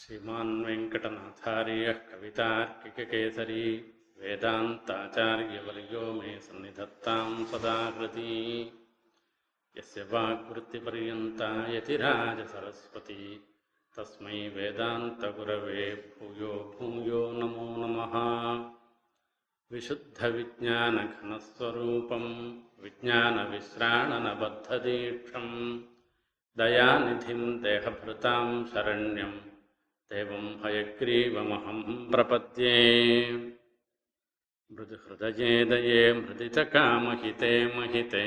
श्रीमान् वेङ्कटनाथार्यः कवितार्किककेसरी वेदान्ताचार्यवर्यो मे सन्निधत्तां सदा हृदि यस्य वाग्वृत्तिपर्यन्ता यतिराजसरस्वती तस्मै वेदान्तगुरवे भूयो भूयो नमो नमः। विशुद्धविज्ञानघनस्वरूपं विज्ञानविश्राणनबद्धदीक्षम् दयानिधिं देहभृतां शरण्यं देवं हयग्रीवमहं प्रपद्ये मृदुहृदये दये मृदितकामहिते महिते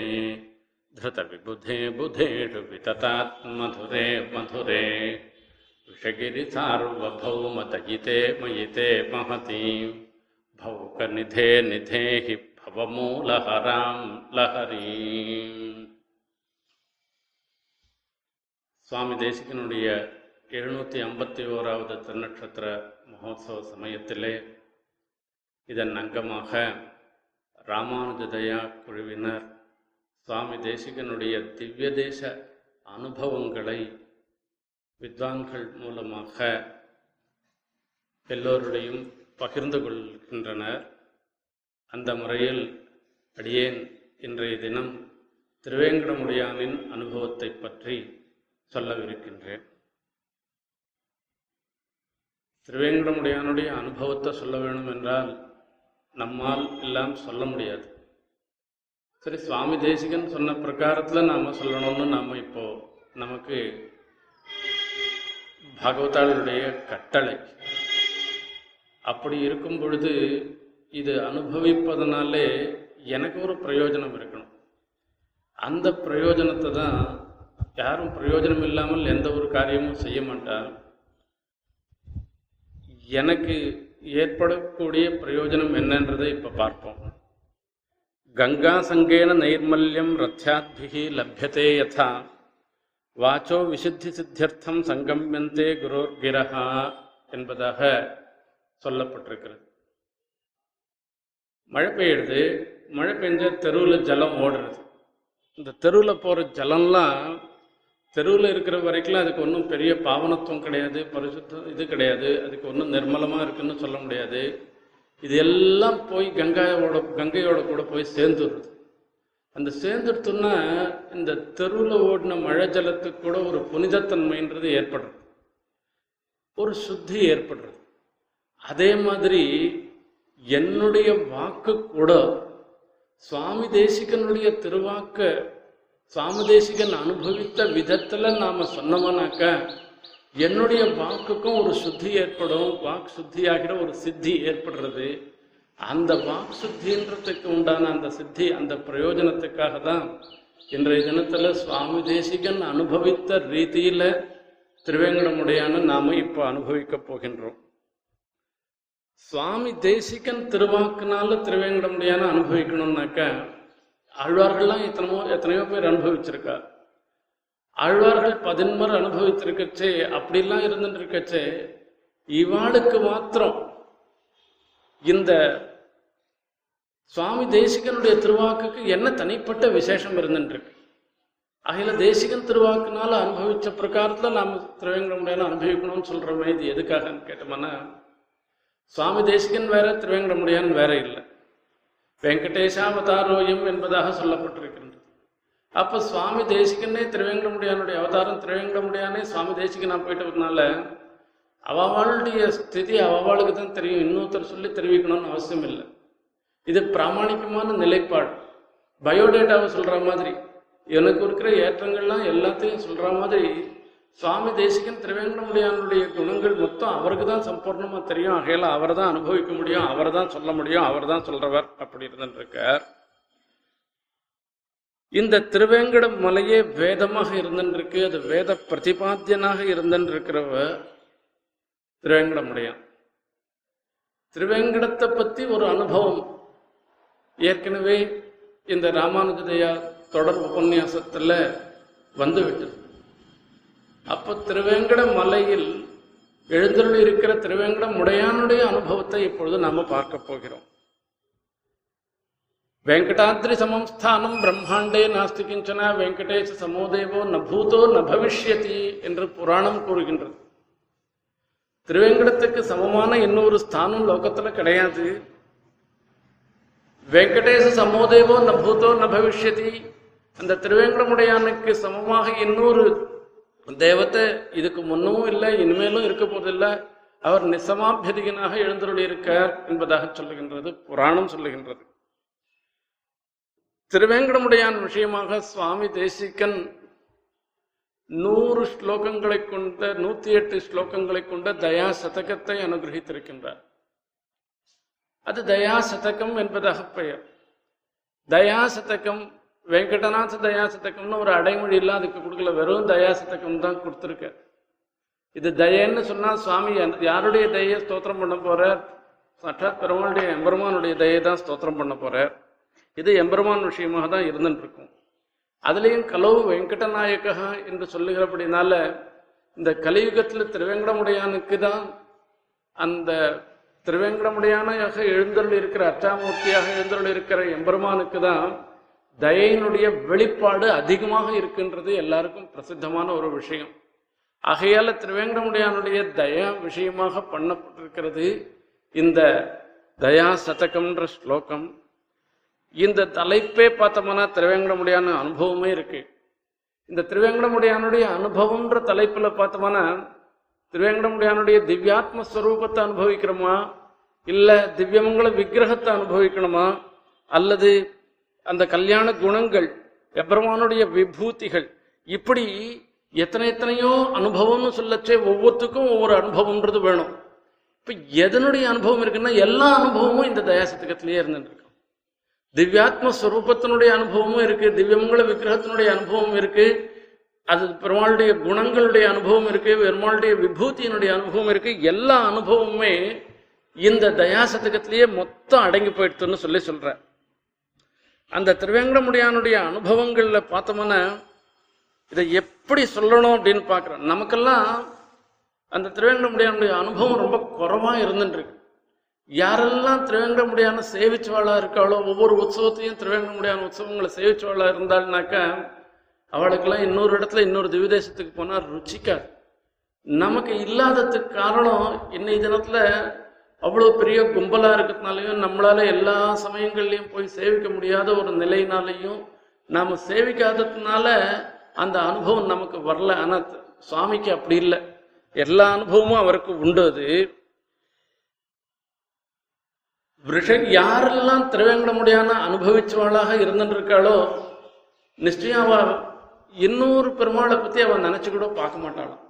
धृतविबुधे बुधेषु विततात्मधुरे मधुरे विषगिरिसार्वभौमतयिते मयिते महती भौकनिधे निधेहि भवमूलहरां लहरीम् சுவாமி தேசிகனுடைய எழுநூற்றி ஐம்பத்தி ஓராவது திருநட்சத்திர மகோத்சவ சமயத்திலே இதன் அங்கமாக ராமானுஜதயா குழுவினர் சுவாமி தேசிகனுடைய திவ்ய தேச அனுபவங்களை வித்வான்கள் மூலமாக எல்லோருடையும் பகிர்ந்து கொள்கின்றனர். அந்த முறையில் அடியேன் இன்றைய தினம் திருவேங்கடமுடியானின் அனுபவத்தை பற்றி சொல்லவிருக்கின்றேன். திருவேங்கடமுடையானுடைய அனுபவத்தை சொல்ல வேணும் என்றால் நம்மால் எல்லாம் சொல்ல முடியாது. சரி சுவாமி தேசிகன் சொன்ன பிரகாரத்தில் நாம் சொல்லணும்னு நாம் இப்போ நமக்கு பாகவதாளுடைய கட்டளை. அப்படி இருக்கும் பொழுது இது அனுபவிப்பதனாலே எனக்கு ஒரு பிரயோஜனம் இருக்கணும். அந்த பிரயோஜனத்தை தான் யாரும் பிரயோஜனம் இல்லாமல் எந்த ஒரு காரியமும் செய்ய மாட்டார். எனக்கு ஏற்படக்கூடிய பிரயோஜனம் என்னன்றதை இப்போ பார்ப்போம். கங்கா சங்கேன நைர்மல்யம் ரத்யாத்பிகி லபியதே யதா. வாச்சோ விசுத்தி சித்தியர்த்தம் சங்கமியந்தே குரோர்கிரஹா என்பதாக சொல்லப்பட்டிருக்கிறது. மழை பெய்யுறது மழை பெஞ்ச தெருவில் ஜலம் ஓடுறது. இந்த தெருவில் போகிற ஜலம்லாம் தெருவில் இருக்கிற வரைக்கும் அதுக்கு ஒன்றும் பெரிய பாவனத்துவம் கிடையாது பரிசுத்தம் இது கிடையாது அதுக்கு ஒன்றும் நிர்மலமாக இருக்குன்னு சொல்ல முடியாது. இது எல்லாம் போய் கங்காயோட கங்கையோட கூட போய் சேர்ந்துடுது அந்த சேர்ந்துடுத்துன்னா இந்த தெருவில் ஓடின மழை ஜலத்துக்கு கூட ஒரு புனிதத்தன்மைன்றது ஏற்படுறது ஒரு சுத்தி ஏற்படுறது அதே மாதிரி என்னுடைய வாக்கு கூட சுவாமி தேசிகனுடைய திருவாக்க சாமதேசிகன் அனுபவித்த விதத்துல நாம சொன்னோம்னாக்க என்னுடைய வாக்குக்கும் ஒரு சுத்தி ஏற்படும் வாக்கு சுத்தியாகிற ஒரு சித்தி ஏற்படுறது. அந்த வாக்கு சுத்தின்றதுக்கு உண்டான அந்த சித்தி அந்த பிரயோஜனத்துக்காக தான் இன்றைய தினத்துல சுவாமி தேசிகன் அனுபவித்த ரீதியில திருவேங்கடமுடையான நாம இப்போ அனுபவிக்க போகின்றோம். சுவாமி தேசிகன் திருவாக்குனால திருவேங்கடமுடையான அனுபவிக்கணும்னாக்க ஆழ்வார்கள்லாம் எத்தனையோ எத்தனையோ பேர் அனுபவிச்சிருக்கா ஆழ்வார்கள் பதின்மர் அனுபவித்திருக்கச்சே அப்படிலாம் இருந்துட்டு இருக்கச்சே இவாளுக்கு மாத்திரம் இந்த சுவாமி தேசிகனுடைய திருவாக்குக்கு என்ன தனிப்பட்ட விசேஷம் இருந்துட்டு இருக்கு அகில தேசிகன் திருவாக்குனால அனுபவிச்ச பிரகாரத்துல நாம் திருவேங்கடமுடியான அனுபவிக்கணும்னு சொல்றோமே இது எதுக்காகன்னு கேட்டோம்னா சுவாமி தேசிகன் வேற திருவேங்கடமுடியான் வேற இல்லை. வெங்கடேஷாவதாரோயம் என்பதாக சொல்லப்பட்டிருக்கின்றது. அப்போ சுவாமி தேசிகனே திருவேங்கடமுடியானுடைய அவதாரம் திருவேங்கடமுடியானே சுவாமி தேசிகனா போயிட்டதுனால அவளுடைய ஸ்திதி அவளுக்கு தான் தெரியும். இன்னொருத்தர் சொல்லி தெரிவிக்கணும்னு அவசியம் இல்லை. இது பிராமணிக்கமான நிலைப்பாடு. பயோடேட்டாவை சொல்ற மாதிரி எனக்கு இருக்கிற ஏற்றங்கள்லாம் எல்லாத்தையும் சொல்ற மாதிரி சுவாமி தேசிகன் திருவேங்கடமுடியானுடைய குணங்கள் மொத்தம் அவருக்கு தான் சம்பூர்ணமாக தெரியும். ஆகையில் அவர் தான் அனுபவிக்க முடியும் அவர் தான் சொல்ல முடியும் அவர் தான் சொல்றவர் அப்படி இருந்துருக்கார். இந்த திருவேங்கட மலையே வேதமாக இருந்துருக்கு அது வேத பிரதிபாத்தியனாக இருந்துருக்கிறவ திருவேங்கடமுடையான். திருவேங்கடத்தை பற்றி ஒரு அனுபவம். ஏற்கனவே இந்த ராமானுஜதையா தொடர் உபன்யாசத்துல வந்துவிட்டது. அப்போ திருவேங்கட மலையில் எழுந்தருள் இருக்கிற திருவேங்கட முடையானுடைய அனுபவத்தை இப்பொழுது நாம பார்க்க போகிறோம். வெங்கடாத்ரி சமம் ஸ்தானம் பிரம்மாண்டே நாஸ்தி கிஞ்சன வெங்கடேச சமோதேவோ ந பூதோ ந பவிஷ்யதி என்று புராணம் கூறுகின்றது. திருவேங்கடத்துக்கு சமமான இன்னொரு ஸ்தானம் லோகத்துல கிடையாது. வெங்கடேச சமோதேவோ ந பூதோ ந பவிஷ்யதி அந்த திருவேங்கடமுடையானுக்கு சமமாக இன்னொரு தேவத்தை இதுக்கு முன்னமும் இல்லை இனிமேலும் இருக்க போதில்லை. அவர் நிசமாபியதிகனாக எழுந்தருளியிருக்கார் என்பதாக சொல்லுகின்றது புராணம் சொல்லுகின்றது. திருவேங்கடமுடையான் விஷயமாக சுவாமி தேசிகன் நூறு ஸ்லோகங்களை கொண்ட நூத்தி எட்டு ஸ்லோகங்களை கொண்ட தயா சதகத்தை அனுகிரகித்திருக்கின்றார். அது தயா சதகம் என்பதாக பெயர். தயா சதகம் வெங்கடநாச தயாசத்தக்கம்னு ஒரு அடைமொழி இல்ல அதுக்கு கொடுக்கல. வெறும் தயாசத்தக்கம் தான் கொடுத்துருக்க. இது தயன்னு சொன்னால் சுவாமி அந்த- யாருடைய தயை ஸ்தோத்திரம் பண்ண போகிறார் சாட்சாத் பெருமானுடைய எம்பெருமானுடைய தயை தான் ஸ்தோத்திரம் பண்ண போகிறார் இது எம்பெருமான் விஷயமாக தான் இருந்துட்டு இருக்கும் அதுலேயும் கலவு வெங்கடநாயக்கா என்று சொல்லுகிறபடினால இந்த கலியுகத்தில் திருவேங்கடமுடையானுக்கு தான் அந்த திருவேங்கடமுடையானாக எழுந்தருள் இருக்கிற அச்சாமூர்த்தியாக எழுந்தருள் இருக்கிற எம்பெருமானுக்கு தான் தயையினுடைய வெளிப்பாடு அதிகமாக இருக்கின்றது எல்லாருக்கும் பிரசித்தமான ஒரு விஷயம். ஆகையால திருவேங்கடமுடையானுடைய தயா விஷயமாக பண்ணப்பட்டிருக்கிறது. இந்த தயா சதகம்ன்ற ஸ்லோகம். இந்த தலைப்பே பார்த்தோம்னா திருவேங்கடமுடியான அனுபவமே இருக்கு. இந்த திருவேங்கடமுடியானுடைய அனுபவம்ன்ற தலைப்புல பார்த்தோம்னா திருவேங்கடமுடியானுடைய திவ்யாத்ம ஸ்வரூபத்தை அனுபவிக்கிறோமா? இல்ல திவ்யமங்கல விக்கிரகத்தை அனுபவிக்கணுமா? அல்லது அந்த கல்யாண குணங்கள் எப்ரமானுடைய விபூதிகள் இப்படி எத்தனை எத்தனையோ அனுபவம்னு சொல்லச்சே ஒவ்வொருத்துக்கும் ஒவ்வொரு அனுபவம்ன்றது வேணும். இப்ப எதனுடைய அனுபவம் இருக்குன்னா எல்லா அனுபவமும் இந்த தயாசத்துக்கத்திலேயே இருந்துட்டு இருக்கு திவ்யாத்ம ஸ்வரூபத்தினுடைய அனுபவமும் இருக்கு திவ்யமங்கல விக்கிரகத்தினுடைய அனுபவம் இருக்கு அது பெருமாளுடைய குணங்களுடைய அனுபவம் இருக்கு பெருமாளுடைய விபூத்தியினுடைய அனுபவம் இருக்கு எல்லா அனுபவமுமே இந்த தயாசதகத்திலேயே மொத்தம் அடங்கி போயிடுதுன்னு சொல்லி சொல்றேன். அந்த திருவேங்கடமுடியானுடைய அனுபவங்களில் பார்த்தோம்னா இதை எப்படி சொல்லணும் அப்படின்னு பார்க்குறோம். நமக்கெல்லாம் அந்த திருவேங்கடமுடியானுடைய அனுபவம் ரொம்ப குறவாக இருந்துருக்கு யாரெல்லாம் திருவேங்கடமுடியான சேவிச்சவாளாக இருக்காளோ ஒவ்வொரு உற்சவத்தையும் திருவேங்கடமுடியான உற்சவங்களை சேவிச்சவாளாக இருந்தாள்னாக்கா அவளுக்கெல்லாம் இன்னொரு இடத்துல இன்னொரு திவிதேசத்துக்கு போனால் ருச்சிக்காது. நமக்கு இல்லாததுக்கு காரணம் இன்னைய தினத்தில் அவ்வளோ பெரிய கும்பலாக இருக்கிறதுனாலையும் நம்மளால எல்லா சமயங்கள்லையும் போய் சேவிக்க முடியாத ஒரு நிலையினாலையும் நாம் சேவிக்காததுனால அந்த அனுபவம் நமக்கு வரல. ஆனால் சுவாமிக்கு அப்படி இல்லை. எல்லா அனுபவமும் அவருக்கு உண்டு அது. விஷ யாரெல்லாம் திருவேங்கடமுடியான அனுபவிச்சவளாக இருந்துட்டு இருக்காளோ நிச்சயம் அவ இன்னொரு பெருமாளை பத்தி அவன் நினைச்சு கூட பார்க்க மாட்டாளாம்.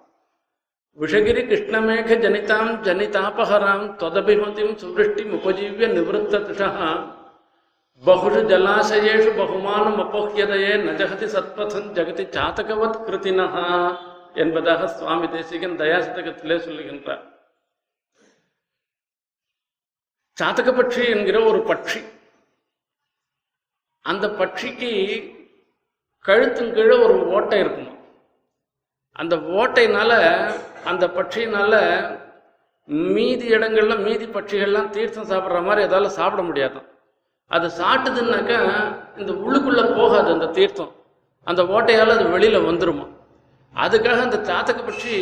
விஷகிரி கிருஷ்ணமேக ஜனிதாம் ஜனிதாபஹராம் தொதபிமதிம் சுவிருஷ்டி உபஜீவிய நிவத்த திஷா பகுஷு ஜலாசயேஷு பகுமானம் அபோக்கியதையே நஜகதி சத்பதன் ஜெகதி சாத்தகவத் கிருத்தினஹா என்பதாக சுவாமி தேசிகன் தயாசதகத்திலே சொல்லுகின்றார். சாத்தக பட்சி என்கிற ஒரு பட்சி. அந்த பட்சிக்கு கழுத்தின் கீழே ஒரு ஓட்டை இருக்குமா? அந்த ஓட்டைனால அந்த பட்சியினால மீதி இடங்கள்ல மீதி பட்சிகள்லாம் தீர்த்தம் சாப்பிட்ற மாதிரி எதால சாப்பிட முடியாதான் அது சாப்பிட்டுதுன்னாக்கா இந்த உள்ளுக்குள்ள போகாது அந்த தீர்த்தம். அந்த ஓட்டையால அது வெளியில வந்துருமா. அதுக்காக அந்த சாத்தக பட்சி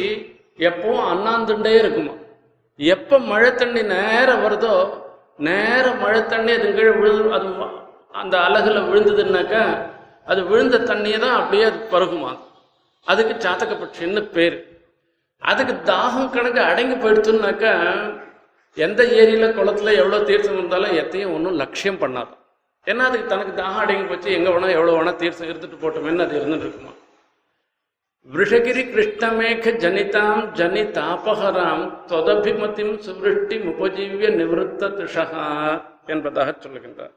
எப்பவும் அண்ணாந்துண்டே இருக்குமா. எப்ப மழை தண்ணி நேரம் வருதோ நேர மழை தண்ணி அது கீழே விழு அது அந்த அலகுல விழுந்ததுன்னாக்கா அது விழுந்த தண்ணியை தான் அப்படியே அது பருகுமா. அதுக்கு சாத்தக பட்சின்னு பேர்? அதுக்கு தாகம் கணக்கு அடங்கி போயிடுச்சுன்னாக்கா எந்த ஏரியில குளத்துல எவ்வளவு தீர்த்தம் இருந்தாலும் எத்தையும் ஒன்றும் லட்சியம் பண்ணாது. ஏன்னா அதுக்கு தனக்கு தாகம் அடங்கி போச்சு எங்க வேணா எவ்வளவு வேணா தீர்த்தம் இருந்துட்டு போட்டோமேன்னு அது இருந்துட்டு இருக்குமா? விஷகிரி கிருஷ்ணமேக ஜனிதாம் ஜனிதாபகராம் தொதபிமதிம் சுவிருஷ்டி உபஜீவிய நிவத்த திஷகா என்பதாக சொல்லுகின்றார்.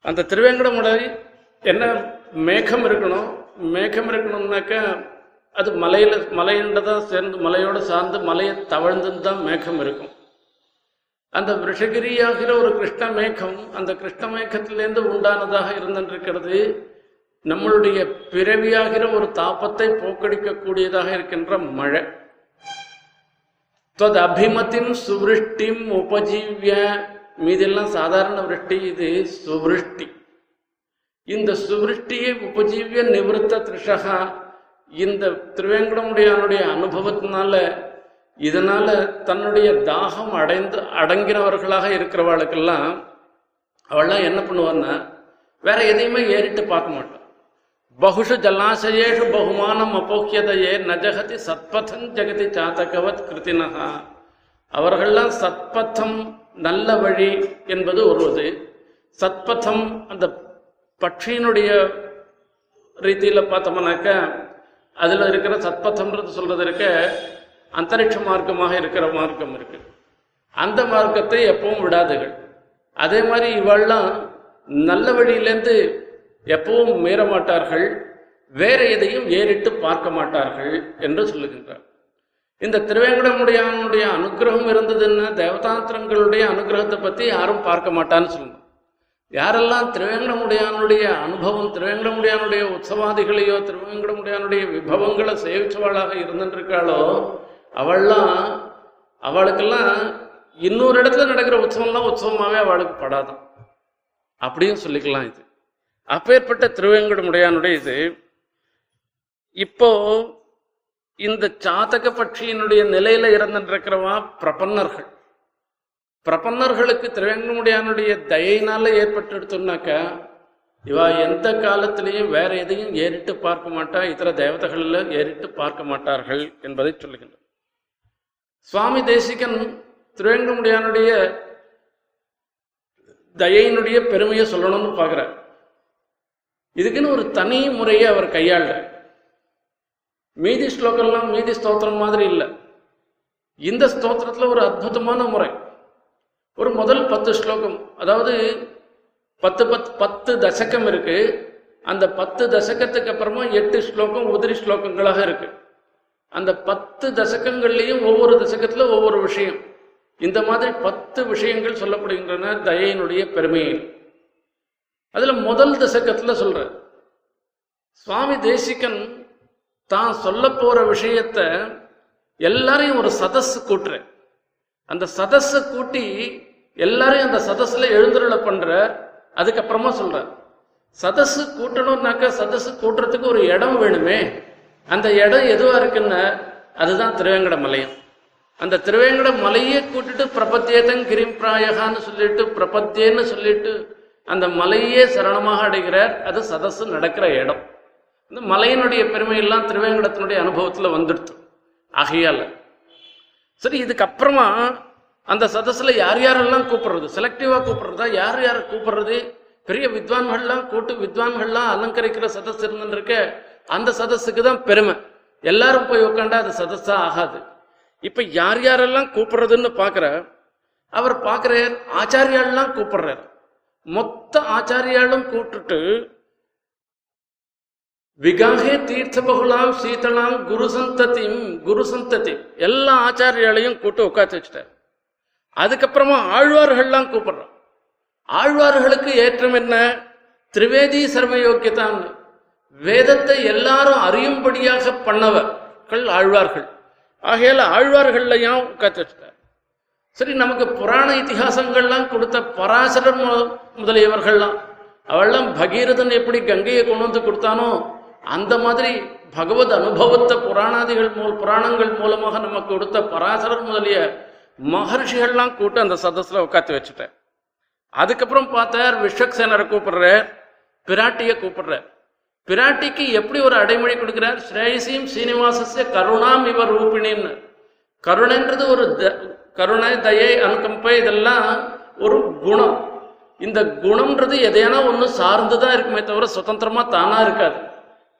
அந்த திருவேங்கடமுடை என்ன மேகம் இருக்கணும்? மேகம் இருக்கணும்னாக்கா அது மலையில மலையின்ற தான் சேர்ந்து மலையோட சார்ந்து மலையை தவழ்ந்துன்னு தான் மேகம் இருக்கும். அந்த விஷகிரியாகிற ஒரு கிருஷ்ண மேகம் அந்த கிருஷ்ண மேகத்திலேருந்து உண்டானதாக இருந்திருக்கிறது நம்மளுடைய பிறவியாகிற ஒரு தாபத்தை போக்கடிக்கக்கூடியதாக இருக்கின்ற மழை. தத் அபிமத்தின் சுவிருஷ்டிம் உபஜீவிய மீதெல்லாம் சாதாரண விருஷ்டி இது சுவிருஷ்டி. இந்த சுவிருஷ்டியை உபஜீவிய நிவர்த்த திருஷகா இந்த திருவேங்கடமுடியானுடைய அனுபவத்தினால இதனால தன்னுடைய தாகம் அடைந்து அடங்கினவர்களாக இருக்கிறவளுக்கெல்லாம் அவள்லாம் என்ன பண்ணுவான்னா வேற எதையுமே ஏறிட்டு பார்க்க மாட்டான் பகுஷு ஜலாசயேஷு பகுமானம் அப்போக்கியதையே நஜகதி சத்பதம் ஜெகதி சாதகவத் கிருத்தினகா அவர்கள்லாம் சத்பதம் நல்ல வழி என்பது ஒருவது. சத்பதம் அந்த பட்சியினுடைய ரீதியில் பார்த்தோம்னாக்க அதில் இருக்கிற சத்பத்தம்ன்றது சொல்றது இருக்க அந்தரிக்ஷ மார்க்கமாக இருக்கிற மார்க்கம் இருக்கு. அந்த மார்க்கத்தை எப்பவும் விடாதுகள். அதே மாதிரி இவள்லாம் நல்ல வழியிலேருந்து எப்பவும் மீற மாட்டார்கள் வேற எதையும் ஏறிட்டு பார்க்க மாட்டார்கள் என்று சொல்லுகின்றார். இந்த திருவேங்கடமுடையானுடைய அனுகிரகம் இருந்ததுன்னா தேவதாந்திரங்களுடைய அனுகிரகத்தை பத்தி யாரும் பார்க்க மாட்டான்னு சொல்லுங்க. யாரெல்லாம் திருவேங்கடமுடியானுடைய அனுபவம் திருவேங்கடமுடியானுடைய உற்சவாதிகளையோ திருவேங்கடமுடியானுடைய விபவங்களை சேவிச்சவாளாக இருந்துருக்காளோ அவள்லாம் அவளுக்கெல்லாம் இன்னொரு இடத்துல நடக்கிற உற்சவம்லாம் உற்சவமாகவே அவளுக்கு படாதான். அப்படியும் சொல்லிக்கலாம் இது. அப்பேற்பட்ட திருவேங்கடமுடையானுடைய இது இப்போ இந்த சாதக பட்சியினுடைய நிலையில இருந்துருக்கிறவா பிரபன்னர்கள். பிரபன்னர்களுக்கு திருவேங்கடமுடியானுடைய தயையினால ஏற்பட்டுடுத்துனாக்கா இவா எந்த காலத்திலையும் வேற எதையும் ஏறிட்டு பார்க்க மாட்டா இதர தேவதைகள்ல ஏறிட்டு பார்க்க மாட்டார்கள் என்பதை சொல்லுகின்றனர் சுவாமி தேசிகன் திருவேங்கமுடியானுடைய தயையினுடைய பெருமையை சொல்லணும்னு பார்க்குறார். இதுக்குன்னு ஒரு தனி முறையை அவர் கையாளுறார். மீதி ஸ்லோகம்லாம் மீதி ஸ்தோத்திரம் மாதிரி இல்லை. இந்த ஸ்தோத்திரத்தில் ஒரு அற்புதமான முறை. ஒரு முதல் பத்து ஸ்லோகம் அதாவது பத்து பத்து பத்து தசகம் இருக்கு. அந்த பத்து தசகத்துக்கு அப்புறமா எட்டு ஸ்லோகம் உதிரி ஸ்லோகங்களாக இருக்கு. அந்த பத்து தசகங்கள்லையும் ஒவ்வொரு தசகத்துல ஒவ்வொரு விஷயம். இந்த மாதிரி பத்து விஷயங்கள் சொல்லப்படுகின்றன தயையினுடைய பெருமையில். அதுல முதல் தசகத்துல சொல்ற. சுவாமி தேசிகன் தான் சொல்ல போற விஷயத்த எல்லாரையும் ஒரு சதஸ் கூட்டுறேன் அந்த சதஸை கூட்டி எல்லாரையும் அந்த சதஸ்ல எழுந்துருள பண்ற அதுக்கப்புறமா சொல்ற சதசு கூட்டணும்னாக்க சதசு கூட்டுறதுக்கு ஒரு இடம் வேணுமே. அந்த இடம் எதுவா இருக்குன்னா அதுதான் திருவேங்கட மலையம். அந்த திருவேங்கட மலையே கூட்டிட்டு பிரபத்தியதன் கிரிம்பிராயகான்னு சொல்லிட்டு பிரபத்தியன்னு சொல்லிட்டு அந்த மலையே சரணமாக அடைகிறார். அது சதஸு நடக்கிற இடம். இந்த மலையினுடைய பெருமையெல்லாம் திருவேங்கடத்தினுடைய அனுபவத்தில் வந்துடுச்சு ஆகையால் சரி இதுக்கப்புறமா அந்த சதஸ்ல யார் யாரெல்லாம் கூப்பிடுறது? செலக்டிவா கூப்பிடுறதா? யார் யாரை கூப்பிடுறது? பெரிய வித்வான்கள்லாம் கூட்டு வித்வான்கள்லாம் அலங்கரிக்கிற சதஸ் இருந்துருக்க அந்த சதஸுக்கு தான் பெருமை. எல்லாரும் போய் உட்காண்டா அது சதஸா ஆகாது. இப்ப யார் யாரெல்லாம் கூப்பிடுறதுன்னு பாக்குற அவர் பார்க்கிறார் ஆச்சாரியாலாம் கூப்பிடுறார். மொத்த ஆச்சாரியாலும் கூப்பிட்டுட்டு விகாகே தீர்த்த பகுலாம் சீதளாம் குரு சந்ததியும் குரு சந்ததி. எல்லா ஆச்சாரியாலையும் கூட்டு உட்காந்து வச்சுட்டார். அதுக்கப்புறமா ஆழ்வார்கள்லாம் கூப்பிடுறோம். ஆழ்வார்களுக்கு ஏற்றம் என்ன? திரிவேதி சர்வ யோக்கியதான் வேதத்தை எல்லாரும் அறியும்படியாக பண்ணவர்கள் ஆழ்வார்கள். ஆகையால ஆழ்வார்கள்லையும் உட்காந்து வச்சுட்டார். சரி நமக்கு புராண இதிகாசங்கள்லாம் கொடுத்த பராசரர் முதலியவர்கள்லாம் அவள்லாம் பகீரதன் எப்படி கங்கையை கொண்டு வந்து கொடுத்தானோ அந்த மாதிரி பகவத் அனுபவத்தை புராணாதிகள் மூல புராணங்கள் மூலமாக நமக்கு கொடுத்த பராசரர் முதலிய மகர்ஷிகள்லாம் கூட்டு அந்த சதஸ்ல உட்காந்து வச்சுட்டேன் அதுக்கப்புறம் பார்த்தார் விஸ்வக்சேனரை கூப்பிடுறார் பிராட்டியை கூப்பிடுறார். பிராட்டிக்கு எப்படி ஒரு அடைமொழி கொடுக்கிறார்? ஸ்ரேயசியும் சீனிவாசஸ்ய கருணாம் இவர் ரூபிணின்னு. கருணைன்றது ஒரு த- கருணை தயை அனுகம்பை இதெல்லாம் ஒரு குணம். இந்த குணம்ன்றது எதையான ஒன்று சார்ந்து தான் இருக்குமே தவிர சுதந்திரமா தானா இருக்காது.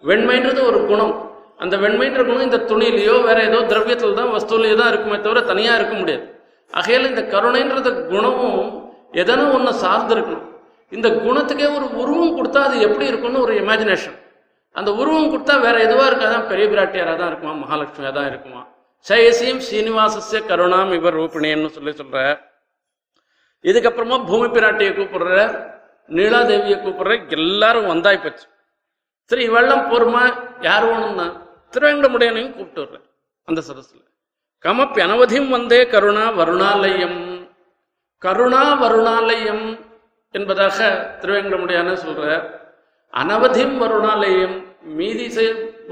வெண்மைன்றது ஒரு குணம். அந்த வெண்மைன்ற குணம் இந்த துணியிலையோ வேற ஏதோ திரவியத்தில் தான் வஸ்துலையோ தான் இருக்குமே தவிர தனியாக இருக்க முடியாது. ஆகையில் இந்த கருணைன்றது குணமும் எதனா ஒன்று சார்ந்து இருக்கணும் இந்த குணத்துக்கே ஒரு உருவம் கொடுத்தா அது எப்படி இருக்கும்னு ஒரு இமேஜினேஷன் அந்த உருவம் கொடுத்தா வேற எதுவா இருக்காதான்? பெரிய பிராட்டியாராக தான் இருக்குமா? மகாலட்சுமியாக தான் இருக்குமா? சயசியும் சீனிவாசஸ்ய கருணாம் இவர் ரூபிணின்னு சொல்லி சொல்ற இதுக்கப்புறமா பூமி பிராட்டியை கூப்பிடுற நீலாதேவியை கூப்பிடுற எல்லாரும் வந்தாய் போச்சு. சரி இவெல்லாம் போருமா? யார் வேணும்னா? திருவேங்கடமுடையனையும் கூப்பிட்டு வர்றேன் அந்த சதஸ்ல கமப்பி அனவதியும் வந்தே கருணா வருணாலயம். கருணா வருணாலயம் என்பதாக திருவேங்கடமுடையான சொல்ற அனவதியும் வருணாலயம் மீதி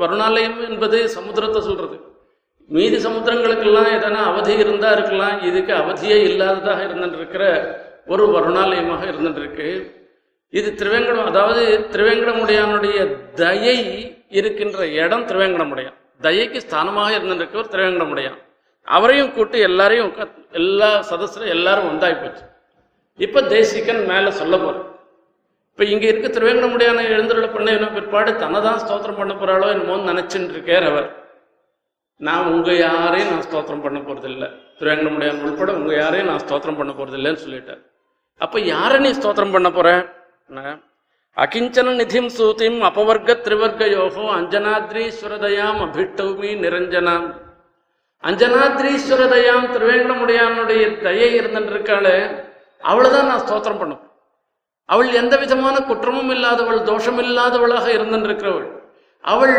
வருணாலயம் என்பது சமுத்திரத்தை சொல்றது. மீதி சமுத்திரங்களுக்கெல்லாம் எதனா அவதி இருந்தா இருக்கலாம் இதுக்கு அவதியே இல்லாததாக இருந்துட்டு இருக்கிற ஒரு வருணாலயமாக இருந்துட்டு இருக்கு. இது திருவேங்கடம் அதாவது திருவேங்கடமுடையானுடைய தயை இருக்கின்ற இடம் திருவேங்கடமுடையான். தயைக்கு ஸ்தானமாக இருந்திருக்கவர் திருவேங்கடமுடையான். அவரையும் கூட்டு எல்லாரையும் எல்லா சதஸ்ல எல்லாரும் வந்தாய் போச்சு. இப்போ தேசிகன் மேலே சொல்ல போற இப்போ இங்கே இருக்க திருவேங்கடமுடியான எழுந்துள்ள பண்ண என்ன பிற்பாடு தன்னை தான் ஸ்தோத்திரம் பண்ண போகிறாளோ என்னமோன்னு நினச்சின்னு இருக்கார் அவர். நான் உங்கள் யாரையும் நான் ஸ்தோத்திரம் பண்ண போகிறதில்ல திருவேங்கடமுடியான் உள்பட உங்கள் யாரையும் நான் ஸ்தோத்திரம் பண்ண போகிறதில்லன்னு சொல்லிட்டார். அப்போ யாரை நீ ஸ்தோத்திரம் பண்ண போகிறேன் அகிஞ்சன நிதிம் சூதிம் அபவர்க்க திரிவர்க்கயோகோ அஞ்சனாத்ரீஸ்வரதயாம் அபிட்டௌமி நிரஞ்சனாம் அஞ்சனாத்ரீஸ்வரதயாம் திருவேங்கடமுடையானுடைய தயை இருந்துருக்காளே அவளைதான் நான் ஸ்தோத்திரம் பண்ணும். அவள் எந்த விதமான குற்றமும் இல்லாதவள் தோஷம் இல்லாதவளாக இருந்துருக்கிறவள் அவள்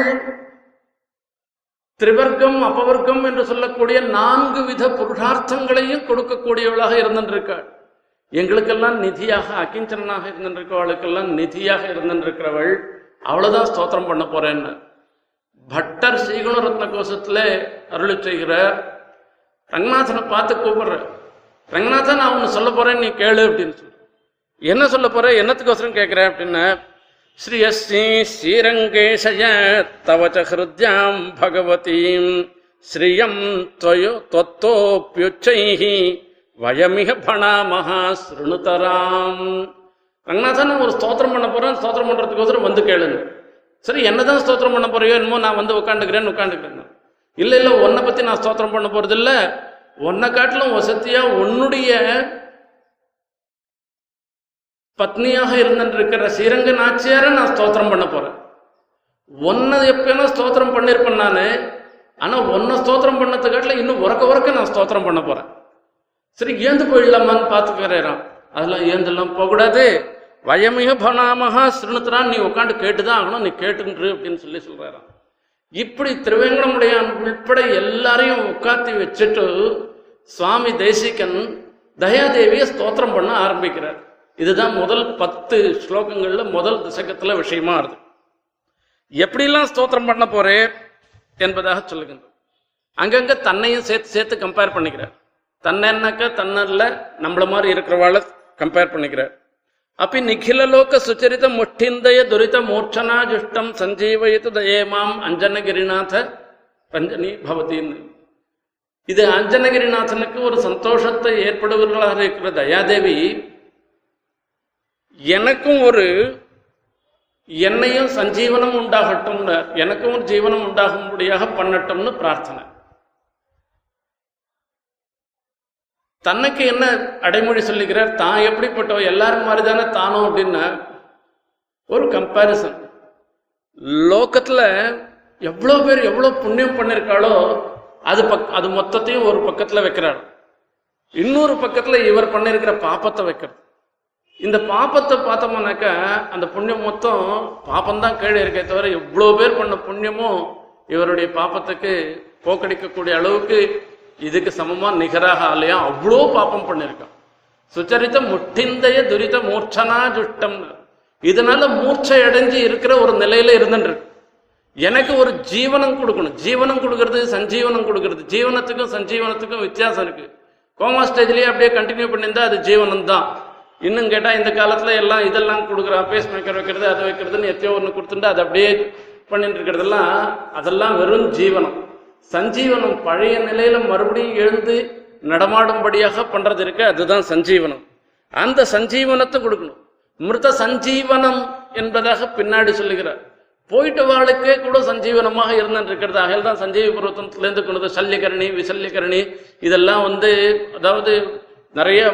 திரிவர்க்கம் அபவர்க்கம் என்று சொல்லக்கூடிய நான்கு வித புருஷார்த்தங்களையும் கொடுக்கக்கூடியவளாக இருந்துருக்காள் எங்களுக்கெல்லாம் நிதியாக அக்கிஞ்சனாக இருந்திருக்கிறவளுக்கெல்லாம் நிதியாக இருந்திருக்கிறவள் அவ்வளோதான் ஸ்தோத்திரம் பண்ண போறேன்னு. பட்டர் ஸ்ரீகுண ரத்ன கோஷத்தில் அருளி ரங்கநாதனை பார்த்து கூப்பிடுற. ரங்கநாதன் நான் ஒன்று சொல்ல போறேன் நீ கேளு அப்படின்னு சொல்லு என்ன சொல்ல போற? என்னத்துக்கோசரம் கேட்குற அப்படின்னு? ஸ்ரீயஸ்ரீ ஸ்ரீரங்கேஷய தவச்ச ஹிருத்யாம் பகவதீம் ஸ்ரீயம் துவயோ தொத்தோப்யுச்சைஹி வயமிக பணாமகா ஸ்ருணுதராம். ரங்கநாதன் நான் ஒரு ஸ்தோத்திரம் பண்ண போறேன் ஸ்தோத்திரம் பண்றதுக்கோசரம் வந்து கேளுங்க. சரி என்னதான் ஸ்தோத்திரம் பண்ண போறியோ என்னமோ நான் வந்து உட்காந்துக்கிறேன்னு உட்காந்துக்கிறேன் இல்ல இல்ல உன்னை பத்தி நான் ஸ்தோத்திரம் பண்ண போறது இல்ல உன்னை காட்டிலும் வசதியா உன்னுடைய பத்னியாக இருந்துருக்கிற ஸ்ரீரங்க நாச்சியார நான் ஸ்தோத்திரம் பண்ண போறேன். உன்னை எப்பயுமே ஸ்தோத்திரம் பண்ணிருப்பேன் நானு ஆனா ஒன்னை ஸ்தோத்திரம் பண்ணதை இன்னும் உறக்க உறக்க நான் ஸ்தோத்திரம் பண்ண போறேன். சரி ஏந்து போயிடலாமான்னு பார்த்துக்கிறேன் அதெல்லாம் ஏந்தெல்லாம் போகக்கூடாது. வயமிக பணாமகா ஸ்ருணுத்துறான் நீ உட்காந்து கேட்டுதான் ஆகணும் நீ கேட்டுன்று அப்படின்னு சொல்லி சொல்றாராம். இப்படி திருவேங்கடமுடையான் உள்பட எல்லாரையும் உட்காத்தி வச்சுட்டு சுவாமி தேசிகன் தயாதேவியை ஸ்தோத்திரம் பண்ண ஆரம்பிக்கிறார். இதுதான் முதல் பத்து ஸ்லோகங்கள்ல முதல் திசகத்துல விஷயமா இருக்கு. எப்படிலாம் ஸ்தோத்திரம் பண்ண போறே என்பதாக சொல்லுகின்ற அங்கங்க தன்னையும் சேர்த்து சேர்த்து கம்பேர் பண்ணிக்கிறார். தன்னன்னாக்கா தன்னல்ல நம்மள மாதிரி இருக்கிறவாள கம்பேர் பண்ணிக்கிறார் அப்படி நிகிலலோக சுச்சரித முஷ்டிந்தய துரித மூர்ச்சனா ஜுஷ்டம் சஞ்சீவயித்து தயேமாம் அஞ்சனகிரிநாத பஞ்சனி பவதின்னு இது அஞ்சனகிரிநாதனுக்கு ஒரு சந்தோஷத்தை ஏற்படுவர்களாக இருக்கிற தயாதேவி எனக்கும் ஒரு என்னையும் சஞ்சீவனம் உண்டாகட்டும்னு எனக்கும் ஒரு ஜீவனம் உண்டாகும்படியாக பண்ணட்டும்னு பிரார்த்தனை. தன்னைக்கு என்ன அடைமொழி சொல்லிக்கிறார் தான் எப்படிப்பட்டவ? எல்லாரும் மாதிரி தானே தானும் அப்படின்னா ஒரு கம்பாரிசன் லோகத்துல எவ்வளோ பேர் எவ்வளோ புண்ணியம் பண்ணிருக்காளோ அது பக் அது மொத்தத்தையும் ஒரு பக்கத்துல வைக்கிறாள் இன்னொரு பக்கத்துல இவர் பண்ணிருக்கிற பாப்பத்தை வைக்கிறது. இந்த பாப்பத்தை பார்த்தோம்னாக்கா அந்த புண்ணியம் மொத்தம் பாப்பம்தான் கீழே இருக்கே தவிர எவ்வளோ பேர் பண்ண புண்ணியமும் இவருடைய பாப்பத்துக்கு போக்கடிக்கக்கூடிய அளவுக்கு இதுக்கு சமமா நிகராக ஆலயம் அவ்வளோ பாப்பம் பண்ணிருக்கான். சுச்சரித்த முட்டிந்தைய துரித மூர்ச்சனா துஷ்டம். இதனால மூர்ச்சை அடைஞ்சு இருக்கிற ஒரு நிலையில இருந்துருக்கு எனக்கு ஒரு ஜீவனம் கொடுக்கணும். ஜீவனம் கொடுக்கறது சஞ்சீவனம் கொடுக்கறது. ஜீவனத்துக்கும் சஞ்சீவனத்துக்கும் வித்தியாசம் இருக்கு. கோமா ஸ்டேஜ்லயே அப்படியே கண்டினியூ பண்ணியிருந்தா அது ஜீவனம் தான் இன்னும் கேட்டால் இந்த காலத்துல எல்லாம் இதெல்லாம் கொடுக்குறான் பேஸ் மேக்கர் வைக்கிறது அதை வைக்கிறதுன்னு எத்தையோ ஒன்று கொடுத்துட்டு அதை அப்படியே பண்ணிட்டு இருக்கிறதெல்லாம் அதெல்லாம் வெறும் ஜீவனம். சஞ்சீவனம் பழைய நிலையில மறுபடியும் எழுந்து நடமாடும்படியாக பண்றது இருக்கு. அதுதான் சஞ்சீவனம். அந்த சஞ்சீவனத்தை கொடுக்கணும். மிருத சஞ்சீவனம் என்பதாக பின்னாடி சொல்லுகிறார். போயிட்டு வாளுக்கே கூட சஞ்சீவனமாக இருந்துட்டு இருக்கிறது. தான் சஞ்சீவி பருவத்திலேருந்து கொண்டது. சல்யகரணி விசல்யகரணி இதெல்லாம் வந்து அதாவது நிறைய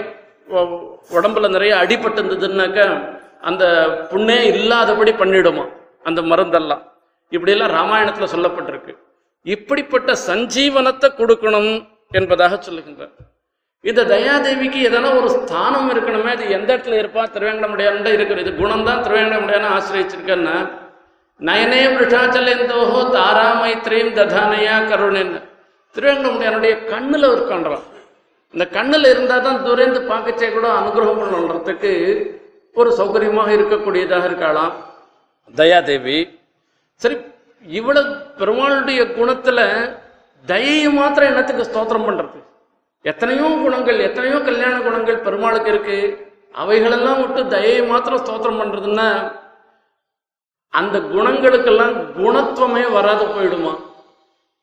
உடம்புல நிறைய அடிபட்டு இருந்ததுன்னாக்கா அந்த புண்ணே இல்லாதபடி பண்ணிடுமா. அந்த மருந்தெல்லாம். இப்படியெல்லாம் ராமாயணத்துல சொல்லப்பட்டிருக்கு. இப்படிப்பட்ட சஞ்சீவனத்தை கொடுக்கணும் என்பதாக சொல்லுகின்றார். இந்த தயாதேவிக்கு எதனா ஒரு ஸ்தானம் இருக்கணுமே அது எந்த இடத்துல இருப்பா? திருவேங்கடமுடையான் இருக்கிற இது குணம் தான் திருவேங்கடமுடையான ஆசிரியச்சிருக்கேன்னா நயனே விருஷாச்சலேந்தோஹோ தாரா மைத்ரீம் ததானையா கருணேன்னு. திருவேங்கடமுடையானுடைய கண்ணில் இருக்கான்றான் இந்த கண்ணில் இருந்தால் தான் துரைந்து பார்க்கச்சே கூட அனுகிரகம் பண்ணுறதுக்கு ஒரு சௌகரியமாக இருக்கக்கூடியதாக இருக்கலாம். தயாதேவி சரி இவ்வளவு பெருமாளுடைய குணத்துல தயையை மாத்திரம் என்னத்துக்கு ஸ்தோத்திரம் பண்றது? எத்தனையோ குணங்கள் எத்தனையோ கல்யாண குணங்கள் பெருமாளுக்கு இருக்கு. அவைகளெல்லாம் விட்டு தயையை மாத்திரம் ஸ்தோத்திரம் பண்றதுன்னா அந்த குணங்களுக்கெல்லாம் குணத்துவமே வராது போயிடுமா?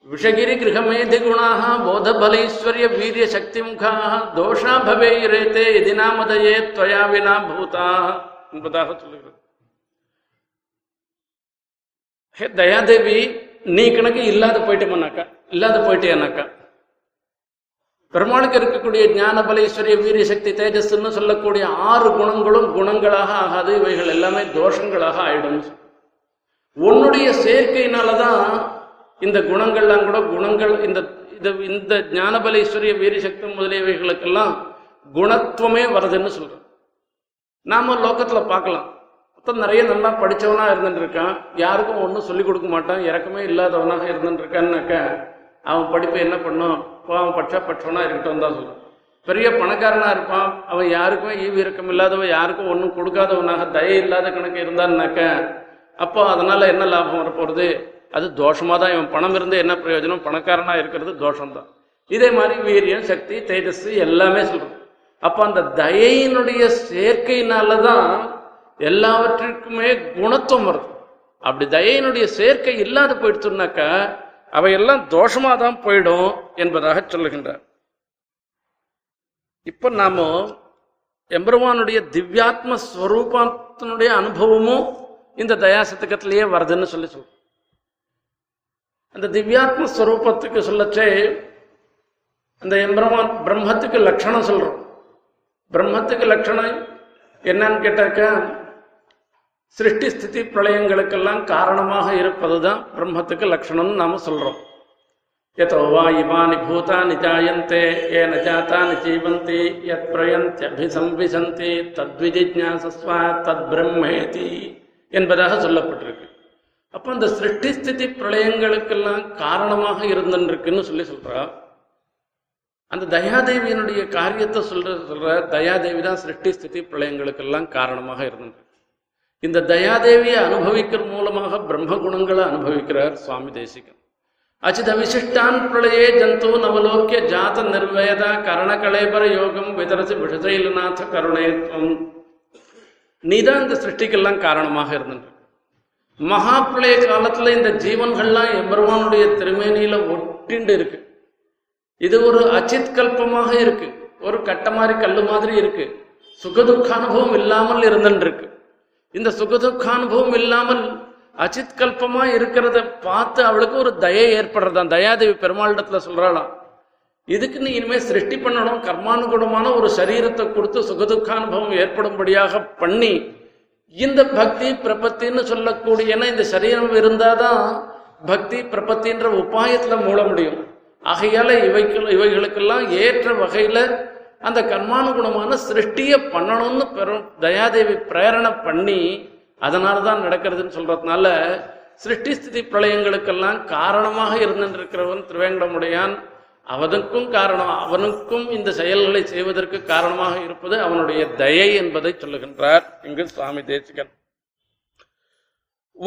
விஷகிரி கிரகமேதி குணாக போதபலைஸ்வர்ய வீரிய சக்தி முகாக தோஷா பவேரேத்தே எதினாமதையே துவயா வினா பூதா என்பதாக சொல்லுகிறது. ஹே தயாதேவி நீ கணக்கு இல்லாத போயிட்டோம்னாக்கா இல்லாத போயிட்டேனாக்கா பெருமாளுக்கு இருக்கக்கூடிய ஞான பலேஸ்வரிய வீரியசக்தி தேஜஸ்ன்னு சொல்லக்கூடிய ஆறு குணங்களும் குணங்களாக ஆகாது இவைகள் எல்லாமே தோஷங்களாக ஆயிடும் உன்னுடைய சேர்க்கையினாலதான் இந்த குணங்கள்லாம் கூட குணங்கள் இந்த இந்த இந்த ஞானபலேஸ்வரிய வீரசக்தி முதலியவைகளுக்கெல்லாம் குணத்துவமே வருதுன்னு சொல்றோம் நாம லோகத்துல பார்க்கலாம் மொத்தம் நிறைய நல்லா படித்தவனாக இருந்துட்டு இருக்கான் யாருக்கும் ஒன்றும் சொல்லிக் கொடுக்க மாட்டான். இறக்கமே இல்லாதவனாக இருந்துட்டு இருக்கான்னாக்க அவன் படிப்பு என்ன பண்ணும்? அவன் பட்சா பட்சவனாக இருக்கட்டும் தான் சொல்லுவான் பெரிய பணக்காரனாக இருப்பான். அவன் யாருக்குமே ஈவு இறக்கம் இல்லாதவன் யாருக்கும் ஒன்றும் கொடுக்காதவனாக தயை இல்லாத கணக்கு இருந்தான்னாக்க அப்போ அதனால் என்ன லாபம் வரப்போகிறது அது தோஷமாக தான் இவன் பணம் இருந்து என்ன பிரயோஜனம்? பணக்காரனாக இருக்கிறது தோஷம்தான். இதே மாதிரி வீரியம் சக்தி தேஜஸ் எல்லாமே சொல்கிறோம் அப்போ அந்த தயையினுடைய சேர்க்கையினால தான் எல்லாவற்றிற்குமே குணத்துவம் வருது. அப்படி தயையினுடைய சேர்க்கை இல்லாத போயிடுச்சுனாக்கா அவையெல்லாம் தோஷமா தான் போயிடும் என்பதாக சொல்லுகின்றார். இப்போ நாம எம்பெருமானுடைய திவ்யாத்ம ஸ்வரூபத்தினுடைய அனுபவமும் இந்த தயாசத்துக்கத்திலேயே வருதுன்னு சொல்லி சொல்றோம். அந்த திவ்யாத்ம ஸ்வரூபத்துக்கு சொல்லச்சே அந்த எம்பெருமான் பிரம்மத்துக்கு லட்சணம் சொல்கிறோம் பிரம்மத்துக்கு லட்சணம் என்னன்னு கேட்டாக்கா சிருஷ்டி ஸ்திதி பிரளயங்களுக்கெல்லாம் காரணமாக இருப்பதுதான் பிரம்மத்துக்கு லக்ஷணம்னு நாம சொல்றோம். எதோ வா இமானி பூதானி ஜாயந்தே ஏன ஜாத்தானி ஜீவந்தி யத் பிரயந்தியபிசம்பிசந்தி தத்விஜிஜாசஸ்வா தத் பிரம்மேதி என்பதாக சொல்லப்பட்டிருக்கு. அப்போ அந்த சிருஷ்டி ஸ்திதி பிரளயங்களுக்கெல்லாம் காரணமாக இருந்துருக்குன்னு சொல்லி சொல்றா. அந்த தயாதேவியினுடைய காரியத்தை சொல்ற சொல்ற தயாதேவி தான் சிருஷ்டி ஸ்திதி பிரளயங்களுக்கெல்லாம் காரணமாக இருந்திருக்கு. இந்த தயாதேவியை அனுபவிக்கிற மூலமாக பிரம்ம குணங்களை அனுபவிக்கிறார் சுவாமி தேசிகன். அச்சித விசிஷ்டான் பிரளையே ஜந்து நவலோக்கிய ஜாத நிர்வேத கரணகலேபர யோகம் விதரசி விஷதைலநாத கருணேத்வம் நீதான் இந்த சிருஷ்டிக்கெல்லாம் காரணமாக இருந்திருக்கு மகாப்பிளைய காலத்துல இந்த ஜீவன்கள்லாம் எம்பெருமானுடைய திருமேனியில ஒட்டிண்டு இருக்கு. இது ஒரு அச்சித் கல்பமாக இருக்கு. ஒரு கட்ட மாதிரி கல்லு மாதிரி இருக்கு. சுகதுக்க அனுபவம் இல்லாமல் இருந்துட்டு இருக்கு. இந்த சுகதுக்க அனுபவம் இல்லாமல் அச்சித் கல்பமா இருக்கிறத பார்த்து அவளுக்கு ஒரு தயை ஏற்படுறதான் தயாதேவி பெருமாளிடத்துல சொல்றாளாம் இதுக்கு நீ இனிமே சிருஷ்டி பண்ணணும் கர்மானுகுணமான ஒரு சரீரத்தை கொடுத்து சுகதுக்கானுபவம் ஏற்படும்படியாக பண்ணி இந்த பக்தி பிரபத்தின்னு சொல்லக்கூடிய இந்த சரீரம் இருந்தாதான் பக்தி பிரபத்தின்ற உபாயத்துல மூட முடியும். ஆகையால இவைக்கு இவைகளுக்கெல்லாம் ஏற்ற வகையில அந்த கர்மானுகுணமான சிருஷ்டியை பண்ணணும்னு பெரும் தயாதேவி பிரேரணை பண்ணி அதனால தான் நடக்கிறதுன்னு சொல்றதுனால சிருஷ்டி ஸ்திதி பிரளயங்களுக்கெல்லாம் காரணமாக இருந்திருக்கிறவன் திருவேங்கடமுடையான். அவனுக்கும் காரணம் அவனுக்கும் இந்த செயல்களை செய்வதற்கு காரணமாக இருப்பது அவனுடைய தயை என்பதை சொல்லுகின்றார் இங்கு சுவாமி தேசிகன்.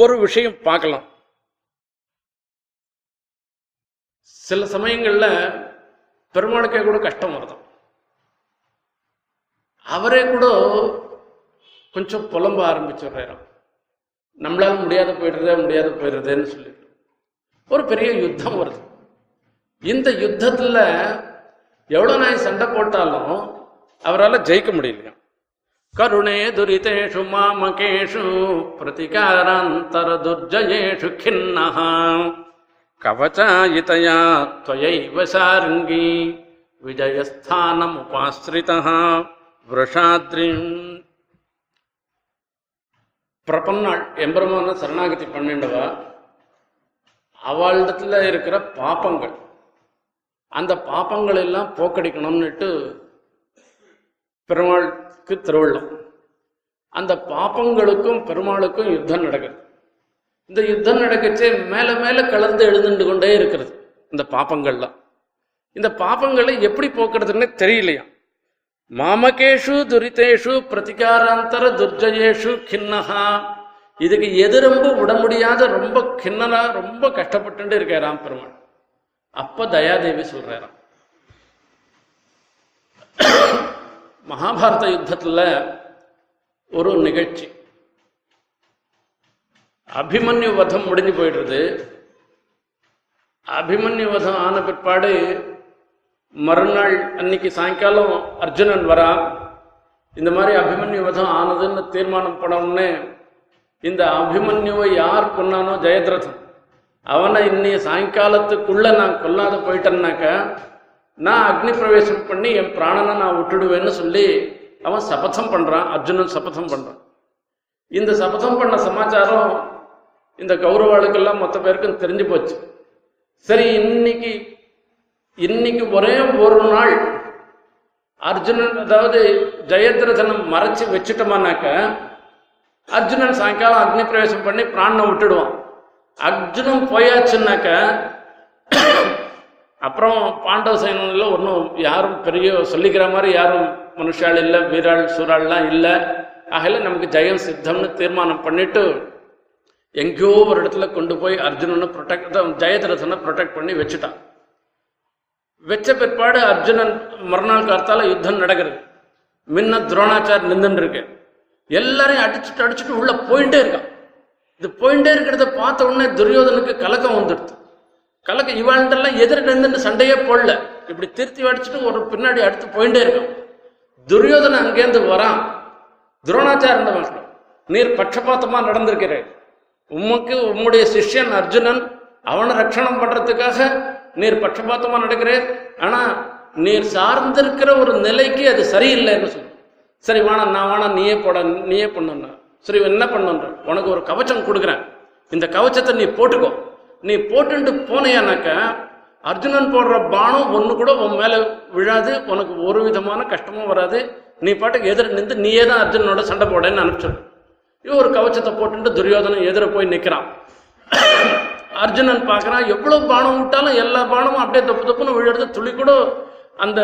ஒரு விஷயம் பார்க்கலாம். சில சமயங்களில் பெருமாளுக்கே கூட கஷ்டம் வருது. அவரே கூட கொஞ்சம் புலம்ப ஆரம்பிச்சிடுறாராம். நம்மளால் முடியாத போயிடுறதே முடியாத போயிடுறதுன்னு சொல்லிட்டு. ஒரு பெரிய யுத்தம் வருது. இந்த யுத்தத்தில் எவ்வளோ நான் சண்டை போட்டாலும் அவரால் ஜெயிக்க முடியலையா? கருணே துரிதேஷு மாமகேஷு பிரதிகாராந்தர துர்ஜயேஷு கிண்ணஹா கவச்சாயிதயா துவைவ சாருங்கி விஜயஸ்தானம் உபாசிரிதா விரஷாத்ரிம் பிரபன்னாள் எம்பெருமான சரணாகதி பண்ணிண்டவா அவளிடத்துல இருக்கிற பாப்பங்கள் அந்த பாப்பங்கள் எல்லாம் போக்கடிக்கணும்னுட்டு பெருமாளுக்கு திருவள்ளம் அந்த பாப்பங்களுக்கும் பெருமாளுக்கும் யுத்தம் நடக்குது இந்த யுத்தம் நடக்கச்சே மேல மேல கலந்து எழுந்துட்டு கொண்டே இருக்கிறது இந்த பாப்பங்கள்லாம் இந்த பாப்பங்களை எப்படி போக்குறதுன்னு தெரியலையா மாமகேஷு துரிதேஷு பிரதிகாராந்தர துர்ஜயேஷு கிண்ணஹா. இதுக்கு எதிரம்பு விட முடியாத ரொம்ப கிண்ணனா ரொம்ப கஷ்டப்பட்டு இருக்காராம் பெருமாள் அப்ப தயாதேவி சொல்றாராம். மகாபாரத யுத்தத்துல ஒரு நிகழ்ச்சி. அபிமன்யு வதம் முடிஞ்சு போயிடுறது அபிமன்யு வதம் ஆன பிற்பாடு மறுநாள் அன்னைக்கு சாயங்காலம் அர்ஜுனன் வரான் இந்த மாதிரி அபிமன்யு வதம் ஆனதுன்னு தீர்மானம் பண்ணவுடனே இந்த அபிமன்யுவை யார் கொன்னானோ ஜெயத்ரதன். அவனை இன்னைய சாயங்காலத்துக்குள்ள நான் கொல்லாத போயிட்டேன்னாக்க நான் அக்னி பிரவேசம் பண்ணி என் பிராணனை நான் விட்டுடுவேன்னு சொல்லி அவன் சபதம் பண்றான் அர்ஜுனன் சபதம் பண்றான். இந்த சபதம் பண்ண சமாச்சாரம் இந்த கௌரவாளுக்கெல்லாம் மொத்த பேருக்கும் தெரிஞ்சு போச்சு. சரி இன்னைக்கு இன்னைக்கு ஒரே ஒரு நாள் அர்ஜுனன் அதாவது ஜெயத்ரதனம் மறைச்சு வச்சுட்டோமானாக்க அர்ஜுனன் சாயங்காலம் அக்னி பிரவேசம் பண்ணி பிராணனை விட்டுடுவான். அர்ஜுனன் போயாச்சுன்னாக்க அப்புறம் பாண்டவ சைனில் ஒன்றும் யாரும் பெரிய சொல்லிக்கிற மாதிரி யாரும் மனுஷாள் இல்லை வீராள் சூறாள்லாம் இல்லை. ஆகல நமக்கு ஜெயம் சித்தம்னு தீர்மானம் பண்ணிட்டு எங்கேயோ ஒரு இடத்துல கொண்டு போய் அர்ஜுனனை ப்ரொடெக்ட் ஜெயத்ரதனை ப்ரொடெக்ட் பண்ணி வச்சுட்டான். வெச்ச பிற்பாடு அர்ஜுனன் மறுநாள் காத்தால யுத்தம் நடக்கிறது. முன்ன துரோணாச்சார் நின்றுட்டு இருக்கு. எல்லாரையும் அடிச்சுட்டு அடிச்சுட்டு உள்ள போயிட்டே இருக்கான். இது போயிட்டே இருக்கிறத பார்த்த உடனே துரியோதனுக்கு கலக்கம் வந்துடுது. கலக்கம் இவாழ்ந்தெல்லாம் எதிர நின்று சண்டையே போடல. இப்படி திருத்தி அடிச்சுட்டு ஒரு பின்னாடி அடுத்து போயிட்டே இருக்கான். துரியோதனை அங்கேருந்து வரான். துரோணாச்சார் மக்கள் நீர் பட்சபாத்தமா நடந்திருக்கிறேன் உமக்கு உம்முடைய சிஷ்யன் அர்ஜுனன் அவனை ரட்சணம் பண்றதுக்காக நீர் பட்சபாத்தமா நடக்கிறேன். ஆனா நீர் சார்ந்திருக்கிற ஒரு நிலைக்கு அது சரியில்லைன்னு சொல்லு. சரி வாணா நான் வாணா நீயே போட நீயே பண்ணுன்னா. சரி என்ன பண்ணுன்ற உனக்கு ஒரு கவச்சம் கொடுக்குறேன். இந்த கவச்சத்தை நீ போட்டுக்கோ. நீ போட்டுட்டு போனையானாக்க அர்ஜுனன் போடுற பானம் ஒன்று கூட உன் மேலே விழாது. உனக்கு ஒரு விதமான கஷ்டமும் வராது. நீ பாட்டுக்கு எதிர நின்று நீயே தான் அர்ஜுனனோட சண்டை போடன்னு அனுப்பிச்சிரு இவன் ஒரு கவச்சத்தை போட்டுட்டு துரியோதனன் எதிர போய் நிற்கிறான் அர்ஜுனன் பார்க்குறான் எவ்வளோ பானம் விட்டாலும் எல்லா பானமும் அப்படியே தப்பு தப்புன்னு விழுறது துளி கூட அந்த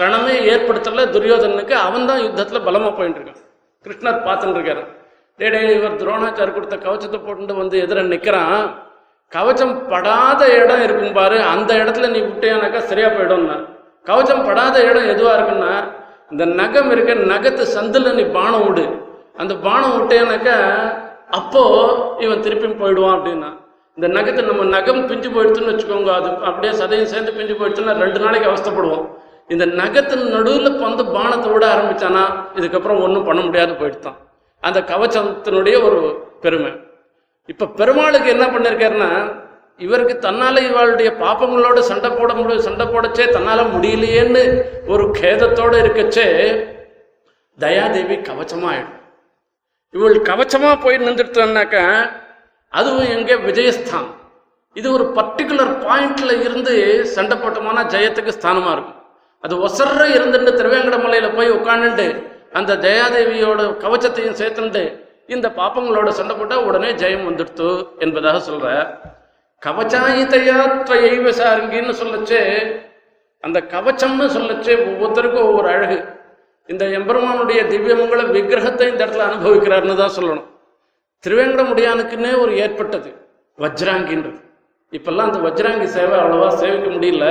ரணமே ஏற்படுத்தல துரியோதனனுக்கு. அவன் தான் யுத்தத்தில் பலமாக போயிட்டு இருக்கான். கிருஷ்ணர் பார்த்துட்டு இருக்காரு. டே இவர் துரோணாச்சார் கொடுத்த கவச்சத்தை போட்டு வந்து எதிர நிற்கிறான் கவச்சம் படாத இடம் இருக்கும் பாரு. அந்த இடத்துல நீ விட்டியானாக்கா சரியா போயிடும்னா. கவச்சம் படாத இடம் எதுவா இருக்குன்னா இந்த நகம் இருக்க நகத்து சந்தில் நீ பானம் விடு. அந்த பானம் விட்டேனாக்கா அப்போ இவன் திருப்பி போயிடுவான் அப்படின்னா. இந்த நகத்தை நம்ம நகம் பிஞ்சு போயிடுச்சுன்னு வச்சுக்கோங்க. அது அப்படியே சதையும் சேர்ந்து பிஞ்சு போயிடுச்சுன்னா ரெண்டு நாளைக்கு அவஸ்தைப்படுவோம். இந்த நகத்தின் நடுவில் வந்து பானத்தை விட ஆரம்பித்தானா இதுக்கப்புறம் ஒன்றும் பண்ண முடியாது போயிடுதான் அந்த கவச்சத்தினுடைய ஒரு பெருமை. இப்போ பெருமாளுக்கு என்ன பண்ணிருக்காருன்னா இவருக்கு தன்னால் இவளுடைய பாப்பங்களோட சண்டை போட முடியும் சண்டை போடச்சே தன்னால் முடியலையேன்னு ஒரு கேதத்தோட இருக்கச்சே தயாதேவி கவச்சமாக ஆயிடும் இவள் கவச்சமாக போய் நின்றுட்டான்னாக்க அதுவும் எங்க விஜயஸ்தான். இது ஒரு பர்டிகுலர் பாயிண்ட்ல இருந்து சண்டை போட்டோம்னா ஜெயத்துக்கு ஸ்தானமா இருக்கும். அது ஒசர்ற இருந்துட்டு திருவேங்கட மலையில போய் உட்காந்துட்டு அந்த ஜெயாதேவியோட கவச்சத்தையும் சேர்த்துட்டு இந்த பாப்பங்களோட சண்டை போட்டா உடனே ஜெயம் வந்துடுத்து என்பதாக சொல்ற. கவச்சாயிதையா துவையைவ சாருங்கின்னு சொல்லச்சே அந்த கவச்சம்னு சொல்லச்சு ஒவ்வொருத்தருக்கும் ஒவ்வொரு அழகு. இந்த எம்பெருமானுடைய திவ்யமங்கள விக்கிரகத்தை இந்த இடத்துல அனுபவிக்கிறாருன்னு தான் சொல்லணும். திருவேங்கடமுடியானுக்குன்னே ஒரு ஏற்பட்டது. வஜ்ராங்கின்றது. இப்பெல்லாம் அந்த வஜ்ராங்கி சேவை அவ்வளவா சேவிக்க முடியல.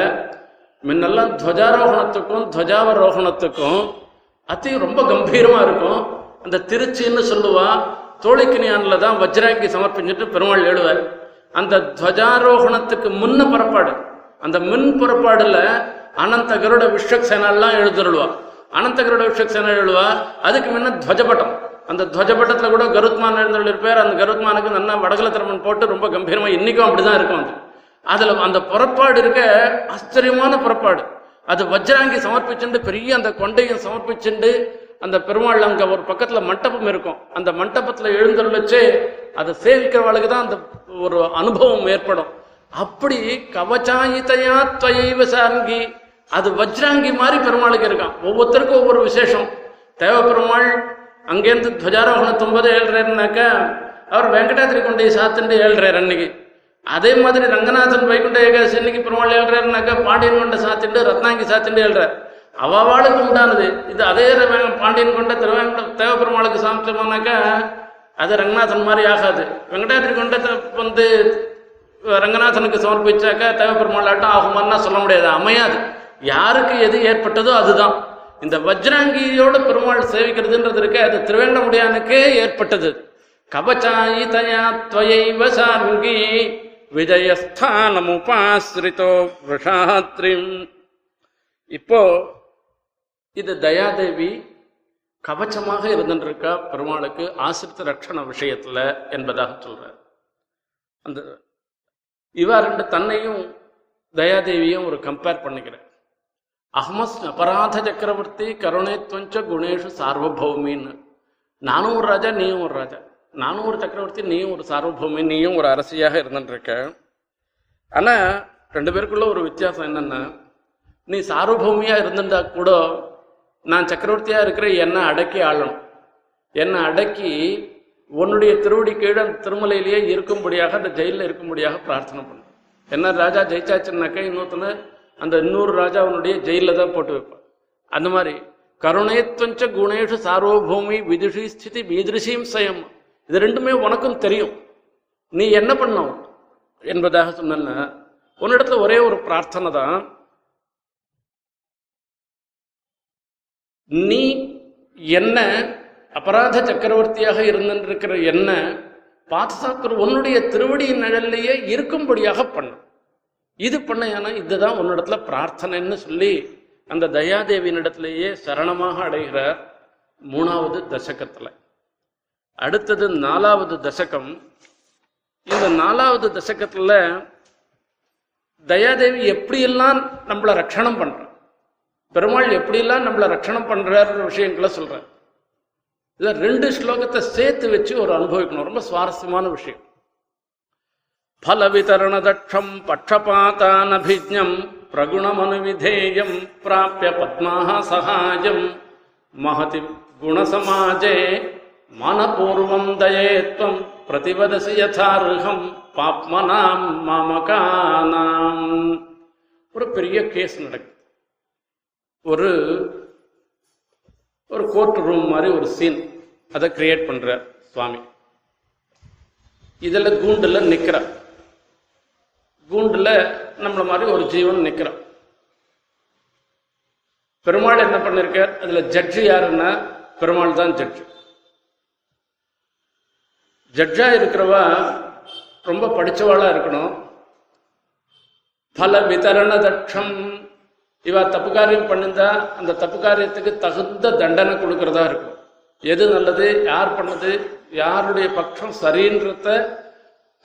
முன்னெல்லாம் துவஜாரோகணத்துக்கும் துவஜாவரோகணத்துக்கும் அதி ரொம்ப கம்பீரமா இருக்கும். அந்த திருச்சின்னு சொல்லுவா தோழிக்கினியானில் தான் வஜ்ராங்கி சமர்ப்பிச்சுட்டு பெருமாள் எழுவார். அந்த துவஜாரோகணத்துக்கு முன்ன புறப்பாடு. அந்த முன் புறப்பாடுல அனந்த கருட விஸ்வக்சேனாலாம் எழுதுருவா அனந்த கருட விஸ்வக்சேனா எழுவா அதுக்கு முன்ன துவஜபட்டம் அந்த துவஜபட்டத்துல கூட கருத்மான் எழுந்தருள் இருப்பார் அந்த கருத்மானுக்கு நல்லா வடகல திறமன் போட்டு ரொம்ப கம்பீரமாக இன்றைக்கும் அப்படி அப்படிதான் இருக்கும் அது அதில் அந்த புறப்பாடு இருக்க ஆச்சரியமான புறப்பாடு அது வஜ்ராங்கி சமர்ப்பிச்சுண்டு பெரிய அந்த கொண்டையும் சமர்ப்பிச்சுண்டு அந்த பெருமாள் அங்கே ஒரு பக்கத்தில் மண்டபம் இருக்கும் அந்த மண்டபத்தில் எழுந்தருளச்சே அதை சேவிக்கிறவளுக்கு தான் அந்த ஒரு அனுபவம் ஏற்படும் அப்படி கவச்சாயிதையா துவைவ சாங்கி அது வஜ்ராங்கி மாதிரி பெருமாளுக்கு இருக்கான் ஒவ்வொருத்தருக்கும் ஒவ்வொரு விசேஷம் தேவ பெருமாள் அங்கேருந்து துவஜாரோகணம் தொம்பது ஏழ்றாருனாக்கா அவர் வெங்கடாத்திரி கொண்டை சாத்துண்டு ஏழ்றாரு அன்னைக்கு. அதே மாதிரி ரங்கநாதன் வைகுண்ட ஏகாதசி அன்னைக்கு பெருமாள் ஏழ்றாருனாக்கா பாண்டியன் கொண்ட சாத்திண்டு ரத்னாங்கி சாத்திண்டு ஏழ்றார் அவாளுக்கு உண்டானது. இது அதே பாண்டியன் கொண்ட திருவேங்கட தேவப்பெருமாளுக்கு சாமிச்சோம்னாக்கா அது ரங்கநாதன் மாதிரி ஆகாது. வெங்கடாத்திரி கொண்ட வந்து ரங்கநாதனுக்கு சமர்ப்பிச்சாக்கா தேவப்பெருமாளாட்டம் ஆகுமான்னா சொல்ல முடியாது. அமையாது. யாருக்கு எது ஏற்பட்டதோ அதுதான். இந்த வஜ்ராங்கியோட பெருமாள் சேவிக்கிறதுன்றது இருக்க அது திருவேங்கடமுடியானுக்கே ஏற்பட்டது. கவச்சாயிதயா துவயைவ சார்கி விஜயஸ்தானமுபாசிரிதோ விஷாத்ரிம் இப்போ இது தயாதேவி கவச்சமாக இருந்துருக்கா பெருமாளுக்கு ஆசிரித்த ரட்சண விஷயத்துல என்பதாக சொல்றார். அந்த இவா ரெண்டு தன்னையும் தயாதேவியும் ஒரு கம்பேர் பண்ணிக்கிறேன் அஹ்மஸ் அபராத சக்கரவர்த்தி கருணைத்வஞ்ச குணேஷு சார்வபௌமின்னு. நானும் ஒரு ராஜா நீயும் ஒரு ராஜா. நானும் ஒரு சக்கரவர்த்தி நீயும் ஒரு சார்வபௌமி நீயும் ஒரு அரசியாக இருந்துருக்க. ஆனா ரெண்டு பேருக்குள்ள ஒரு வித்தியாசம் என்னன்னா நீ சார்வபௌமியா இருந்திருந்தா கூட நான் சக்கரவர்த்தியா இருக்கிற என்னை அடக்கி ஆளணும். என்னை அடக்கி உன்னுடைய திருவடி கீழே அந்த திருமலையிலேயே இருக்கும்படியாக அந்த ஜெயிலில் இருக்கும்படியாக பிரார்த்தனை பண்ணு என்ன ராஜா ஜெயிச்சாச்சுன்னாக்கா இன்னொருத்தனை அந்த இன்னொரு ராஜா அவனுடைய ஜெயிலில் தான் போட்டு வைப்பான். அந்த மாதிரி கருணைத்வஞ்ச குணேஷு சார்வபூமி விதுஷி ஸ்திதி மீதிருஷியும் சயம். இது ரெண்டுமே உனக்கும் தெரியும். நீ என்ன பண்ணும் என்பதாக சொன்ன உன்னிடத்துல ஒரே ஒரு பிரார்த்தனை தான். நீ என்ன அபராத சக்கரவர்த்தியாக இருந்திருக்கிற என்ன பாதுகாக்கிற உன்னுடைய திருவடி நிழல்லையே இருக்கும்படியாக பண்ணும் இது பண்ணையானா இதுதான் உன்னிடத்துல பிரார்த்தனைன்னு சொல்லி அந்த தயாதேவியினிடத்திலேயே சரணமாக அடைகிறார் மூணாவது தசகத்துல. அடுத்தது நாலாவது தசகம். இந்த நாலாவது தசகத்துல தயாதேவி எப்படியெல்லாம் நம்மளை ரட்சணம் பண்ற பெருமாள் எப்படியெல்லாம் நம்மளை ரட்சணம் பண்றாருன்ற விஷயங்களை சொல்றார். இதை ரெண்டு ஸ்லோகத்தை சேர்த்து வச்சு ஒரு அனுபவிக்கணும். ரொம்ப சுவாரஸ்யமான விஷயம். பல पक्षपातानभिज्ञम् प्रगुणमनुविधेयम् प्राप्य பிரகுணமனுவிதேயம் सहायम् महति சகாயம் मनपूर्वम् दये மனபூர்வம் प्रतिवदसि यथार्हम् யதார்ஹம் பாப்மனாம் மாமகானாம் ஒரு பெரிய கேஸ் நடக்குது. ஒரு ஒரு கோர்ட் ரூம் மாதிரி ஒரு சீன் அதை கிரியேட் பண்றார் சுவாமி. இதில் கூண்டில் நிற்கிறார் கூண்டுல நம்மள மாதிரி ஒரு ஜீவன் நிக்கிறான். பெருமாள் என்ன பண்ணிருக்கார் அதுல ஜட்ஜு யாருன்னா பெருமாள் தான் ஜட்ஜு ஜட்ஜா இருக்கிறவா ரொம்ப படிச்சவாளா இருக்கணும். பல விதரண தட்சம் இவா தப்பு காரியம் பண்ணிருந்தா அந்த தப்பு காரியத்துக்கு தகுந்த தண்டனை கொடுக்கறதா இருக்கும். எது நல்லது யார் பண்ணது யாருடைய பட்சம் சரின்றத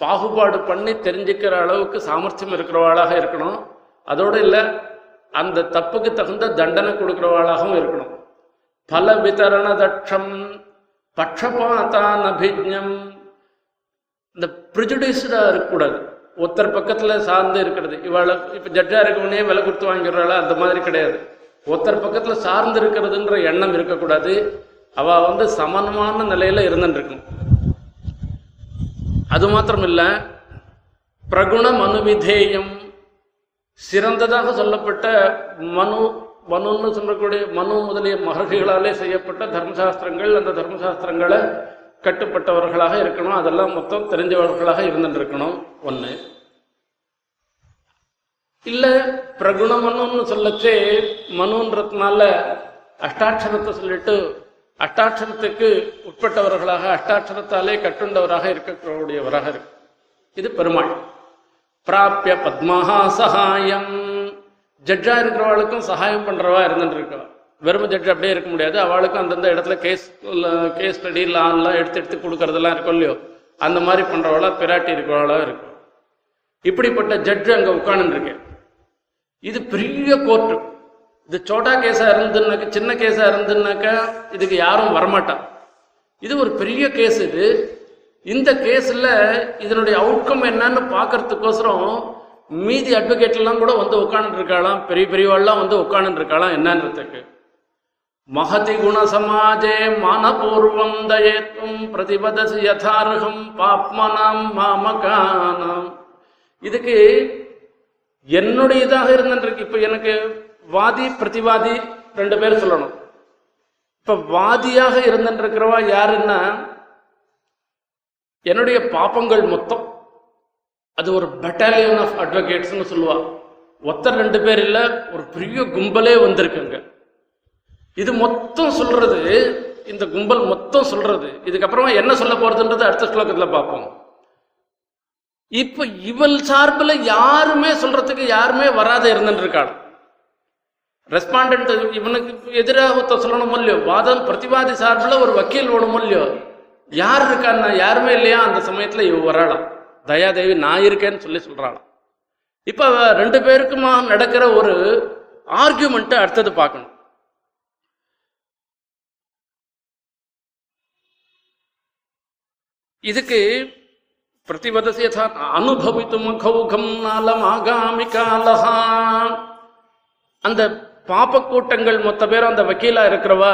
பாகுபாடு பண்ணி தெரிஞ்சுக்கிற அளவுக்கு சாமர்த்தியம் இருக்கிறவாளாக இருக்கணும். அதோடு இல்லை அந்த தப்புக்கு தகுந்த தண்டனை கொடுக்கிறவாளாகவும் இருக்கணும். பல விதரண தட்சம் பட்சபாத்தான் அபிஜம் இந்த ப்ரிஜுடிஸ்டாக இருக்கக்கூடாது. ஒருத்தர் பக்கத்தில் சார்ந்து இருக்கிறது. இவாள இப்போ ஜட்ஜாக இருக்கவனே விலை கொடுத்து வாங்கிடுறாளா? அந்த மாதிரி கிடையாது. ஒருத்தர் பக்கத்தில் சார்ந்து இருக்கிறதுன்ற எண்ணம் இருக்கக்கூடாது. அவள் வந்து சமனமான நிலையில் இருந்துட்டு இருக்கணும். அது மாத்திரம் பிரகுண மனு விதேயம் சிறந்ததாக சொல்லப்பட்ட மனு மனுன்னு சொல்லக்கூடிய மனு முதலிய மகர்ஷிகளாலே செய்யப்பட்ட தர்மசாஸ்திரங்கள் அந்த தர்மசாஸ்திரங்களை கட்டுப்பட்டவர்களாக இருக்கணும். அதெல்லாம் மொத்தம் தெரிஞ்சவர்களாக இருந்துட்டு இருக்கணும் ஒன்று இல்லை பிரகுண மனுன்னு சொல்லச்சே மனுன்றதுனால அஷ்டாட்சரத்தை சொல்லிட்டு அஷ்டாட்சரத்துக்கு உட்பட்டவர்களாக அஷ்டாட்சரத்தாலே கட்டுண்டவராக இருக்கக்கூடியவராக இருக்கு. இது பெருமாள். பிராபிய பத்மஹா சகாயம். ஜட்ஜா இருக்கிறவளுக்கும் சகாயம் பண்றவா இருந்துட்டு இருக்கா. வெறும் ஜட்ஜ் அப்படியே இருக்க முடியாது. அவளுக்கும் அந்தந்த இடத்துல கேஸ் கேஸ் ஸ்டடி லான்லாம் எடுத்து எடுத்து கொடுக்கறதெல்லாம் இருக்கும் இல்லையோ? அந்த மாதிரி பண்றவளா பிராட்டி இருக்கிறவளா இருக்கும். இப்படிப்பட்ட ஜட்ஜ் அங்க உட்காந்துருக்கேன் இது பெரிய கோர்ட்டு இது சோட்டா கேஸாக இருந்துன்னாக்க சின்ன கேஸாக இருந்துன்னாக்கா இதுக்கு யாரும் வரமாட்டான் இது ஒரு பெரிய கேஸ் இது. இந்த கேஸில் இதனுடைய அவுட்கம் என்னன்னு பார்க்கறதுக்கோசரம் மீதி அட்வொகேட்லாம் கூட வந்து உட்காந்துருக்காளாம் பெரிய பெரியவாள்லாம் வந்து உட்காந்துருக்காளாம் என்னன்றதுக்கு. மகதி குண சமாஜே தயேத்தும் பிரதிபதசி யதார்ஹம் பாப்மனாம் மாமகானாம். இதுக்கு என்னுடையதாக இருந்துருக்கு இப்போ எனக்கு வாதி பிரதிவாதி ரெண்டு பேர் சொல்லணும். இப்ப வாதியாக இருந்துருக்கிறவா யாருன்னா என்னுடைய பாப்பங்கள் மொத்தம். அது ஒரு பெட்டாலியன் ஆஃப் அட்வொகேட்ஸ்னு சொல்லுவா. ஒத்தர் ரெண்டு பேர் இல்ல ஒரு பெரிய கும்பலே வந்திருக்குங்க. இது மொத்தம் சொல்றது இந்த கும்பல் மொத்தம் சொல்றது. இதுக்கப்புறமா என்ன சொல்ல போறதுன்றது அடுத்த ஸ்லோகத்துல பார்ப்போம். இப்ப இவள் சார்பில் யாருமே சொல்றதுக்கு யாருமே வராத இருந்துட்டு இருக்காள் ரெஸ்பாண்டன்ட் இவனுக்கு எதிராக சொல்லணும் இல்லையோ வாதம் பிரதிவாதி சார்பில் ஒரு வக்கீல் ஓடும் இல்லையோ யார் இருக்கான்னா யாருமே இல்லையா? அந்த சமயத்தில் இவ வராளாம். தயாதேவி நான் இருக்கேன்னு சொல்லி சொல்கிறாளாம் இப்போ ரெண்டு பேருக்குமா நடக்கிற ஒரு ஆர்கியூமெண்ட்டை அடுத்தது பார்க்கணும். இதுக்கு பிரதிவதசி யதா அனுபவித்தும் கௌகம் நாலம் ஆகாமி காலஹா அந்த பாப்ப கூட்டங்கள் மொத்த பேரும் அந்த வக்கீலா இருக்கிறவா?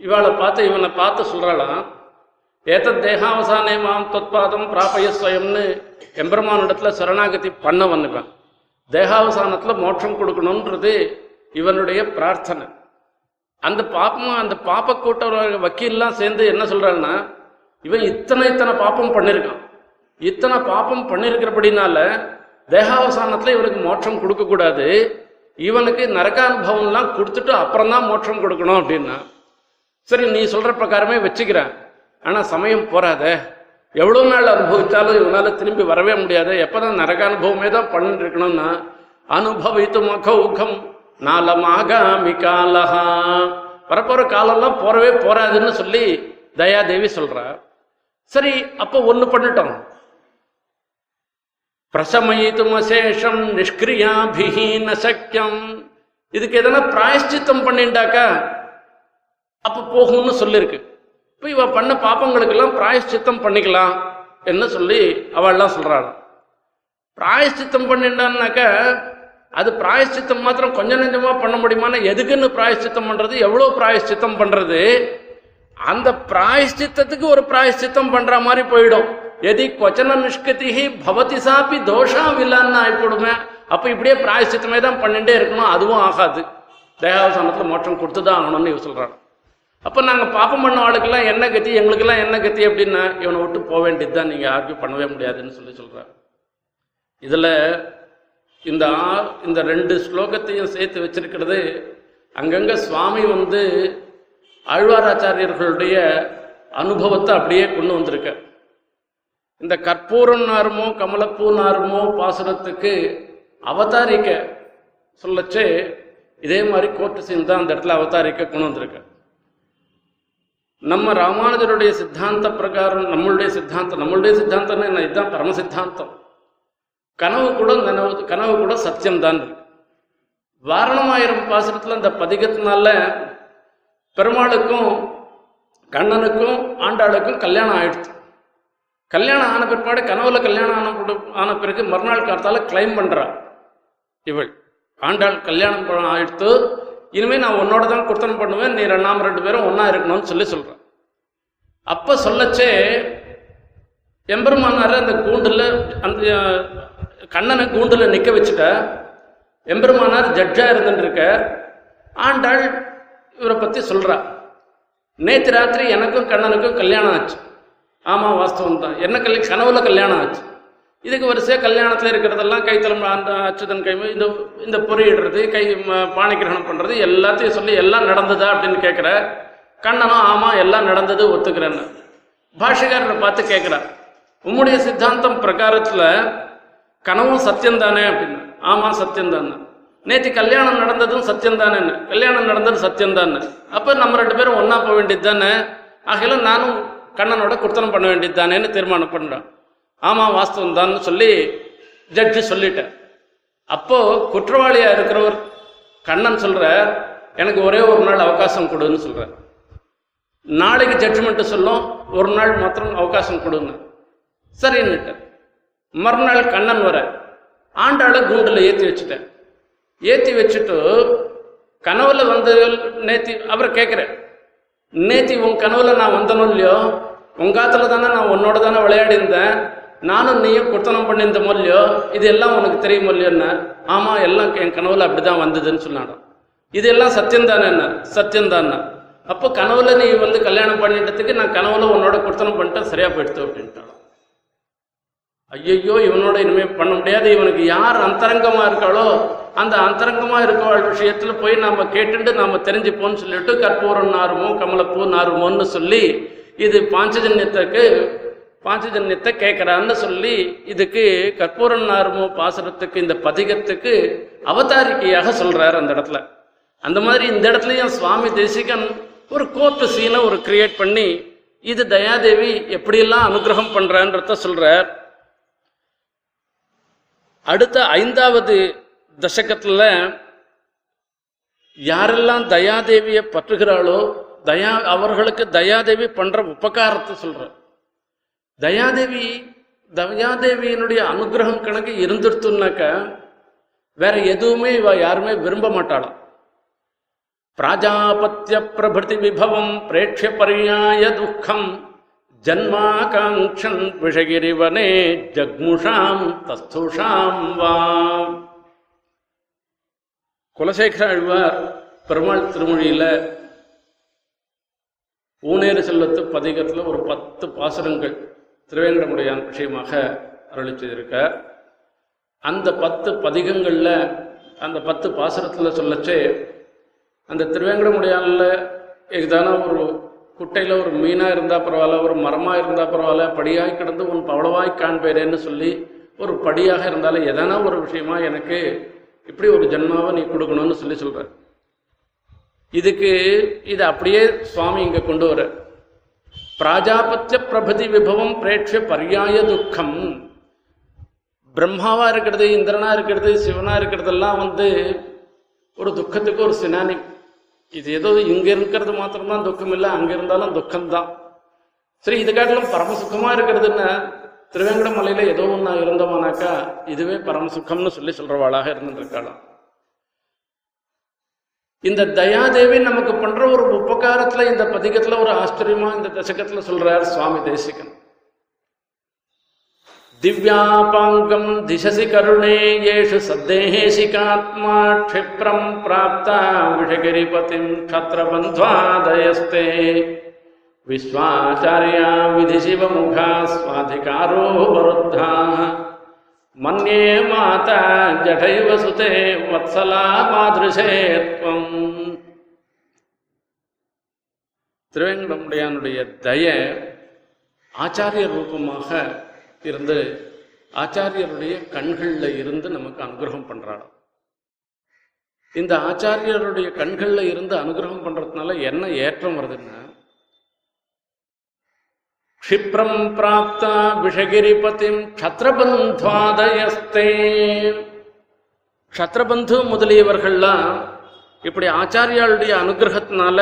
இவளை பார்த்து இவனை பார்த்து சொல்றாளாம் ஏத்தத் தேகாவசானே மாம் தொத்பாதம் பிராபய ஸ்வயம்னு எம்பெருமானிடத்துல சரணாகதி பண்ண வந்துவேன் தேகாவசானத்துல மோட்சம் கொடுக்கணுன்றது இவனுடைய பிரார்த்தனை. அந்த பாப்பம் அந்த பாப்ப கூட்ட வக்கீல்லாம் சேர்ந்து என்ன சொல்றான்னா இவன் இத்தனை இத்தனை பாப்பம் பண்ணியிருக்கான் இத்தனை பாப்பம் பண்ணியிருக்கிறபடினால தேகாவசானத்துல இவனுக்கு மோட்சம் கொடுக்க கூடாது இவனுக்கு நரகானுபவம்லாம் கொடுத்துட்டு அப்புறம் தான் மோட்சம் கொடுக்கணும் அப்படின்னா சரி நீ சொல்ற பிரகாரமே வச்சுக்கிறேன் ஆனால் சமயம் போறாதே. எவ்வளோ நாள் அனுபவித்தாலும் இவனால் திரும்பி வரவே முடியாது. எப்போதான் நரக அனுபவமே தான் பண்ணிட்டு இருக்கணும்னா அனுபவித்து மகௌகம் நாலமாகாமி காலஹா. வரப்போற காலம்லாம் போறவே போறாதுன்னு சொல்லி தயாதேவி சொல்றா. சரி அப்போ ஒன்று பண்ணிட்டோம். பிரசமயித்துமசேஷம் நிஷ்கிரியாபிஹீன சக்கியம் இதுக்கு எதனா பிராயஷ்சித்தம் பண்ணிண்டாக்கா? அப்ப போகும்னு சொல்லியிருக்கு இப்போ இவ பண்ண பாப்பங்களுக்கெல்லாம் பிராயஷ்சித்தம் பண்ணிக்கலாம் என்ன சொல்லி அவள்லாம் சொல்றாள். பிராயஷ்சித்தம் பண்ணிண்டான்னாக்கா அது பிராயஷ்சித்தம் மாத்திரம் கொஞ்ச நெஞ்சமா பண்ண முடியுமானா எதுக்குன்னு பிராயஷ்சித்தம் பண்றது எவ்வளவு பிராயஷ்சித்தம் பண்றது? அந்த பிராயஷ்சித்தத்துக்கு ஒரு பிராயஷ்சித்தம் பண்ற மாதிரி போயிடும். எதி கொச்சன நிஷ்கதிகி பவதி சாப்பி தோஷா வில்லான்னு ஆயிப்போடுமே அப்ப இப்படியே பிராயசித்தமே தான் பண்ணிட்டே இருக்கணும் அதுவும் ஆகாது. தேகாவசானத்துல மோட்சம் கொடுத்துதான் ஆகணும்னு இவ சொல்றாங்க அப்ப நாங்க பாப்பம் பண்ண ஆளுக்கெல்லாம் என்ன கத்தி எங்களுக்கெல்லாம் என்ன கத்தி அப்படின்னா இவனை விட்டு போக வேண்டியதுதான் நீங்க ஆர்கியூ பண்ணவே முடியாதுன்னு சொல்லி சொல்றாங்க இதுல இந்த ஆ- இந்த ரெண்டு ஸ்லோகத்தையும் சேர்த்து வச்சிருக்கிறது அங்கங்க சுவாமி வந்து ஆழ்வாராச்சாரியர்களுடைய அனுபவத்தை அப்படியே கொண்டு வந்திருக்க இந்த கற்பூரம் நாருமோ கமலப்பூ நாருமோ பாசனத்துக்கு அவதாரிக்க சொல்லச்சே இதே மாதிரி கோர்ட்டு சீன் தான் அந்த இடத்துல அவதாரிக்க கொண்டு வந்திருக்கு நம்ம ராமானுஜருடைய சித்தாந்த பிரகாரம் நம்மளுடைய சித்தாந்தம் நம்மளுடைய சித்தாந்தம்னா என்ன? இதுதான் பரம சித்தாந்தம். கனவு கூட நனவு கனவு கூட சத்தியம்தான் இருக்கு வாரணமாயிரம் பாசனத்தில் அந்த பதிகத்தினால பெருமாளுக்கும் கண்ணனுக்கும் ஆண்டாளுக்கும் கல்யாணம் ஆயிடுச்சு. கல்யாணம் ஆன பிற்பாடு கனவுல கல்யாணம் ஆன பிற- ஆன பிறகு மறுநாள் காலத்தால கிளைம் பண்றா. இவள் ஆண்டாள் கல்யாணம் பண்ண ஆயிடுத்து நான் உன்னோட தான் குர்த்தனம் பண்ணுவேன் நீ ரெண்டாம் ரெண்டு பேரும் ஒன்றா இருக்கணும்னு சொல்லி சொல்கிறான் அப்ப சொல்லச்சே எம்பெருமானார் அந்த கூண்டுல அந்த கண்ணனை கூண்டுல நிக்க வச்சுட்ட. எம்பெருமானார் ஜட்ஜா இருந்துருக்க ஆண்டாள் இவரை பத்தி சொல்றா. நேற்று ராத்திரி எனக்கும் கண்ணனுக்கும் கல்யாணம் ஆச்சு. ஆமாம் வாஸ்தவம் தான் என்ன கல்ய கனவுல கல்யாணம் ஆச்சு. இதுக்கு வரிசையாக கல்யாணத்தில் இருக்கிறதெல்லாம் கைத்தலம் அந்த அச்சுதன் கை இந்த இந்த பொறியிடுறது கை ம- பாணி கிரகணம் எல்லாத்தையும் சொல்லி எல்லாம் நடந்ததா அப்படின்னு கேட்குற கண்ணனும் ஆமாம் எல்லாம் நடந்தது ஒத்துக்கிறேன்னு. பாஷகாரரை பார்த்து கேட்குறார் உம்முடைய சித்தாந்தம் பிரகாரத்தில் கனவும் சத்தியம்தானே அப்படின்னு. ஆமாம் சத்தியம்தானே நேற்று கல்யாணம் நடந்ததும் சத்தியம்தானேன்னு. கல்யாணம் நடந்தது சத்தியம்தானே அப்போ நம்ம ரெண்டு பேரும் ஒன்றா போக வேண்டியது தானே ஆகையில நானும் கண்ணனோட குர்த்தனம் பண்ண வேண்டியது தானேன்னு தீர்மானம் பண்ணுறான் ஆமாம் வாஸ்தவம் தான் சொல்லி ஜட்ஜி சொல்லிட்டேன் அப்போது குற்றவாளியாக இருக்கிறவர் கண்ணன் சொல்கிற எனக்கு ஒரே ஒரு நாள் அவகாசம் கொடுன்னு சொல்கிறார் நாளைக்கு ஜட்ஜ்மெண்ட்டு சொல்லும் ஒரு நாள் மாத்திரம் அவகாசம் கொடுங்க சரின்னுட்டு மறுநாள் கண்ணன் வர ஆண்டாளை கூண்டுல ஏற்றி வச்சுட்டேன். ஏற்றி வச்சுட்டு கனவுல வந்து நேத்தி அவரை கேட்குறேன் நேத்தி உன் கனவுல நான் வந்தனும் இல்லையோ? உங்காத்துல தானே நான் உன்னோட தானே விளையாடி இருந்தேன் நானும் நீயும் குத்தனம் பண்ணியிருந்த மொழியோ இது எல்லாம் உனக்கு தெரியும் இல்லையோன்னா ஆமா எல்லாம் என் கனவுல அப்படிதான் வந்ததுன்னு சொன்னாங்க. இது எல்லாம் சத்தியம் சத்தியம்தான் சத்தியம் அப்போ கனவுல நீ வந்து கல்யாணம் பண்ணிட்டதுக்கு நான் கனவுல உன்னோட குத்தனம் பண்ணிட்டேன் சரியா போயிடுத்து அப்படின்ட்டான். ஐயையோ இவனோட இனிமே பண்ண முடியாது. இவனுக்கு யார் அந்தரங்கமா இருக்காளோ அந்த அந்தரங்கமா இருக்கவாள் விஷயத்துல போய் நாம கேட்டுட்டு நாம தெரிஞ்சுப்போம்னு சொல்லிட்டு கற்பூரம் நாருமோ கமலப்பூ நாருமோன்னு சொல்லி இது பாஞ்சஜன்யத்துக்கு பாஞ்சஜன்யத்தை கேட்கறான்னு சொல்லி இதுக்கு கற்பூரம் நாருமோ பாசுரத்துக்கு இந்த பதிகத்துக்கு அவதாரிக்கையாக சொல்றாரு அந்த இடத்துல. அந்த மாதிரி இந்த இடத்துலயும் சுவாமி தேசிகன் ஒரு கோர்ட்டு சீனை ஒரு கிரியேட் பண்ணி இது தயாதேவி எப்படியெல்லாம் அனுகிரகம் பண்றான்றத சொல்றார். அடுத்த ஐந்தாவது தசகத்துல யாரெல்லாம் தயாதேவியை பற்றுகிறாளோ தயா அவர்களுக்கு தயாதேவி பண்ற உபகாரத்தை சொல்ற தயாதேவி தயாதேவியினுடைய அனுகிரகம் கணக்கு இருந்துருத்துனாக்க வேற எதுவுமே இவ யாருமே விரும்ப மாட்டாளாம். பிராஜாபத்திய பிரபிருதி விபவம் பிரேட்சிய பரியாய துக்கம். ஜன்மாகாங்க்ஷன் விஷகிரிவனே ஜக்முஷாம் தஸ்துஷாம் வா. குலசேகர அழ்வார் பெருமாள் திருமொழியில ஊனேறு செல்லத்து பதிகத்தில் ஒரு பத்து பாசுரங்கள் திருவேங்கடமுடையான் விஷயமாக அருளி செய்திருக்கார். அந்த பத்து பதிகங்களில் அந்த பத்து பாசுரத்தில் சொல்லச்சே அந்த திருவேங்கடமுடையானில் ஏதான ஒரு குட்டையில் ஒரு மீனாக இருந்தால் பரவாயில்ல ஒரு மரமாக இருந்தால் பரவாயில்ல படியாய் கிடந்து உன் பவளவாய் காண்பேரேன்னு சொல்லி ஒரு படியாக இருந்தாலும் எதனா ஒரு விஷயமா எனக்கு இப்படி ஒரு ஜென்மாவை நீ கொடுக்கணும்னு சொல்லி சொல்கிற இதுக்கு இது அப்படியே சுவாமி இங்கே கொண்டு வர. பிராஜாபத்திய பிரபதி விபவம் பிரேட்ச பர்யாய துக்கம். பிரம்மாவா இருக்கிறது இந்திரனா இருக்கிறது சிவனா இருக்கிறதெல்லாம் வந்து ஒரு துக்கத்துக்கு ஒரு சினானி. இது ஏதோ இங்க இருக்கிறது மாத்திரம்தான் துக்கம் இல்லை அங்க இருந்தாலும் துக்கம்தான். சரி இது காட்டிலும் பரம சுகமா இருக்கிறதுன்னு திருவேங்கட மலையில ஏதோ ஒண்ணா இருந்தோமானாக்கா இதுவே பரம சுகம்னு சொல்லி சொல்றவாளாக இருந்துருக்காளாம். இந்த தயாதேவி நமக்கு பண்ற ஒரு உபகாரத்துல இந்த பதிகத்துல ஒரு ஆச்சரியமா இந்த தசகத்துல சொல்றார் சுவாமி தேசிகன். दिव्यापाङ्गं दिशसि करुणे येषु सद्देशिकात्मा क्षिप्रं प्राप्ता विषगिरिपतिं क्षत्रबन्ध्वादयस्ते विश्वाचार्या विधिशिवमुखा स्वाधिकारो वरुद्धाः मन्ये माता जठैव सुते वत्सला मादृशे त्वम् திருவேங்கடமுடையானுடைய தய ஆச்சாரிய ரூபமாக இருந்து ஆச்சாரியருடைய கண்கள்ல இருந்து நமக்கு அனுகிரகம் பண்ணுறாளாம் இந்த ஆச்சாரியருடைய கண்களில் இருந்து அனுகிரகம் பண்றதுனால என்ன ஏற்றம் வருதுன்னா க்ஷிப்ரம் பிராப்தா விஷகிரிபதிம் க்ஷத்ரபந்த்வாதயஸ்தே. க்ஷத்ரபந்து முதலியவர்கள்லாம் இப்படி ஆச்சாரியாளுடைய அனுகிரகத்தினால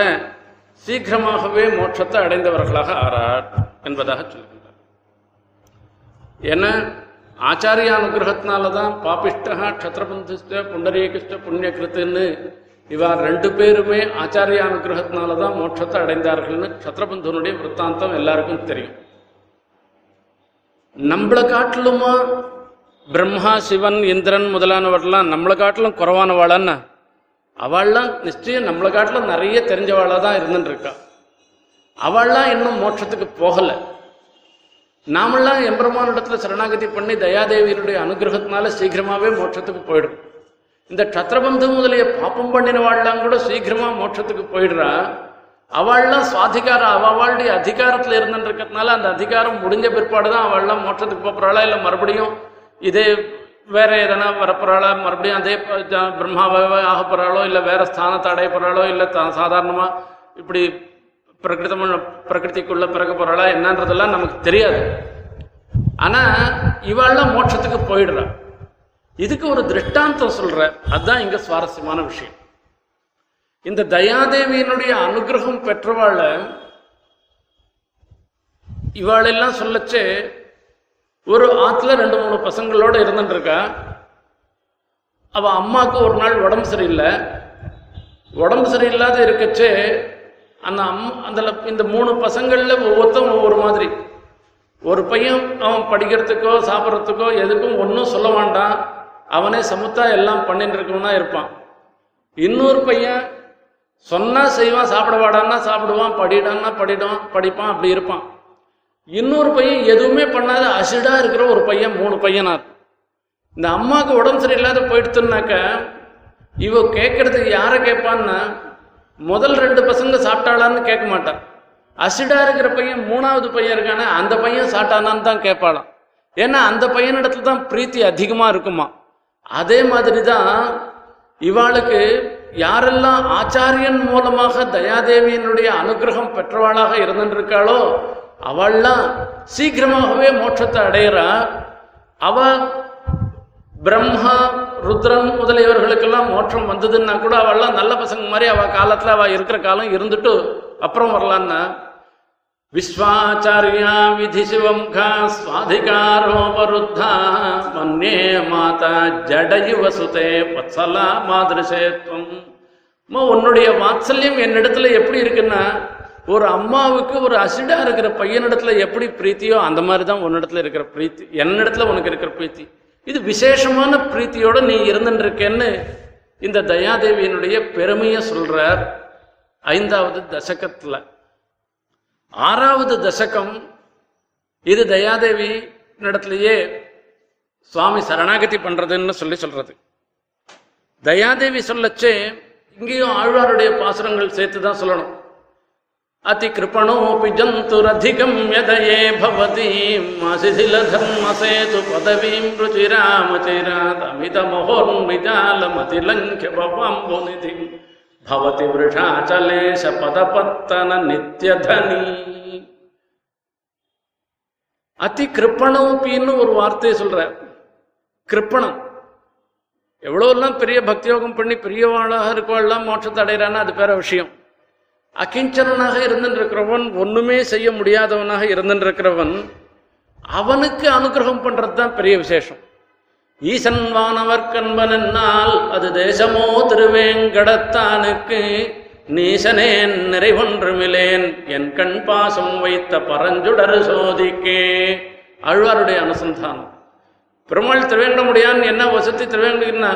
சீக்கிரமாகவே மோட்சத்தை அடைந்தவர்களாக ஆறார் என்பதாக சொல்லுங்கள் ஏன்னா ஆச்சாரிய அனுகிரகத்தினால தான் பாபிஷ்டா க்ஷத்ரபந்துஷ்ட புண்டரீகிஷ்ட புண்ணியகிருத்துன்னு இவா ரெண்டு பேருமே ஆச்சாரிய அனுகிரகத்தினால தான் மோட்சத்தை அடைந்தார்கள்னு க்ஷத்ரபந்தனுடைய விற்த்தாந்தம் எல்லாருக்கும் தெரியும். நம்மளை காட்டிலுமா பிரம்மா சிவன் இந்திரன் முதலானவர்கள்லாம் நம்மளை காட்டிலும் குறவானவாளான்னா அவள்லாம் நிச்சயம் நம்மளை காட்டிலும் நிறைய தெரிஞ்சவாளாக தான் இருந்துட்டு இருக்கா. அவள்லாம் இன்னும் மோட்சத்துக்கு போகலை. நாமெல்லாம் எம்பெருமானிடத்துல சரணாகதி பண்ணி தயாதேவியினுடைய அனுகிரகத்தினால சீக்கிரமாவே மோட்சத்துக்கு போயிடும். இந்த க்ஷத்ரபந்து முதலிய பாப்பம் பண்ணினவாள்லாம் கூட சீக்கிரமா மோட்சத்துக்கு போயிடுறா. அவள்லாம் சுவாதிகாரம் அவளுடைய அதிகாரத்தில் இருந்துருக்கிறதுனால இருக்கிறதுனால அந்த அதிகாரம் முடிஞ்ச பிற்பாடு தான் அவள்லாம் மோட்சத்துக்கு போகிறாளா இல்லை மறுபடியும் இதே வேற எதனா வரப்போறாளா? மறுபடியும் அதே பிரம்மாவாக போகிறாளோ ஆக இல்லை வேற ஸ்தானத்தை அடைய இல்லை சாதாரணமாக இப்படி பிரகிருதமான பிரகிருதிக்குள்ள பிறக்க போறாளா என்னன்றதெல்லாம் நமக்கு தெரியாது. ஆனா இவாள்லாம் மோட்சத்துக்கு போயிடுறா. இதுக்கு ஒரு திருஷ்டாந்தம் சொல்ற அதுதான் இங்க சுவாரஸ்யமான விஷயம். இந்த தயாதேவியினுடைய அனுகிரகம் பெற்றவாள இவாளெல்லாம் சொல்லச்சு ஒரு ஆத்துல ரெண்டு மூணு பசங்களோட இருந்துட்டு இருக்கா அவ அம்மாவுக்கு ஒரு நாள் உடம்பு சரியில்லை. உடம்பு சரியில்லாத இருக்கச்சே அந்த அம் அந்த இந்த மூணு பசங்களில் ஒவ்வொருத்தன் ஒவ்வொரு மாதிரி. ஒரு பையன் அவன் படிக்கிறதுக்கோ சாப்பிட்றதுக்கோ எதுக்கும் ஒன்றும் சொல்ல வேண்டாம் அவனே சமுத்தா எல்லாம் பண்ணிட்டு இருக்கவனா இருப்பான். இன்னொரு பையன் சொன்னால் செய்வான் சாப்பிட வாடான்னா சாப்பிடுவான் படிடான்னா படிடுவான் படிப்பான் அப்படி இருப்பான். இன்னொரு பையன் எதுவுமே பண்ணாத அசிடாக இருக்கிற ஒரு பையன் மூணு பையனார். இந்த அம்மாவுக்கு உடம்பு சரியில்லாத போயிடுத்துனாக்க இவ கேட்கறதுக்கு யாரை கேட்பான்னா முதல் ரெண்டு பசங்க சாப்பிட்டாளான்னு கேட்க மாட்டான். அசிடா இருக்கிற பையன் மூணாவது பையன் இருக்கானே அந்த பையன் சாப்பிட்டானான்னு தான் கேட்பாளாம். ஏன்னா அந்த பையனிடத்துல தான் பிரீத்தி அதிகமாக இருக்குமா? அதே மாதிரி தான் இவாளுக்கு யாரெல்லாம் ஆச்சாரியன் மூலமாக தயாதேவியினுடைய அனுகிரகம் பெற்றவாளாக இருந்துருக்காளோ அவள்லாம் சீக்கிரமாகவே மோட்சத்தை அடையிறா. அவ பிரம்மா ருத்ரன் முதலியவர்களுக்கெல்லாம் மோட்சம் வந்ததுன்னா கூட அவள்லாம் நல்ல பசங்க மாதிரி அவள் காலத்தில் அவள் இருக்கிற காலம் இருந்துட்டு அப்புறம் வரலான்னா விஸ்வாச்சாரியா விதி சிவம் கா சுவாதிகாரோபருத்தா மன்னே மாதா ஜடயுவ சுதே வத்சலா மாதிரிசேத்வம் அம்மா உன்னுடைய வாத்சல்யம் என்னிடத்துல எப்படி இருக்குன்னா ஒரு அம்மாவுக்கு ஒரு அசிடா இருக்கிற பையனிடத்துல எப்படி பிரீத்தியோ அந்த மாதிரி தான் உன்னிடத்துல இருக்கிற பிரீத்தி என்னிடத்துல உனக்கு இருக்கிற பிரீத்தி. இது விசேஷமான பிரீத்தியோட நீ இருந்துருக்கேன்னு இந்த தயாதேவியினுடைய பெருமையை சொல்றார் ஐந்தாவது தசகத்துல. ஆறாவது தசகம் இது தயாதேவி இடத்துலயே சுவாமி சரணாகதி பண்றதுன்னு சொல்லி சொல்றது. தயாதேவி சொல்லச்சே இங்கேயும் ஆழ்வாருடைய பாசுரங்கள் சேர்த்து தான் சொல்லணும். அதி கிருபணோபி ஜந்துரதிகம் யதயே பவதி மாசிசில தர்மசேது பதவீம் ருச்சிராமச்சிராத் அமித மோர்மிஜாலமதிலங்கிய பவாம்புநிதி பவதி விருஷாச்சலேஷ பதபத்தன நித்யதனி அதி கிருப்பணோபின்னு ஒரு வார்த்தையை சொல்ற கிருப்பணம் எவ்வளோ எல்லாம் பெரிய பக்தியோகம் பண்ணி பெரியவாளாக இருக்கவாள்லாம் மோட்சத்தை அடைகிறான்னா அது பேர விஷயம் அகிஞ்சலனாக இருந்துருக்கிறவன் ஒன்றுமே செய்ய முடியாதவனாக இருந்துருக்கிறவன் அவனுக்கு அனுகிரகம் பண்ணுறது தான் பெரிய விசேஷம். ஈசன் வானவர் என்னால் அது தேசமோ திருவேங்கடத்தானுக்கு நீசனேன் நிறைவொன்றுமிலேன் என் கண் பாசம் வைத்த பரஞ்சுடர் சோதிக்கே. அழ்வாருடைய அனுசந்தானம். பெருமாள் திருவேங்கடமுடியான் என்ன வசதி திருவேங்கடா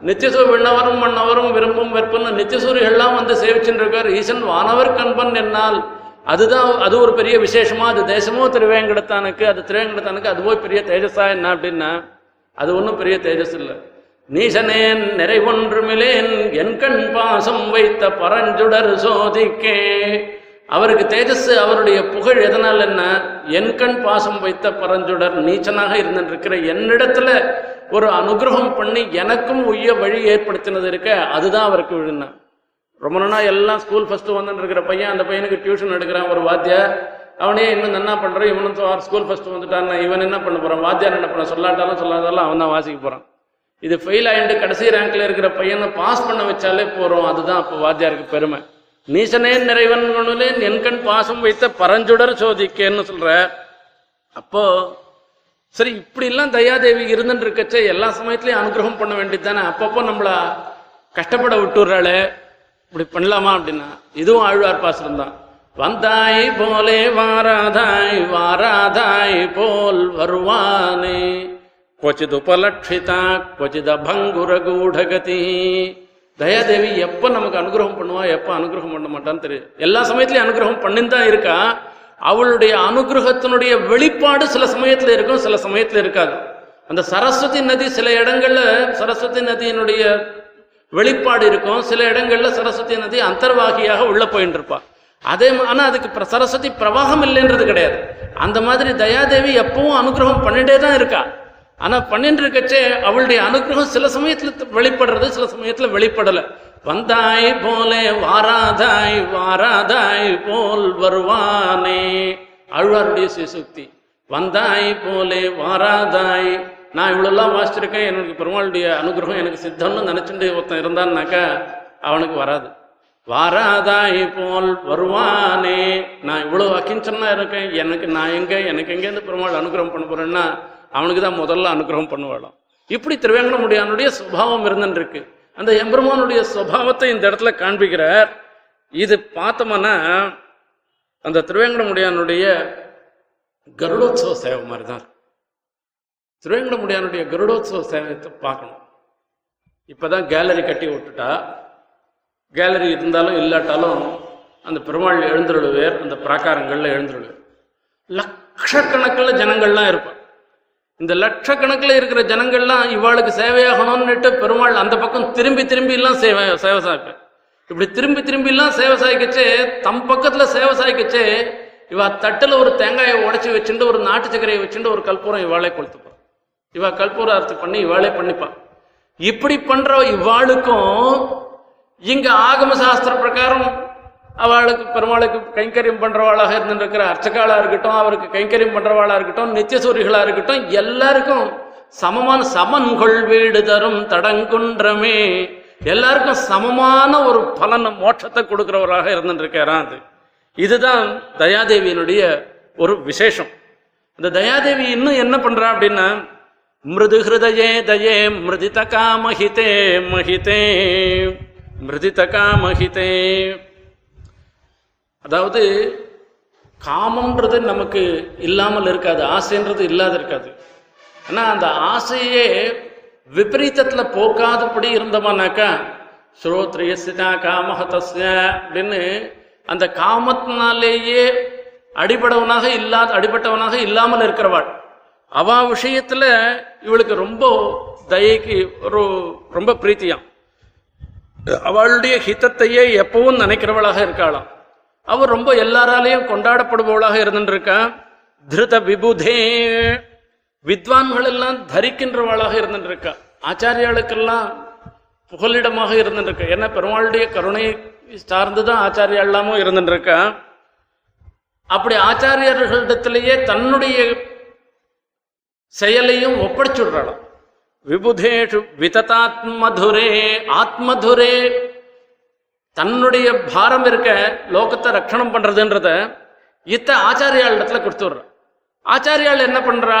நித்தியசூர் விண்ணவரும் மன்னவரும் விரும்பும் வெறுப்புன்னு நித்தியசூரிகள்லாம் வந்து சேவிச்சுட்டு இருக்கார் ஈசன் வானவர் கண்பன் என்னால். அதுதான் அது ஒரு பெரிய விசேஷமா அது தேசமோ திருவேங்கடத்தானுக்கு அது திருவேங்கடத்தானுக்கு அதுவோ பெரிய தேஜஸா என்ன அப்படின்னா அது ஒன்றும் பெரிய தேஜஸ் இல்லை. நீசனேன் நிறைவொன்றுமிலேன் என் கண் பாசம் வைத்த பரஞ்சுடர் சோதிக்கே. அவருக்கு தேஜஸ் அவருடைய புகழ் எதனால் என்ன? என் கண் பாசம் வைத்த பரஞ்சுடர் நீச்சனாக இருந்திருக்கிற என்னிடத்துல ஒரு அனுகிரகம் பண்ணி எனக்கும் உய்ய வழி ஏற்படுத்தினது இருக்க அதுதான் அவருக்கு விழுந்தான். ரொம்ப நாளா எல்லாம் ஸ்கூல் ஃபர்ஸ்ட் வந்துட்டு இருக்கிற பையன் அந்த பையனுக்கு டியூஷன் எடுக்கிறான் ஒரு வாத்தியார் அவனே இன்னும் என்ன பண்ணுறான் இவனும் ஸ்கூல் ஃபஸ்ட்டு வந்துட்டான் இவன் என்ன பண்ண போகிறான் வாத்தியார் என்ன பண்ண சொல்லாட்டாலும் சொல்லாதாலும் அவன் தான் வாசிக்க போகிறான் இது ஃபெயில் ஆகிட்டு கடைசி ரேங்க்ல இருக்கிற பையனை பாஸ் பண்ண வச்சாலே போகிறோம் அதுதான் அப்போ வாத்தியாருக்கு பெருமை. நீசனே நிறைவன் குணலே என்கண் பாசம் வைத்த பரஞ்சுடர் சோதிக்கேன்னு சொல்ற. அப்போ சரி இப்படி எல்லாம் தயாதேவி இருந்துட்டு இருக்கச்சே எல்லா சமயத்திலயும் அனுகிரகம் பண்ண வேண்டியது தானே அப்பப்போ நம்மள கஷ்டப்பட விட்டுறாளே இப்படி பண்ணலாமா அப்படின்னா இதுவும் ஆழ்வார் பாசுரம் தான். வந்தாய் போலே வாராதாய் வாராதாய் போல் வருவானே. கொச்சித் உபலட்சிதா கொச்சித் அபங்குர கூடகதி தயாதேவி எப்போ நமக்கு அனுகிரகம் பண்ணுவா எப்போ அனுகிரகம் பண்ண மாட்டான்னு தெரியும் எல்லா சமயத்துலையும் அனுகிரகம் பண்ணின்னு தான் இருக்கா? அவளுடைய அனுகிரகத்தினுடைய வெளிப்பாடு சில சமயத்தில் இருக்கும் சில சமயத்தில் இருக்காது. அந்த சரஸ்வதி நதி சில இடங்கள்ல சரஸ்வதி நதியினுடைய வெளிப்பாடு இருக்கும். சில இடங்கள்ல சரஸ்வதி நதி அந்தர்வாகியாக உள்ள போயிட்டு இருப்பா. அதே ம- ஆனா அதுக்கு பிர- சரஸ்வதி பிரவாகம் இல்லைன்றது கிடையாது. அந்த மாதிரி தயாதேவி எப்பவும் அனுகிரகம் பண்ணிட்டே தான் இருக்கா. ஆனா பண்ணிட்டு இருக்கச்சே அவளுடைய அனுகிரகம் சில சமயத்துல வெளிப்படுறது சில சமயத்துல வெளிப்படல. வந்தாய் போலே வாராதாய் வாராதாய் போல் வருவானே. அழ்வாருடைய சிசுக்தி வந்தாய் போலே வாராதாய். நான் இவ்வளோலாம் வாசிச்சிருக்கேன் எனக்கு பெருமாளுடைய அனுகிரகம் எனக்கு சித்தம்னு நினைச்சுட்டு ஒருத்தன் இருந்தான்னாக்கா அவனுக்கு வராது. வாராதாய் போல் வருவானே. நான் இவ்வளோ அக்கிஞ்சனா இருக்கேன் எனக்கு நான் எங்க எனக்கு எங்கேருந்து பெருமாள் அனுகிரகம் பண்ண போறேன்னா அவனுக்கு தான் முதல்ல அனுகிரகம் பண்ணுவாளாம். இப்படி திருவேங்கடமுடியானுடைய சுபாவம் இருந்துருக்கு அந்த எம்பெருமானுடைய சுபாவத்தை இந்த இடத்துல காண்பிக்கிறார். இது பார்த்தோம்னா அந்த திருவேங்கடமுடியானுடைய கருடோத்சவ சேவை மாதிரி தான் இருக்கு. திருவேங்கடமுடியானுடைய கருடோத்சவ சேவையத்தை பார்க்கணும். இப்போதான் கேலரி கட்டி விட்டுட்டா. கேலரி இருந்தாலும் இல்லாட்டாலும் அந்த பெருமாள் எழுந்துருளுவேர் அந்த பிராகாரங்களில் எழுந்துருளுவேர் லட்சக்கணக்கில் ஜனங்கள்லாம் இருப்பார் இந்த லட்சக்கணக்கில் இருக்கிற ஜனங்கள்லாம் இவாளுக்கு சேவையாகணும்னுட்டு பெருமாள் அந்த பக்கம் திரும்பி திரும்பி எல்லாம் சேவை சேவை சாய்ப்பேன் இப்படி திரும்பி திரும்பி எல்லாம் சேவை சாய்க்கச்சே தம் பக்கத்துல சேவை சாய்க்கச்சே இவா தட்டுல ஒரு தேங்காயை உடைச்சி வச்சுட்டு ஒரு நாட்டு சக்கரையை வச்சுட்டு ஒரு கற்பூரம் இவாளே கொளுத்துப்பான் இவா கற்பூரார்த்தி பண்ணி இவாளே பண்ணிப்பான் இப்படி பண்ற இவாளுக்கும் இங்க ஆகம சாஸ்திர பிரகாரம் அவளுக்கு பெருமாளுக்கு கைங்கரியம் பண்றவாளாக இருந்துருக்கிற அர்ச்சகாளா இருக்கட்டும் அவருக்கு கைங்கரியம் பண்றவாளா இருக்கட்டும் நித்தியசூரிகளா இருக்கட்டும் எல்லாருக்கும் சமமான சமன்கொள் வீடு தரும் தடங்குன்றமே. எல்லாருக்கும் சமமான ஒரு பலன் மோட்சத்தை கொடுக்கிறவராக இருந்துருக்காராம் அது. இதுதான் தயாதேவியினுடைய ஒரு விசேஷம். இந்த தயாதேவி இன்னும் என்ன பண்றா அப்படின்னா மிருது ஹிருதயே தயே மிருதிதகா மகிதே மகிதே மிருதிதகா மகிதே அதாவது காமம்ன்றது நமக்கு இல்லாமல் இருக்காது ஆசைன்றது இல்லாத இருக்காது. ஆனால் அந்த ஆசையே விபரீதத்தில் போக்காதபடி இருந்தோமானாக்கா ஸ்ரோத்ரியசிதா காமஹதஸ்ய அப்படின்னு அந்த காமத்தினாலேயே அடிபடவனாக இல்லாத அடிபட்டவனாக இல்லாமல் இருக்கிறவாள். அவ விஷயத்துல இவளுக்கு ரொம்ப தயைக்கு ஒரு ரொம்ப பிரீத்தியாம். அவளுடைய ஹிதத்தையே எப்பவும் நினைக்கிறவளாக இருக்காளாம். அவர் ரொம்ப எல்லாராலையும் கொண்டாடப்படுபவளாக இருந்துருக்கா திருத விபுதே. வித்வான்கள் எல்லாம் தரிக்கின்றவளாக இருந்துருக்கா ஆச்சாரியாளுக்கெல்லாம் புகலிடமாக இருந்துருக்கா ஏன்னா பெருமாளுடைய கருணை சார்ந்துதான் ஆச்சாரியாளாமும் இருந்துருக்கா அப்படி ஆச்சாரியர்களிடத்திலேயே தன்னுடைய செயலையும் ஒப்படைச்சுடுறாளாம். விபுதேஷு விததாத்மதுரே ஆத்மதுரே. தன்னுடைய பாரம் இருக்க லோகத்தை ரட்சணம் பண்றதுன்றத இத்த ஆச்சாரியால் இடத்துல கொடுத்துடுற. ஆச்சாரியாள் என்ன பண்றா?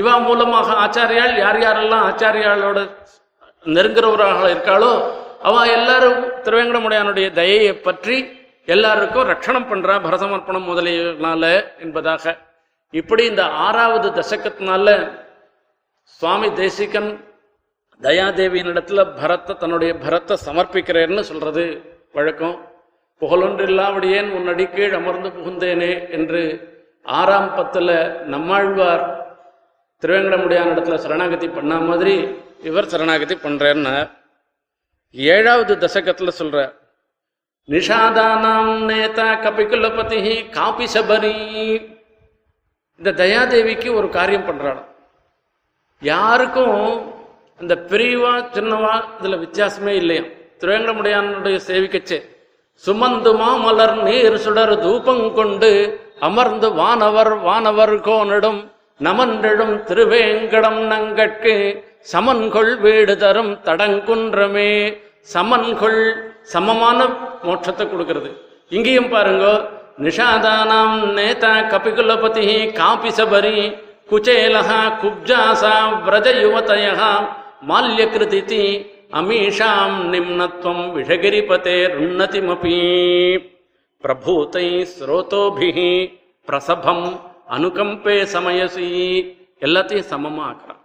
இவா மூலமாக ஆச்சாரியாள் யார் யாரெல்லாம் ஆச்சாரியாலோட நெருங்குறவராக இருக்காளோ அவ எல்லாரும் திருவேங்கடமுடையானுடைய தயையை பற்றி எல்லாருக்கும் ரட்சணம் பண்றா பரதமர்ப்பணம் முதலியனால என்பதாக. இப்படி இந்த ஆறாவது தசக்கத்தினால சுவாமி தேசிகன் தயாதேவியினிடத்துல பரத்தை தன்னுடைய பரத்தை சமர்ப்பிக்கிறேன்னு சொல்றது. வழக்கம். புகழொன்றில்லாவிடியேன் உன்னடி கீழ் அமர்ந்து புகுந்தேனே என்று ஆறாம் பத்தில் நம்மாழ்வார் திருவேங்கடமுடியான இடத்துல சரணாகதி பண்ண மாதிரி இவர் சரணாகதி பண்றேன்னு ஏழாவது தசகத்தில் சொல்ற நிஷாதானாம் நேதா கபிகுலபதி காபி சபரி இந்த தயாதேவிக்கு ஒரு காரியம் பண்றாள் யாருக்கும் அந்த பெரியவா சின்னவா இதுல வித்தியாசமே இல்லையா திருவேங்கடமுடையானுடைய சேவிக்கச்சு. சுமந்து மாமலர் நீர் சுடர் தூபம் கொண்டு அமர்ந்து வானவர் வானவர் கோனிடும் நமன்றெழும் திருவேங்கடம் நங்கட்கு. சமன்கொள் வீடு தரும் தடங்குன்றமே. சமன்கொள் சமமான மோட்சத்தை கொடுக்கிறது. இங்கேயும் பாருங்க நிஷாதானாம் நேதா கபிகுலபதி காபி சபரி குச்சேலஹா குப்ஜாசா விரஜ யுவதயா மால்யகிருதி அமீஷாம் நிம்னத்வம் விஷகிரிபதே ருன்னதிமபி பிரபூத்தை ஸ்ரோதோபிஹ பிரசபம் அனுகம்பே சமயசி எல்லாத்தையும் சமமாக்குறா ஆக்குறான்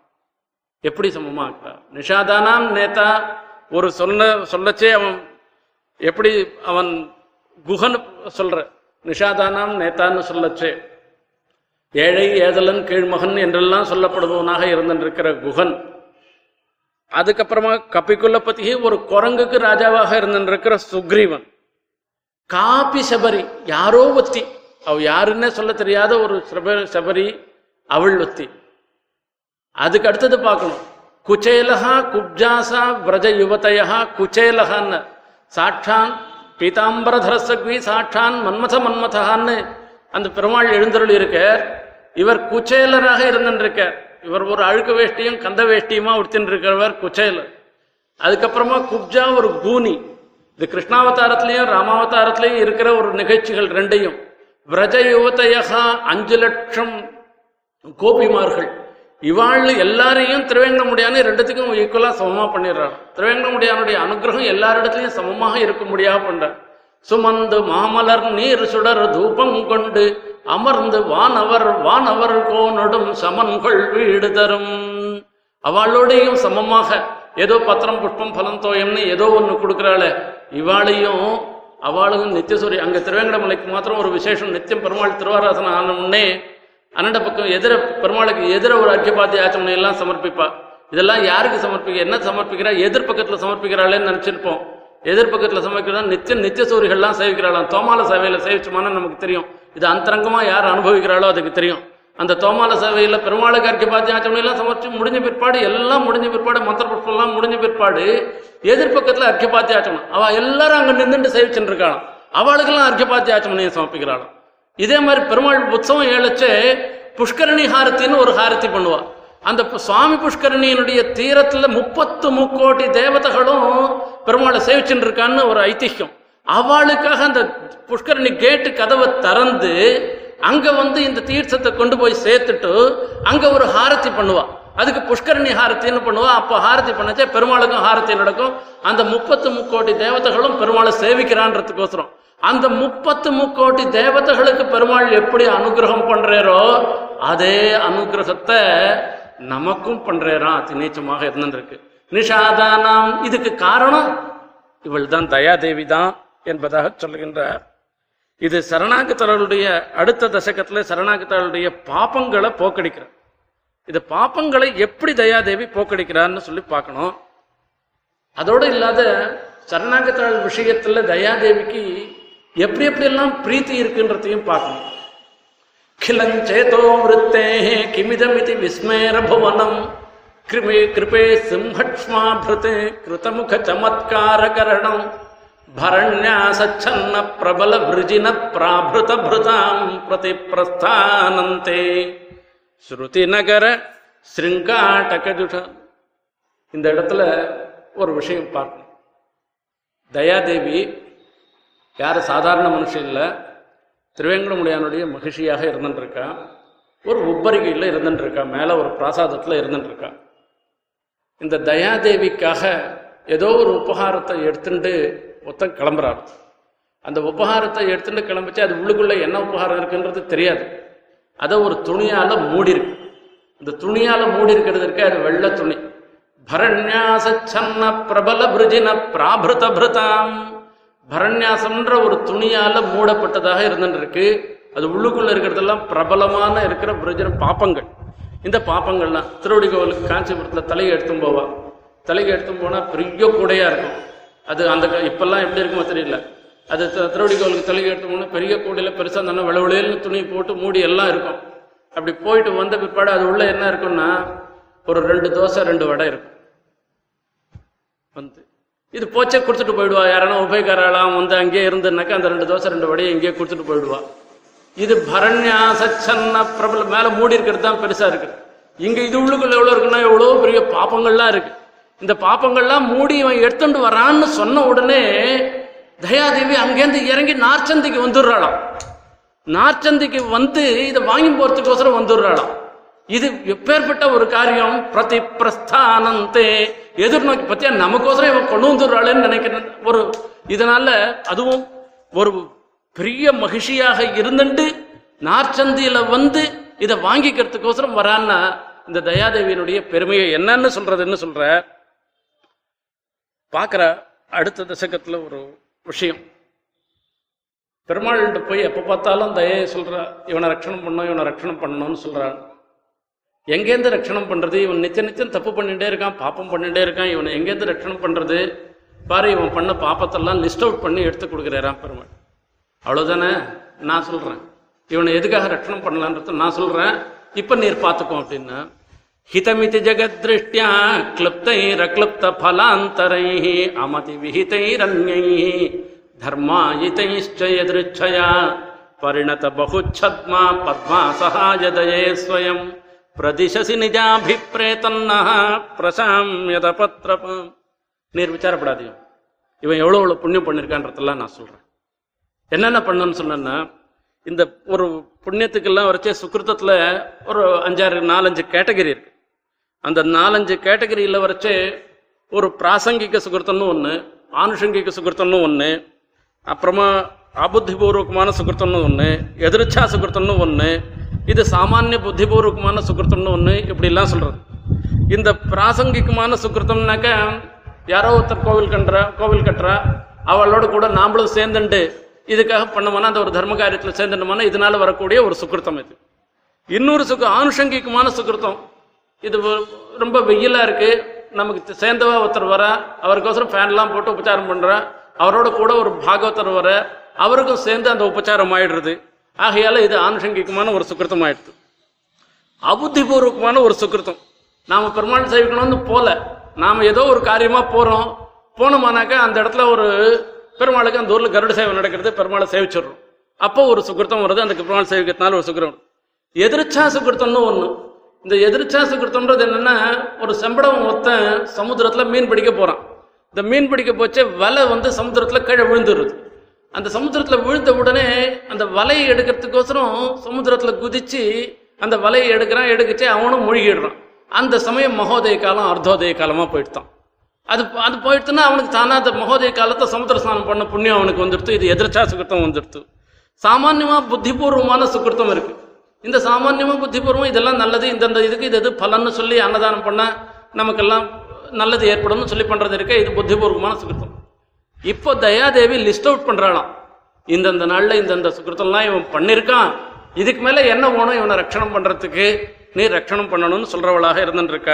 எப்படி சமமா ஆக்குறான் நிஷாதானாம் நேதா ஒரு சொல்ல சொல்லச்சே அவன் எப்படி அவன் குஹன் சொல்ற? நிஷாதானாம் நேதான்னு சொல்லச்சே. ஏழை ஏதலன் கீழ்மகன் என்றெல்லாம் சொல்லப்படுபவனாக இருந்திருக்கிற குஹன் அதுக்கப்புறமா கபிகுலபதி ஒரு குரங்குக்கு ராஜாவாக இருந்திருக்கிற சுக்ரீவன். காபி சபரி யாரோ ஒத்தி. அவ யாருன்னே சொல்ல தெரியாத ஒரு சப- சபரி அவள் ஒத்தி. அதுக்கு அடுத்தது பார்க்கணும். குச்சேலஹா குப்ஜாசா விரஜ யுவதயா குச்சேலஹான்னு. சாட்சான் பீதாம்பரதரசக்வி சாட்சான் மன்மத மன்மதஹான்னு அந்த பெருமாள் எழுந்தருள் இருக்கார் இவர் குச்சேலராக இருந்திருக்கார். இவர் ஒரு அழுக்கு வேஷ்டியும் கந்த வேஷ்டியுமா உடுத்தின்னு இருக்கிறவர் குச்சையில். அதுக்கப்புறமா குப்ஜா ஒரு கூனி. இது கிருஷ்ணாவதாரத்திலையும் ராமாவதாரத்திலையும் இருக்கிற ஒரு நிகழ்ச்சிகள் ரெண்டையும். விரஜ யுவதயா அஞ்சு லட்சம் கோபிமார்கள். இவாள் எல்லாரையும் திருவேங்கடமுடியானு ரெண்டுத்துக்கும் ஈக்குவலாக சமமாக பண்ணிடுறாரு. திருவேங்கடமுடியானுடைய அனுகிரகம் எல்லாரிடத்துலையும் சமமாக இருக்க முடியாது பண்றார். சுமந்து மாமலர் நீர் சுடர் தூபம் கொண்டு அமர்ந்து வானவர் வானவர் கோனொடும் சமன்கொள் வீடு தரும். அவளோடையும் சமமாக ஏதோ பத்திரம் புஷ்பம் பலம் தோயம்னு ஏதோ ஒன்று கொடுக்குறாளே. இவாளையும் அவளுக்கும் நித்தியசூரி அங்கே திருவேங்கடமலைக்கு மாத்திரம் ஒரு விசேஷம் நித்தியம் பெருமாள் திருவாராசனம் ஆன முன்னே பக்கம் எதிர பெருமாளுக்கு எதிர ஒரு அர்க்கியபாத்திய ஆச்சமனை எல்லாம் சமர்ப்பிப்பா. இதெல்லாம் யாருக்கு சமர்ப்பிக்க என்ன சமர்ப்பிக்கிறா? எதிர்பக்கத்தில் சமர்ப்பிக்கிறாளேன்னு நினச்சிருப்போம். எதிர்பக்கத்தில் பக்கத்துல நித்தியம் நித்திய சூரிகள்லாம் சேவிக்கிறாளாம். தோமால சேவையில் சேவிச்சுமான்னு நமக்கு தெரியும். இது அந்தரங்கமாக யார் அனுபவிக்கிறாளோ அதுக்கு தெரியும். அந்த தோமால சேவையில் பெருமாளுக்கு அர்க்கியபாத்திய ஆச்சமனை எல்லாம் முடிஞ்ச பிற்பாடு எல்லாம் முடிஞ்ச பிற்பாடு மந்திர புஷ்பம் முடிஞ்ச பிற்பாடு எதிர்பக்கத்தில் அர்க்க அர்க்கியபாத்திய அவள் எல்லாரும் அங்கே நின்றுட்டு சேவிச்சுட்டு இருக்காளாம். அவளுக்கெல்லாம் அர்க்க ஆச்சமனையை சமர்ப்பிக்கிறாளாம்? இதே மாதிரி பெருமாள் உற்சவம் ஏழைச்சு புஷ்கரணி ஹாரத்தின்னு ஒரு ஹாரத்தி பண்ணுவா. அந்த பு- சுவாமி புஷ்கரணியினுடைய தீரத்தில் முப்பத்து முக்கோட்டி தேவதைகளும் பெருமாளை சேவிச்சுட்டு இருக்கான்னு ஒரு ஐதிஹ்யம் அவளுக்காக அந்த புஷ்கரணி கேட்டு கதவை திறந்து அங்க வந்து இந்த தீர்த்தத்தை கொண்டு போய் சேர்த்துட்டு அங்க ஒரு ஹாரத்தி பண்ணுவா. அதுக்கு புஷ்கரணி ஹாரத்தின்னு பண்ணுவா? அப்போ ஹாரத்தி பண்ணச்சே பெருமாளுக்கும் ஹாரத்தி நடக்கும். அந்த முப்பத்து முக்கோட்டி தேவதைகளும் பெருமாளை சேவிக்கிறான்றதுக்கோசரம். அந்த முப்பத்து முக்கோட்டி தேவதைகளுக்கு பெருமாள் எப்படி அனுகிரகம் பண்றாரோ அதே அனுகிரகத்தை நமக்கும் பண்றாராம். அதிநீச்சமாக இருந்திருக்கு. நிஷாதானாம் இதுக்கு காரணம் இவள் தான் தயாதேவி தான் என்பதாக சொல்லுகின்றார் இது சரணாகத்தர்களுடைய அடுத்த தசகத்தில் சரணாகத்தர்களுடைய பாப்பங்களை போக்கடிக்கிறார் இது பாப்பங்களை எப்படி தயாதேவி போக்கடிக்கிறான்னு சொல்லி பார்க்கணும். அதோடு இல்லாத சரணாகத்தாள் விஷயத்தில் தயாதேவிக்கு எப்படி எப்படியெல்லாம் பிரீத்தி இருக்குன்றதையும் பார்க்கணும். கிளஞ்சேதோ விருத்தே கிமிதமிதி விஸ்மேர புவனம். கிருமே கிருபே சிம்ஹக்ஷ்மாபிருத் கிருதமுக சமத்கார கரணம் பரண்யாசச்சன்ன பிரபல விருஜின பிராபிருத பிருதாம் பிரதி பிரஸ்தானந்தே ஸ்ருதிநகர ஸ்ருங்காட்டகஜுட இந்த இடத்துல ஒரு விஷயம் பார்க்கணும். தயாதேவி யார் சாதாரண மனுஷன் இல்லை திருவேங்கடமுடியானுடைய மகிழ்ச்சியாக இருந்துட்டுருக்கா ஒரு உப்பரிகையில் இருந்துட்டுருக்கா மேலே ஒரு பிராசாதத்தில் இருந்துட்டுருக்கா இந்த தயாதேவிக்காக ஏதோ ஒரு உபகாரத்தை எடுத்துட்டு ஒருத்தன் கிளம்புறாரு. அந்த உபகாரத்தை எடுத்துட்டு கிளம்பிச்சு அது உள்ளுக்குள்ள என்ன உபகாரம் இருக்குன்றது தெரியாது. அதை ஒரு துணியால மூடி இருக்கு இந்த துணியால மூடி இருக்கிறது இருக்கு? அது வெள்ளை துணி. பரண்யாசன்ன பிரபல பிருஜின பிராபிருத பிருதாம் பரண்யாசம்ன்ற ஒரு துணியால மூடப்பட்டதாக இருந்துருக்கு. அது உள்ளுக்குள்ள இருக்கிறதெல்லாம் பிரபலமான இருக்கிற பிருஜன பாப்பங்கள். இந்த பாப்பங்கள்லாம் திருவடி கோவிலுக்கு காஞ்சிபுரத்தில் தலையை எடுத்தும் போவா. தலையை எடுத்தும் போனால் பெரிய கூடையா இருக்கும். அது அந்த க- இப்பெல்லாம் எப்படி இருக்குமோ தெரியல. அது திருவடி கோவிலுக்கு தலையை எடுத்தோம்னா பெரிய கூடையில் பெருசாக தானே விளவுலேன்னு துணி போட்டு மூடி எல்லாம் இருக்கும். அப்படி போயிட்டு வந்த பிற்பாடு அது உள்ள என்ன இருக்கும்னா ஒரு ரெண்டு தோசை ரெண்டு வடை இருக்கும். வந்து. இது போச்சே கொடுத்துட்டு போயிடுவா. யாரானா உபயக்காரெல்லாம் வந்து அங்கேயே இருந்துனாக்கா அந்த ரெண்டு தோசை ரெண்டு வடையை இங்கேயே கொடுத்துட்டு போயிடுவா. இது பரண்யாசன்ன பிரபல மேலே மூடி இருக்கிறது தான் பெருசாக இருக்கு. இங்கே இது உள்ளுக்குள்ள எவ்வளோ இருக்குன்னா எவ்வளோ பெரிய பாப்பங்கள்லாம் இருக்குது இந்த பாப்பங்கள்லாம் மூடி இவன் எடுத்துட்டு வரான்னு சொன்ன உடனே தயாதேவி அங்கேருந்து இறங்கி நார்ச்சந்திக்கு வந்துடுறாளாம். நார்ச்சந்திக்கு வந்து இதை வாங்கி போறதுக்கோசரம் வந்துடுறாளாம். இது எப்பேற்பட்ட ஒரு காரியம்? பிரதி பிரஸ்தானந்தே எதிர்நோக்கி பத்தியா நமக்கோசரம் இவன் கொண்டு வந்துடுறாளேன்னு நினைக்கிறேன் ஒரு இதனால அதுவும் ஒரு பெரிய மகிழ்ச்சியாக இருந்துட்டு நார்ச்சந்தியில வந்து இதை வாங்கிக்கிறதுக்கோசரம் வரான்னா இந்த தயாதேவியினுடைய பெருமையை என்னன்னு சொல்றதுன்னு சொல்ற பார்க்குற அடுத்த தசகத்தில் ஒரு விஷயம். பெருமாள்கிட்ட போய் எப்போ பார்த்தாலும் தயையை சொல்கிற இவனை ரட்சணம் பண்ணும் இவனை ரட்சணம் பண்ணணும்னு சொல்கிறான் எங்கேருந்து ரட்சணம் பண்ணுறது இவன் நித்திய நித்தியம் தப்பு பண்ணிகிட்டே இருக்கான் பாப்பம் பண்ணிகிட்டே இருக்கான். இவனை எங்கேருந்து ரட்சணம் பண்ணுறது பாரு இவன் பண்ண பாப்பத்தெல்லாம் லிஸ்ட் அவுட் பண்ணி எடுத்து கொடுக்குறாராம் பெருமாள். அவ்வளோதானே நான் சொல்கிறேன் இவனை எதுக்காக ரட்சணம் பண்ணலான்றது நான் சொல்கிறேன் இப்போ நீர் பார்த்துக்கோ அப்படின்னா హితమితి జగద్దృష్ట్యా క్లుప్తైరక్లుప్త ఫలాంతరై అమతి విహితైరన్యై பரிணத பகுச்சத்மா பத்மா బహుచ్ఛద్మా పద్మా సహాయదయే స్వయం ప్రదిశసి నిజాభిప్రేతన్న ప్రశామ్యదపత్రపం நீர் விசாரப்படாதீங்க இவன் எவ்வளோ எவ்வளோ புண்ணியம் பண்ணியிருக்கான்றதெல்லாம் நான் சொல்கிறேன் என்னென்ன பண்ணணும்னு சொன்னேன்னா இந்த ஒரு புண்ணியத்துக்கெல்லாம் வரைச்சே சுக்கிருத்தத்தில் ஒரு அஞ்சாறு நாலஞ்சு கேட்டகரி இருக்கு. அந்த நாலஞ்சு கேட்டகரியில் வரைச்சே ஒரு பிராசங்கிக சுகிருத்தம்னு ஒன்று ஆனுஷங்கிக சுகிருத்தம்னு ஒன்று அப்புறமா அபுத்திபூர்வகமான சுகிருத்தம்னு ஒன்று எதிர்ச்சா சுகிருத்தம்னு ஒன்று இது சாமானிய புத்திபூர்வகமான சுகிருத்தம்னு ஒன்று இப்படிலாம் சொல்கிறது இந்த பிராசங்கிகமான சுக்கிருத்தம்னாக்க யாரோ ஒருத்தர் கோவில் கண்டுறா கோவில் கட்டுறா அவளோட கூட நாமளும் சேர்ந்துண்டு இதுக்காக பண்ணோம்னா அந்த ஒரு தர்ம காரியத்தில் சேர்ந்துட்டோம்னா இதனால வரக்கூடிய ஒரு சுக்கிருத்தம் இது. இன்னொரு சுக ஆனுஷங்கிகமான சுக்கிருத்தம் இது ரொம்ப வெயிலாக இருக்கு. நமக்கு சேர்ந்தவா ஒருத்தர் வர அவருக்கோசரம் ஃபேன்லாம் போட்டு உபச்சாரம் பண்ணுறேன் அவரோட கூட ஒரு பாகவத்தர் வர அவருக்கும் சேர்ந்து அந்த உபச்சாரம் ஆயிடுறது. ஆகையால் இது ஆனுஷங்கிகமான ஒரு சுக்கிருத்தம் ஆயிடுது. அபுத்திபூர்வகமான ஒரு சுக்கிருத்தம். நாம் பெருமாள் சேவிக்கணும்னு போல. நாம் ஏதோ ஒரு காரியமாக போகிறோம் போனோமானாக்கா அந்த இடத்துல ஒரு பெருமாளுக்கு அந்த ஊரில் கருட சேவை நடக்கிறது பெருமாளை சேவிச்சிடுறோம். அப்போ ஒரு சுக்கிருத்தம் வருது அந்த பெருமாள் சேவிக்கிறதுனால ஒரு சுக்கிரம் எதிர்ச்சா சுக்கிருத்தம்னு ஒன்று இந்த எதிர்ச்சா சுக்கிருத்தம்ன்றது என்னன்னா ஒரு செம்படம் ஒருத்தன் சமுத்திரத்தில் மீன் பிடிக்க போகிறான் இந்த மீன் பிடிக்க போச்சே வலை வந்து சமுத்திரத்தில் கீழே விழுந்துருது. அந்த சமுத்திரத்தில் விழுந்த உடனே அந்த வலையை எடுக்கிறதுக்கோசரம் சமுத்திரத்தில் குதிச்சு அந்த வலையை எடுக்கிறான் எடுக்கச்சே அவனும் மூழ்கிடுறான். அந்த சமயம் மகோதய காலம் அர்த்தோதய காலமாக போயிட்டான் அது அது போயிடுச்சுன்னா அவனுக்கு தானா அந்த மகோதய காலத்தை சமுத்திர ஸ்நானம் பண்ண புண்ணியம் அவனுக்கு வந்துடுத்து இது எதிர்ச்சா சுக்கிருத்தம் வந்துடுத்து. சாமான்யமாக புத்திபூர்வமான சுக்கிருத்தம் இருக்குது இந்த சாமான்யமா புத்திபூர்வம் இதெல்லாம் நல்லது இந்தந்த இதுக்கு இது எது பலன்னு சொல்லி அன்னதானம் பண்ண நமக்கெல்லாம் நல்லது ஏற்படும்னு சொல்லி பண்ணுறது இருக்க இது புத்திபூர்வமான சுகிருத்தம் இப்போ தயாதேவி லிஸ்ட் அவுட் பண்ணுறாளாம் இந்தந்த நாளில் இந்தந்த சுகிருத்தம்லாம் இவன் பண்ணியிருக்கான் இதுக்கு மேலே என்ன வேணும் இவனை ரட்சணம் பண்ணுறதுக்கு நீ ரட்சணம் பண்ணணும்னு சொல்கிறவளாக இருந்துருக்க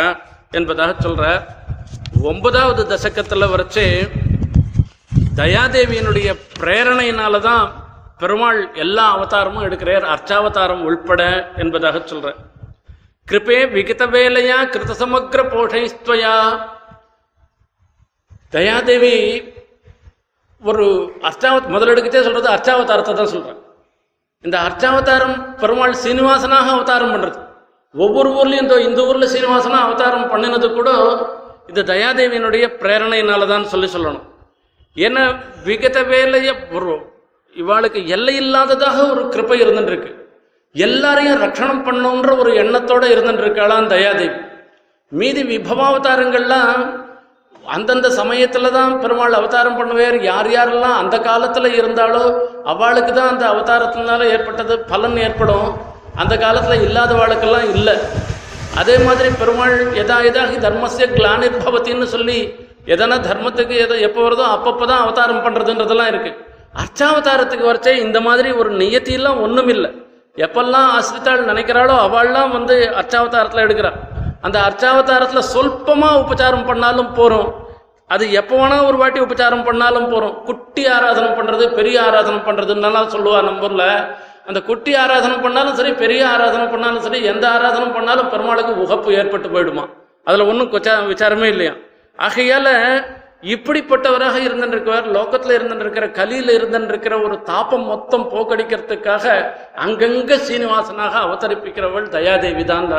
என்பதாக சொல்கிற ஒன்பதாவது தசக்கத்தில் வரைச்சு தயாதேவியினுடைய பிரேரணையினால தான் பெருமாள் எல்லா அவதாரமும் எடுக்கிறார். அர்ச்சாவதாரம் உள்பட என்பதாக சொல்ற கிருபே விகித வேலையா கிருத சமக்ர போஷைஸ்துவயா. தயாதேவி ஒரு அர்ச்சாவத் முதலெடுக்கத்தே சொல்றது அர்ச்சாவதாரத்தை தான் சொல்றேன் இந்த அர்ச்சாவதாரம் பெருமாள் சீனிவாசனாக அவதாரம் பண்றது. ஒவ்வொரு ஊர்லயும் இந்த இந்த ஊர்ல சீனிவாசனா அவதாரம் பண்ணினது கூட இந்த தயாதேவியினுடைய பிரேரணையினால தான் சொல்லி சொல்லணும். ஏன்னா விகத வேலையை ஒரு இவாளுக்கு எல்லை இல்லாததாக ஒரு கிருப்பை இருந்துருக்கு எல்லாரையும் ரட்சணம் பண்ணணுன்ற ஒரு எண்ணத்தோட இருந்துருக்காளாம் தயாதேவி. மீதி விபவாவதாரங்கள்லாம் அந்தந்த சமயத்தில் தான் பெருமாள் அவதாரம் பண்ணுவார். யார் யாரெல்லாம் அந்த காலத்தில் இருந்தாலோ அவளுக்கு தான் அந்த அவதாரத்தினால ஏற்பட்டது பலன் ஏற்படும். அந்த காலத்துல இல்லாதவாளுக்கெல்லாம் இல்லை. அதே மாதிரி பெருமாள் எதா எதாகி தர்மசிய கிளானிர்பவத்தின்னு சொல்லி எதனா தர்மத்துக்கு எதோ எப்போ வருதோ அப்பப்போ தான் அவதாரம் பண்ணுறதுன்றதெல்லாம் இருக்குது அர்ச்சாவதாரத்துக்கு வரைச்சே இந்த மாதிரி ஒரு நியத்தியெல்லாம் ஒன்றும் இல்லை எப்பெல்லாம் அஸ்ரித்தாள் நினைக்கிறாளோ அவள்லாம் வந்து அர்ச்சாவதாரத்தில் எடுக்கிறாள். அந்த அர்ச்சாவதாரத்தில் சொல்பமாக உபச்சாரம் பண்ணாலும் போகிறோம் அது எப்போ வேணால் ஒரு வாட்டி உபச்சாரம் பண்ணாலும் போகிறோம் குட்டி ஆராதனை பண்ணுறது பெரிய ஆராதனை பண்ணுறதுன்னெல்லாம் சொல்லுவா நம்ம அந்த குட்டி ஆராதனை பண்ணாலும் சரி பெரிய ஆராதனை பண்ணாலும் சரி எந்த ஆராதனை பண்ணாலும் பெருமாளுக்கு உகப்பு ஏற்பட்டு போயிடுமா. அதில் ஒன்றும் கொச்சா விசாரமே இல்லையா. ஆகையால் இப்படிப்பட்டவராக இருந்திருக்கிறவர் லோகத்தில் இருந்திருக்கிற கலியில் இருந்திருக்கிற ஒரு தாப்பம் மொத்தம் போக்கடிக்கிறதுக்காக அங்கங்க சீனிவாசனாக அவதரிப்பிக்கிறவள் தயாதேவி தான்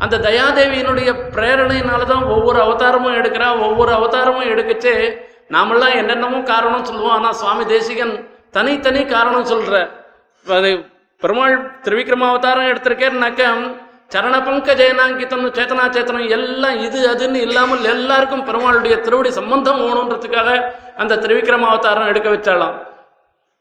அந்த தயாதேவியினுடைய பிரேரணையினால தான் ஒவ்வொரு அவதாரமும் எடுக்கிறா ஒவ்வொரு அவதாரமும் எடுக்கச்சே. நாமெல்லாம் என்னென்னமோ காரணம் சொல்லுவோம் ஆனா சுவாமி தேசிகன் தனித்தனி காரணம் சொல்ற. அது பெருமாள் திருவிக்ரம அவதாரம் எடுத்திருக்கேன்னாக்க சரண பங்கஜயனாங்கித்தம் சேத்தனா சேத்தனம் எல்லாம் இது அதுன்னு இல்லாமல் எல்லாருக்கும் பெருமாளுடைய திருவடி சம்பந்தம் ஓணுன்றதுக்காக அந்த திருவிக்ரம அவதாரம் எடுக்க வச்சாலாம்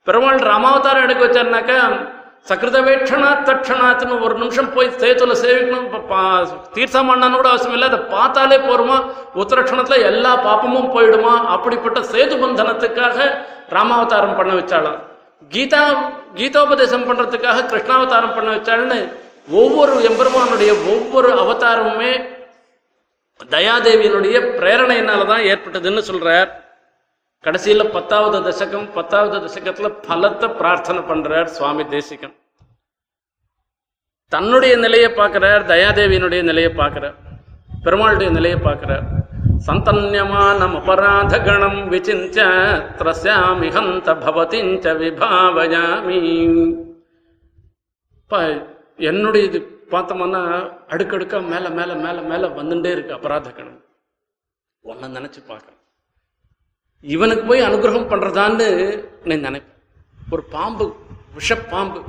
பெருமாள் ராமாவதாரம் எடுக்க வச்சாருனாக்கா சகிருதவேட்சணாத் தட்சணாத்துன்னு ஒரு நிமிஷம் போய் சேத்துல சேவிக்கணும். ப- தீர்த்தம் பண்ணான்னு கூட அவசியம் இல்லை அதை பார்த்தாலே போருமா? உத்தரக்ஷணத்துல எல்லா பாப்பமும் போயிடுமா? அப்படிப்பட்ட சேது பந்தனத்துக்காக ராமாவதாரம் பண்ண வச்சாளாம். கீதா கீதோபதேசம் பண்றதுக்காக கிருஷ்ணாவதாரம் பண்ண வச்சாள்னு ஒவ்வொரு எம்பெருமானுடைய ஒவ்வொரு அவதாரமுமே தயாதேவியினுடைய பிரேரணையினால தான் ஏற்பட்டதுன்னு சொல்றார். கடைசியில் பத்தாவது தசகம் பத்தாவது தசகத்தில் பலத்தை பிரார்த்தனை பண்றார் சுவாமி தேசிகன். தன்னுடைய நிலையை பார்க்கிறார் தயாதேவியினுடைய நிலையை பார்க்கிறார் பெருமாளுடைய நிலையை பார்க்கிறார். சந்தன்யமானம் அபராத கணம் விசிஞ்ச திரசாமி ஹந்த பவதிஞ்ச விபாவயாமி. ப என்னுடைய இது பார்த்தோம்னா அடுக்கடுக்காக மேலே மேலே மேலே மேலே வந்துட்டே இருக்கு அபராத கணம் ஒன்றும் நினச்சி பார்க்குறேன் இவனுக்கு போய் அனுகிரகம் பண்ணுறதான்னு நான் நினைப்பேன். ஒரு பாம்பு விஷப்பாம்பு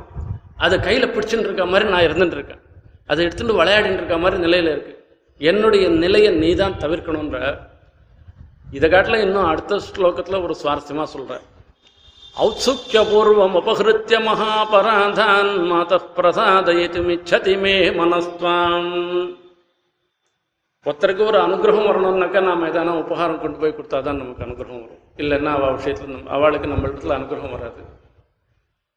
அதை கையில் பிடிச்சுட்டு இருக்க மாதிரி நான் இருந்துட்டு இருக்கேன். அதை எடுத்துட்டு விளையாடிட்டு இருக்க மாதிரி நிலையில் இருக்குது என்னுடைய நிலையை நீ தான் தவிர்க்கணுன்ற இதை காட்டில இன்னும் அடுத்த ஸ்லோகத்தில் ஒரு சுவாரஸ்யமாக சொல்கிறேன் ஔத்சுக்கியபூர்வம் அபகிருத்திய மகாபராதான் மாத பிரசாதயித்து மிச்சதி மே ஒருத்தருக்கு ஒரு அனுகிரகம் வரணும்னாக்கா நாம் எதனா உபகாரம் கொண்டு போய் கொடுத்தா தான் நமக்கு அனுகிரகம் வரும். இல்லைன்னா அவள் விஷயத்தில் நம்ம அவளுக்கு நம்ம இடத்துல அனுகிரகம் வராது.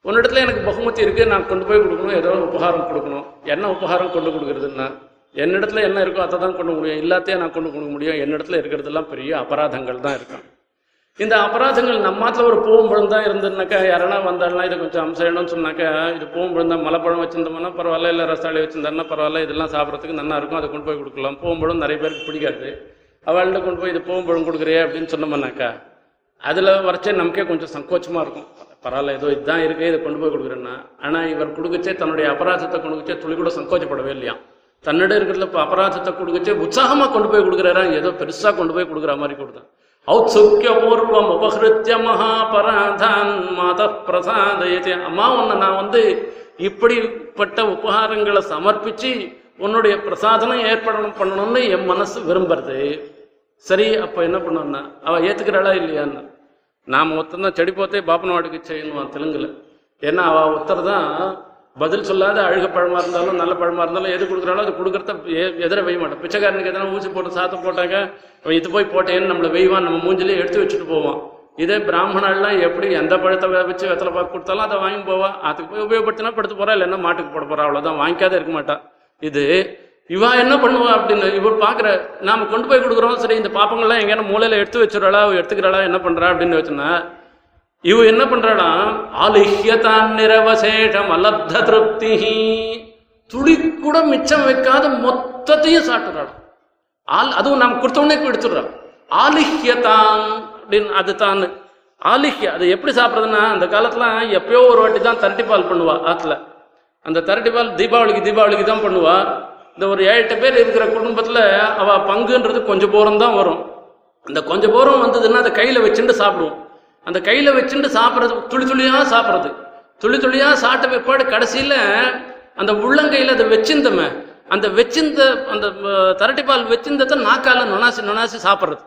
உன்னிடத்துல எனக்கு பகுமதி இருக்குது நான் கொண்டு போய் கொடுக்கணும் ஏதோ உபகாரம் கொடுக்கணும். என்ன உபகாரம் கொண்டு கொடுக்குறதுன்னா என்னிடத்துல என்ன இருக்கோ அதை தான் கொண்டு முடியும் இல்லாத்தையே நான் கொண்டு கொடுக்க முடியும். என்னிடத்துல இருக்கிறதெல்லாம் பெரிய அபராதங்கள் தான் இருக்கும். இந்த அபராதங்கள் நம்ம நாட்டில் ஒரு பூவம்பழம் தான் இருந்ததுனாக்கா யாரனா வந்தாலும் இதை கொஞ்சம் அம்சம்னு சொன்னாக்கா இது பூவம்பழம் தான் மலைப்பழம் வச்சிருந்தோம்னா பரவாயில்ல இல்லை ரசாளி வச்சிருந்தாருன்னா பரவாயில்ல இதெல்லாம் சாப்பிட்றதுக்கு நல்லா இருக்கும் அதை கொண்டு போய் கொடுக்கலாம். பூவம்பழம் நிறைய பேருக்கு பிடிக்காது. அவள்கிட்ட கொண்டு போய் இது பூவம்பழம் கொடுக்குறியே அப்படின்னு சொன்னோம்னாக்கா அதில் வரைச்சே நமக்கே கொஞ்சம் சங்கோச்சமாக இருக்கும். பரவாயில்ல ஏதோ இதுதான் இருக்கு இதை கொண்டு போய் கொடுக்குறேன்னா. ஆனால் இவர் கொடுக்கச்சே தன்னுடைய அபராதத்தை கொடுக்கச்சே துளி கூட சங்கோச்சப்படவே இல்லையா. தன்னிடம் இருக்கிறதுல இப்போ அபராதத்தை கொடுக்கச்சே உற்சாகமாக கொண்டு போய் கொடுக்குறாரா ஏதோ பெருசாக கொண்டு போய் கொடுக்குற மாதிரி கொடுத்தான் ஔத்சுக்கியபூர்வம் உபகிருத்திய மகாபராதான் மாத பிரசாதயத்தை அம்மா உன்னை நான் வந்து இப்படிப்பட்ட உபகாரங்களை சமர்ப்பிச்சு உன்னுடைய பிரசாதனம் ஏற்படணும் பண்ணணும்னு என் மனசு விரும்புறது. சரி அப்போ என்ன பண்ணுன்னா அவள் ஏற்றுக்கிறாளா இல்லையான்னு. நாம் ஒருத்தன் செடி போத்தே பாப்பனவாடுக்கு செய்யணும் தெலுங்குல. ஏன்னா அவள் ஒருத்தர் தான் பதில் சொல்லாத அழுக பழமா இருந்தாலும் நல்ல பழமா இருந்தாலும் எது கொடுக்குறாலும் அது கொடுக்குறத எ- எதிர வைய மாட்டோம். பிச்சைக்காரனுக்கு எதனா ஊசி போட்டு சாத்தம் போட்டாங்க அவன் இது போய் போட்டேன்னு நம்மளை வெய்வான் நம்ம மூஞ்சிலே எடுத்து வச்சுட்டு போவோம் இதே பிராமணர்லாம் எப்படி எந்த பழத்தை வச்சு வெத்தலை பார்க்க கொடுத்தாலும் அதை வாங்கி போவா. அதுக்கு போய் உபயோகப்படுத்தினா படுத்து போறா இல்லைன்னா மாட்டுக்கு போட போறா அவ்வளோதான் வாங்கிக்காத இருக்க மாட்டா. இது இவா என்ன பண்ணுவா அப்படின்னு இவர் பார்க்குற நாம கொண்டு போய் கொடுக்குறோம் சரி இந்த பாப்பங்கள்லாம் எங்கேயான மூலையில எடுத்து வச்சுறாளா எடுத்துக்கிறாளா என்ன பண்றா அப்படின்னு வச்சுன்னா இவ என்ன பண்றாளா ஆலிஹ்யதான் நிரவசேஷம் அலப்த திருப்தி துளி கூட மிச்சம் வைக்காத மொத்தத்தையும் சாப்பிட்றாள் ஆல் அதுவும் நாம் கொடுத்தோடனே எடுத்துடுறோம் ஆலிஹ்யதான் அப்படின்னு அது தான் ஆலிஹ்ய அது எப்படி சாப்பிட்றதுன்னா அந்த காலத்தில் எப்பயோ ஒரு வாட்டி தான் தரட்டி பால் பண்ணுவா ஆற்றுல அந்த தரட்டி பால் தீபாவளிக்கு தீபாவளிக்கு தான் பண்ணுவா. இந்த ஒரு ஏழு எட்டு பேர் இருக்கிற குடும்பத்தில் அவள் பங்குன்றது கொஞ்சம் போரம் தான் வரும். அந்த கொஞ்சம் போரம் வந்ததுன்னா அதை கையில் வச்சுட்டு சாப்பிடுவோம். அந்த கையில் வச்சுட்டு சாப்பிட்றது துளி துளியாக சாப்பிட்றது. துளி துளியாக சாப்பிட்ட பிற்பாடு கடைசியில அந்த உள்ளங்கையில் அதை வச்சிருந்தமே அந்த வச்சிருந்த அந்த அஹ், தரட்டிப்பால் வச்சிருந்ததை நாக்கால நொனாசி நொனாசி சாப்பிட்றது.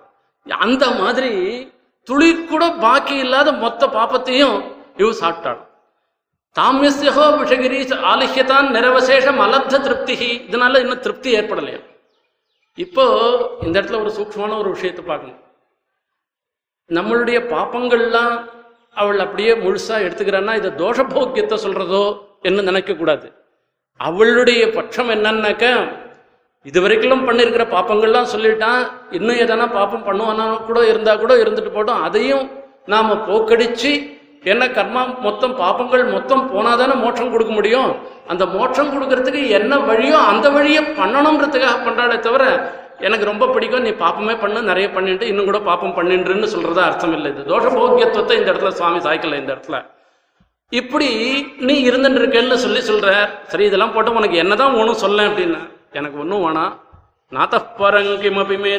அந்த மாதிரி துளி கூட பாக்கி இல்லாத மொத்த பாப்பத்தையும் இவ சாப்பிட்டாள். தாமியஸ்யகோ விஷகிரி ஆலிஹ்யதான் நிரவசேஷம் அலப்த திருப்தி இதனால இன்னும் திருப்தி ஏற்படலையா? இப்போ இந்த இடத்துல ஒரு சூக்மான ஒரு விஷயத்தை பார்க்கணும். நம்மளுடைய பாப்பங்கள்லாம் அவள் அப்படியே முழுசா எடுத்துக்கிறான்னா இதை தோஷபோக்கியத்தை சொல்றதோ என்ன நினைக்க கூடாது அவளுடைய பட்சம் என்னன்னாக்க இதுவரைக்கும் பண்ணியிருக்கிற பாப்பங்கள்லாம் சொல்லிட்டான் இன்னும் எதனா பாப்பம் பண்ணுவானா கூட இருந்தா கூட இருந்துட்டு போட்டோம் அதையும் நாம போக்கடிச்சு என்ன கர்மா மொத்தம் பாப்பங்கள் மொத்தம் போனாதானே மோட்சம் கொடுக்க முடியும்? அந்த மோட்சம் கொடுக்கறதுக்கு என்ன வழியோ அந்த வழியை பண்ணணுன்றதுக்காக பண்றாளே தவிர எனக்கு ரொம்ப பிடிக்கும் நீ பாப்பமே பண்ணு நிறைய பண்ணிட்டு இன்னும் கூட பாப்பம் பண்ணின்றுன்னு சொல்றதா அர்த்தம் இல்லை இது. தோஷ போக்கியத்துவத்தை இந்த இடத்துல சுவாமி சாய்க்கல இந்த இடத்துல. இப்படி நீ இருந்துட்டு இருக்கேன்னு சொல்லி சொல்ற சரி இதெல்லாம் போட்டு உனக்கு என்னதான் ஒன்றும் சொல்ல அப்படின்னா. எனக்கு ஒன்றும் வேணாம் நாத்தப்பரங்கிமபி மே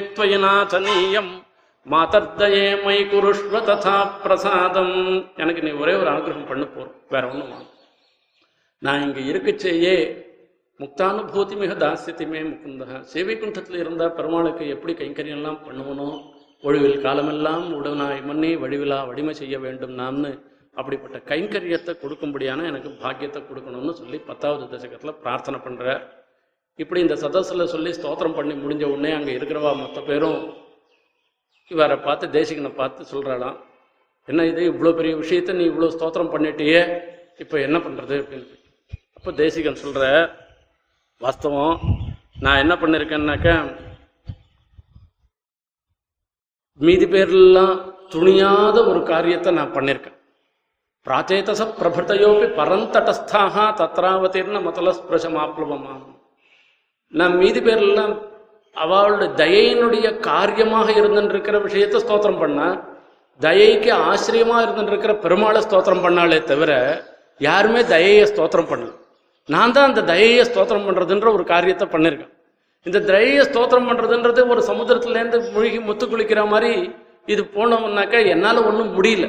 மாதர்தயே மை குருஷ்வ ததா பிரசாதம். எனக்கு நீ ஒரே ஒரு அனுகிரகம் பண்ணு போறோம் வேற ஒன்றும் வேணும். நான் இங்க இருக்குச்சேயே முக்தானுபூதி மிக தாசியத்தையுமே முகுந்தக சேவைக்குண்டத்தில் இருந்த பெருமாளுக்கு எப்படி கைங்கரியெல்லாம் பண்ணுவனோ ஒழிவில் காலமெல்லாம் உடனாய் மன்னி வடிவிலா வடிமை செய்ய வேண்டும் நாம்னு அப்படிப்பட்ட கைங்கரியத்தை கொடுக்கும்படியான எனக்கு பாக்கியத்தை கொடுக்கணும்னு சொல்லி பத்தாவது தசகத்தில் பிரார்த்தனை பண்ணுறார் இப்படி இந்த சதஸில் சொல்லி ஸ்தோத்திரம் பண்ணி முடிஞ்ச உடனே அங்கே இருக்கிறவா மொத்த பேரும் இவரை பார்த்து தேசிகனை பார்த்து சொல்கிறாளாம் என்ன இது? இவ்வளோ பெரிய விஷயத்த நீ இவ்வளோ ஸ்தோத்திரம் பண்ணிட்டியே இப்போ என்ன பண்ணுறது அப்படின்னு. அப்போ தேசிகன் சொல்கிற வாஸ்தவம். நான் என்ன பண்ணிருக்கேன்னாக்க மீதி பேர்லாம் துணியாத ஒரு காரியத்தை நான் பண்ணியிருக்கேன் பிராச்சேதச பிரபுத்தையோப்பி பரந்தடஸ்தாக தத்ராவதீர்ண மதல ஸ்பிரசமாப்ளவமா நான் மீதி பேர்லாம் அவளுடைய தயையினுடைய காரியமாக இருந்துருக்கிற விஷயத்தை ஸ்தோத்திரம் பண்ண தயைக்கு ஆசிரியமா இருந்துருக்கிற பெருமாளை ஸ்தோத்திரம் பண்ணாலே தவிர யாருமே தயையை ஸ்தோத்திரம் பண்ணல. நான் தான் அந்த தயையை ஸ்தோத்திரம் பண்ணுறதுன்ற ஒரு காரியத்தை பண்ணியிருக்கேன் இந்த தயையை ஸ்தோத்திரம் பண்ணுறதுன்றது ஒரு சமுத்திரத்துலேருந்து மூழ்கி முத்து குளிக்கிற மாதிரி இது போனோம்னாக்கா என்னால் ஒன்றும் முடியல.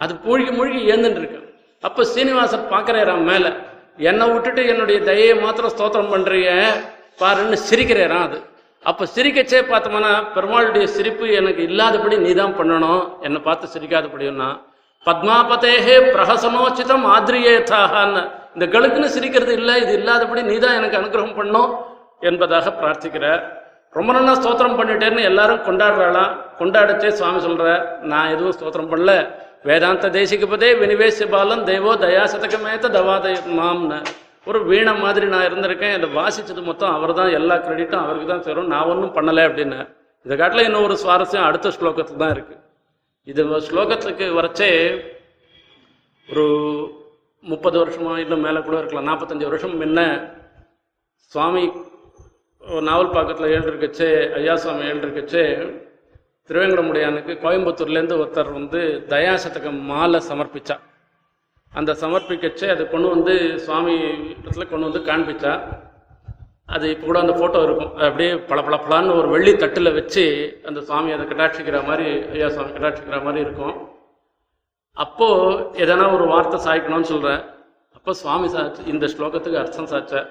அது மூழ்கி மூழ்கி ஏந்துட்டுருக்கேன் அப்போ சீனிவாசன் பார்க்கறாராம் மேலே என்னை விட்டுட்டு என்னுடைய தயையை மாத்திரம் ஸ்தோத்திரம் பண்றீங்க பாருன்னு சிரிக்கிறேராம் அது. அப்போ சிரிக்கச்சே பார்த்தோம்னா பெருமாளுடைய சிரிப்பு எனக்கு இல்லாதபடி நீ தான் பண்ணணும் என்னை பார்த்து சிரிக்காதபடின்னா பத்மாபதேகே பிரகசனோச்சிதம் ஆத்ரியேதாகான்னு. இந்த கழுக்குன்னு சிரிக்கிறது இல்லை இது இல்லாதபடி நீ தான் எனக்கு அனுகிரகம் பண்ணும் என்பதாக பிரார்த்திக்கிறார். ரொம்ப நல்லா ஸ்தோத்திரம் பண்ணிட்டேன்னு எல்லாரும் கொண்டாடுறாளாம் கொண்டாடச்சே சுவாமி சொல்ற நான் எதுவும் ஸ்தோத்திரம் பண்ணல. வேதாந்த தேசிகபதே வினிவேசிய பாலம் தெய்வோ தயாசதகமேத்த தவாதய மாம்னு ஒரு வீணை மாதிரி நான் இருந்திருக்கேன் இதை வாசிச்சது மொத்தம் அவர் தான் எல்லா கிரெடிட்டும் அவருக்கு தான் சேரும். நான் ஒன்றும் பண்ணலை அப்படின்னு. இதை காட்டில் இன்னும் ஒரு சுவாரஸ்யம் அடுத்த ஸ்லோகத்துக்கு தான் இருக்கு. இது ஸ்லோகத்துக்கு வரச்சே ஒரு முப்பது வருஷமா இல்லை மேலே கூட இருக்கலாம். நாற்பத்தஞ்சு வருஷம் முன்ன சுவாமி நாவல் பாக்கத்தில் எழுதிருக்கச்சே ஐயா சுவாமி எழுதிருக்கச்சே திருவேங்கடமுடையானுக்கு கோயம்புத்தூர்லேருந்து ஒருத்தர் வந்து தயாசதகம் மாலை சமர்ப்பிச்சா. அந்த சமர்ப்பிக்கச்சே அதை கொண்டு வந்து சுவாமி இடத்துல கொண்டு வந்து காண்பிச்சா. அது இப்போ கூட அந்த ஃபோட்டோ இருக்கும். அது அப்படியே பளபளபளன்னு ஒரு வெள்ளி தட்டில் வச்சு அந்த சுவாமி அதை கட்டாட்சிக்கிற மாதிரி ஐயா சுவாமி கட்டாட்சிக்கிற மாதிரி இருக்கும். அப்போ எதனா ஒரு வார்த்தை சாய்க்கணும்னு சொல்றேன் அப்போ சுவாமி சாச்சு இந்த ஸ்லோகத்துக்கு அர்த்தம் சாச்ச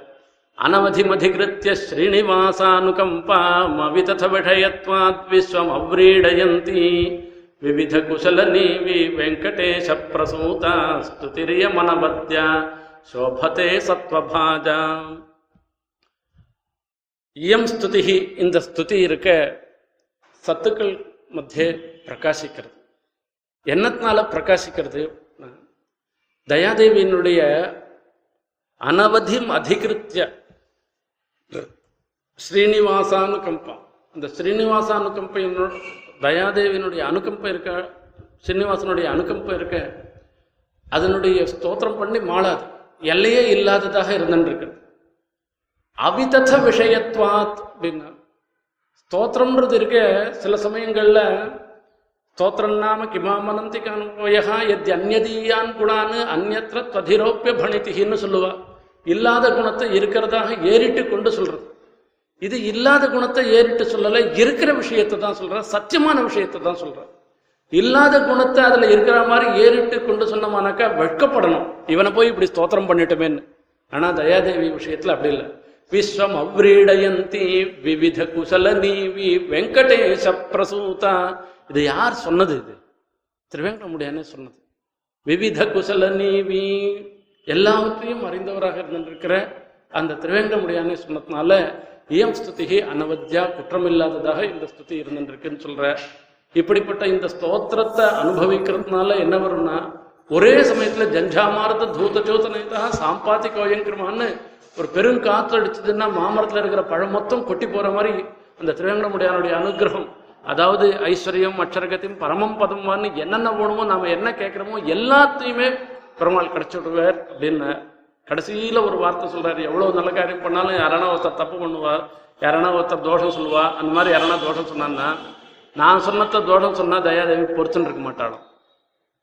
அனவதிமதிகிருத்திய ஸ்ரீனிவாசானுகம்பா மவிதத விஷயத்வாத் விஸ்வம் அவ்ரீடயந்தி. விவித குசல நீவி வெங்கடேஷ பிரசூதா ஸ்துதிரிய மனவத்யா சோபதே சத்வபாஜா. இயம் ஸ்துதி இந்த ஸ்துதி இருக்க சத்துக்கள் மத்திய பிரகாசிக்கிறது. என்னத்தினால பிரகாசிக்கிறது? தயாதேவியினுடைய அனவதிம் அதிகிருத்திய ஸ்ரீனிவாசானுகம்பம் அந்த ஸ்ரீனிவாசானுகம்பையினோட தயாதேவியினுடைய அனுகம்பம் இருக்க? ஸ்ரீனிவாசனுடைய அனுகம்பம் இருக்க அதனுடைய ஸ்தோத்திரம் பண்ணி மாளாது. எல்லையே இல்லாததாக இருந்துருக்குது அவிதத விஷயத்வாத் அப்படின்னா ஸ்தோத்திரம்ன்றது இருக்க சில சமயங்களில் ஸ்தோத்திரம் நாம கிமாமனந்தி கனுபயா எத் அந்நதீயான் குணான்னு அந்நத்திர ததிரோப்பிய பணித்திகின்னு சொல்லுவா இல்லாத குணத்தை இருக்கிறதாக ஏறிட்டு கொண்டு சொல்றது இது இல்லாத குணத்தை ஏறிட்டு சொல்லல இருக்கிற விஷயத்தை தான் சொல்ற சத்தியமான விஷயத்தை தான் சொல்ற இல்லாத குணத்தை அதுல இருக்கிற மாதிரி ஏறிட்டு கொண்டு சொன்னமானாக்கா வெட்கப்படணும் இவனை போய் இப்படி ஸ்தோத்திரம் பண்ணிட்டோமேன்னு ஆனா தயாதேவி விஷயத்துல அப்படி இல்லை விஸ்வம் அவ்ரீடயந்தி விவித குசல நீவி வெங்கடேச பிரசூதா இது யார் சொன்னது இது? திருவேங்கடமுடியானே சொன்னது. விவித குசல நீவி எல்லாவற்றையும் அறிந்தவராக இருந்திருக்கிற அந்த திருவேங்கடமுடியானே சொன்னதுனால இயம் ஸ்துதிகி அனவத்யா குற்றமில்லாததாக இந்த ஸ்துதி இருந்துருக்குன்னு சொல்ற. இப்படிப்பட்ட இந்த ஸ்தோத்திரத்தை அனுபவிக்கிறதுனால என்ன வரும்னா ஒரே சமயத்துல ஜஞ்சாமாரத தூத ஜோதனைதா சாம்பாத்தி கோயங்கிரமான்னு ஒரு பெரும் காற்று அடிச்சதுன்னா மாமரத்துல இருக்கிற பழம் மொத்தம் கொட்டி போற மாதிரி அந்த திருவேங்கடமுடியானுடைய அனுகிரகம் அதாவது ஐஸ்வர்யம் அக்ஷரகத்தையும் பரமம் பதமான்னு என்னென்ன வேணுமோ நாம என்ன கேட்கிறோமோ எல்லாத்தையுமே பெருமாள் கிடைச்சு விடுவார் அப்படின்னு கடைசியில ஒரு வார்த்தை சொல்றாரு. எவ்வளவு நல்ல காரியம் பண்ணாலும் யாரானா ஒருத்தர் தப்பு பண்ணுவார் யாரானா ஒருத்தர் தோஷம் சொல்லுவா அந்த மாதிரி யாரானா தோஷம் சொன்னான்னா நான் சொன்னத்த தோஷம் சொன்னா தயாதேவி பொறுத்துன்னு இருக்க மாட்டாளாம்.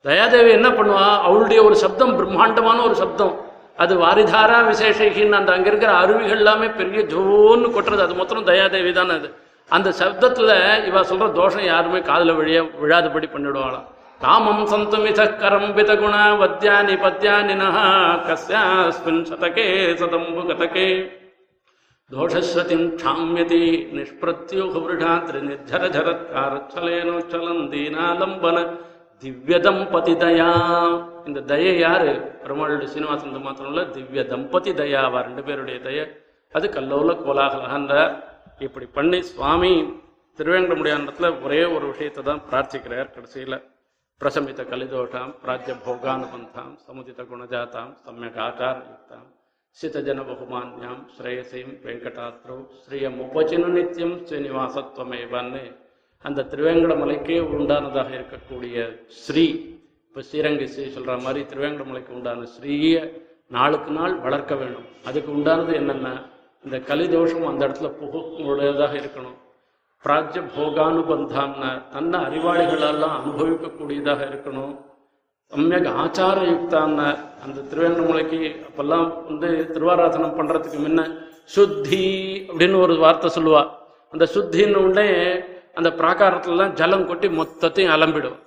தயாதேவி என்ன பண்ணுவா? அவளுடைய ஒரு சப்தம் பிரம்மாண்டமான ஒரு சப்தம். அது வாரிதாரா விசேஷகின்னு அந்த அங்க இருக்கிற அருவிகள் எல்லாமே பெரிய ஜோன்னு கொட்டுறது. அது மொத்தம் தயாதேவி தான் அது. அந்த சப்தத்தில் இவ சொல்ற தோஷம் யாருமே காதுல விழிய விழாதபடி பண்ணிடுவாளாம் காமம் சந்தமித கரம்பித குண வத்யானி பத்யானி நகா கஸ்யாஸ்மின் சதகே சதம்பு கதகே. தோஷஸ்வதிம் க்ஷாமியதி நிஷ்பிரத்யூகவிருஷாத்ரி நிர்ஜர ஜரத்காரச்சலேனோச்சலம் தீனாலம்பன திவ்ய தம்பதி தயா. இந்த தயை யாரு? பெருமாளுடைய சீனிவாசன் மாத்திரம் இல்லை திவ்ய தம்பதி தயாவா ரெண்டு பேருடைய தய. அது கல்லோல கோலாகலகன்றார். இப்படி பண்ணி சுவாமி திருவேங்கடமுடியானத்துல ஒரே ஒரு விஷயத்தை தான் பிரார்த்திக்கிறார். கடைசியில் பிரசமித்த கலிதோஷாம் பிராஜ்ய போகானுபந்தாம் சமுதித குணஜாதாம் சமயக் ஆச்சாரயுக்தாம் சிதஜன பகுமான்யாம் ஸ்ரேயசையும் வெங்கடாத்ரோ ஸ்ரீயம் உபச்சினு நித்தியம் ஸ்ரீனிவாசத்வமேவான்னு அந்த திருவேங்கடமலைக்கே உண்டானதாக இருக்கக்கூடிய ஸ்ரீ இப்போ ஸ்ரீரங்க ஸ்ரீ சொல்கிற மாதிரி திருவேங்கடமலைக்கு உண்டான ஸ்ரீயை நாளுக்கு நாள் வளர்க்க வேண்டும் அதுக்கு உண்டானது என்னென்ன இந்த கலிதோஷம் அந்த இடத்துல புகக்கூடியதாக இருக்கணும். பிராஜ்ய போகானுபந்தாம்னா தன்னை அறிவாளிகளெல்லாம் அனுபவிக்கக்கூடியதாக இருக்கணும். சமையக ஆச்சார யுக்தான அந்த திருவேங்கடமலைக்கு அப்பெல்லாம் வந்து திருவாராதனம் பண்ணுறதுக்கு முன்ன சுத்தி அப்படின்னு ஒரு வார்த்தை சொல்லுவா. அந்த சுத்தின்னு உடனே அந்த பிராகாரத்துலலாம் ஜலம் கொட்டி மொத்தத்தையும் அலம்பிடும்.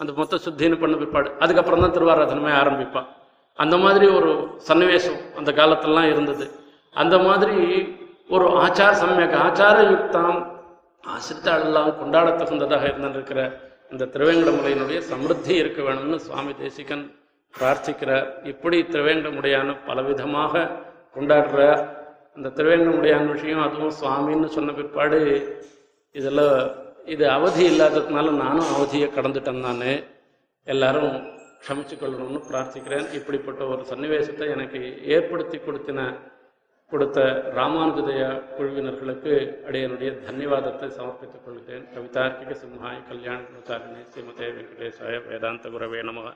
அந்த மொத்த சுத்தின்னு பண்ண பிற்பாடு. அதுக்கப்புறம் தான் திருவாராதனமே ஆரம்பிப்பான் அந்த மாதிரி ஒரு சன்னிவேசம் அந்த காலத்திலலாம் இருந்தது. அந்த மாதிரி ஒரு ஆச்சார சமயக் ஆச்சாரயுக்தாம் ஆசிரித்தாளெல்லாம் கொண்டாட தகுந்ததாக இருந்திருக்கிற இந்த திருவேங்கடமுடையினுடைய சமிருத்தி இருக்க வேணும்னு சுவாமி தேசிகன் பிரார்த்திக்கிறார். இப்படி திருவேங்கடமுடையான பலவிதமாக கொண்டாடுற அந்த திருவேங்கடமுடையான விஷயம் அதுவும் சுவாமின்னு சொன்ன பிற்பாடு இதில் இது அவதி இல்லாததுனால நானும் அவதியை கடந்துட்டேன் நான். எல்லாரும் க்ஷமிச்சு கொள்ளணும்னு பிரார்த்திக்கிறேன். இப்படிப்பட்ட ஒரு சன்னிவேசத்தை எனக்கு ஏற்படுத்தி கொடுத்தின கொடுத்த ராமானுஜதயா குழுவினர்களுக்கு அடையனுடைய தன்யவாதத்தை சமர்ப்பித்துக் கொள்கிறேன். கவிதார்க்கிக சிம்ஹாய் கல்யாண குணசாலினி ஸ்ரீமதே வெங்கடேசாய வேதாந்த குரவே நமக.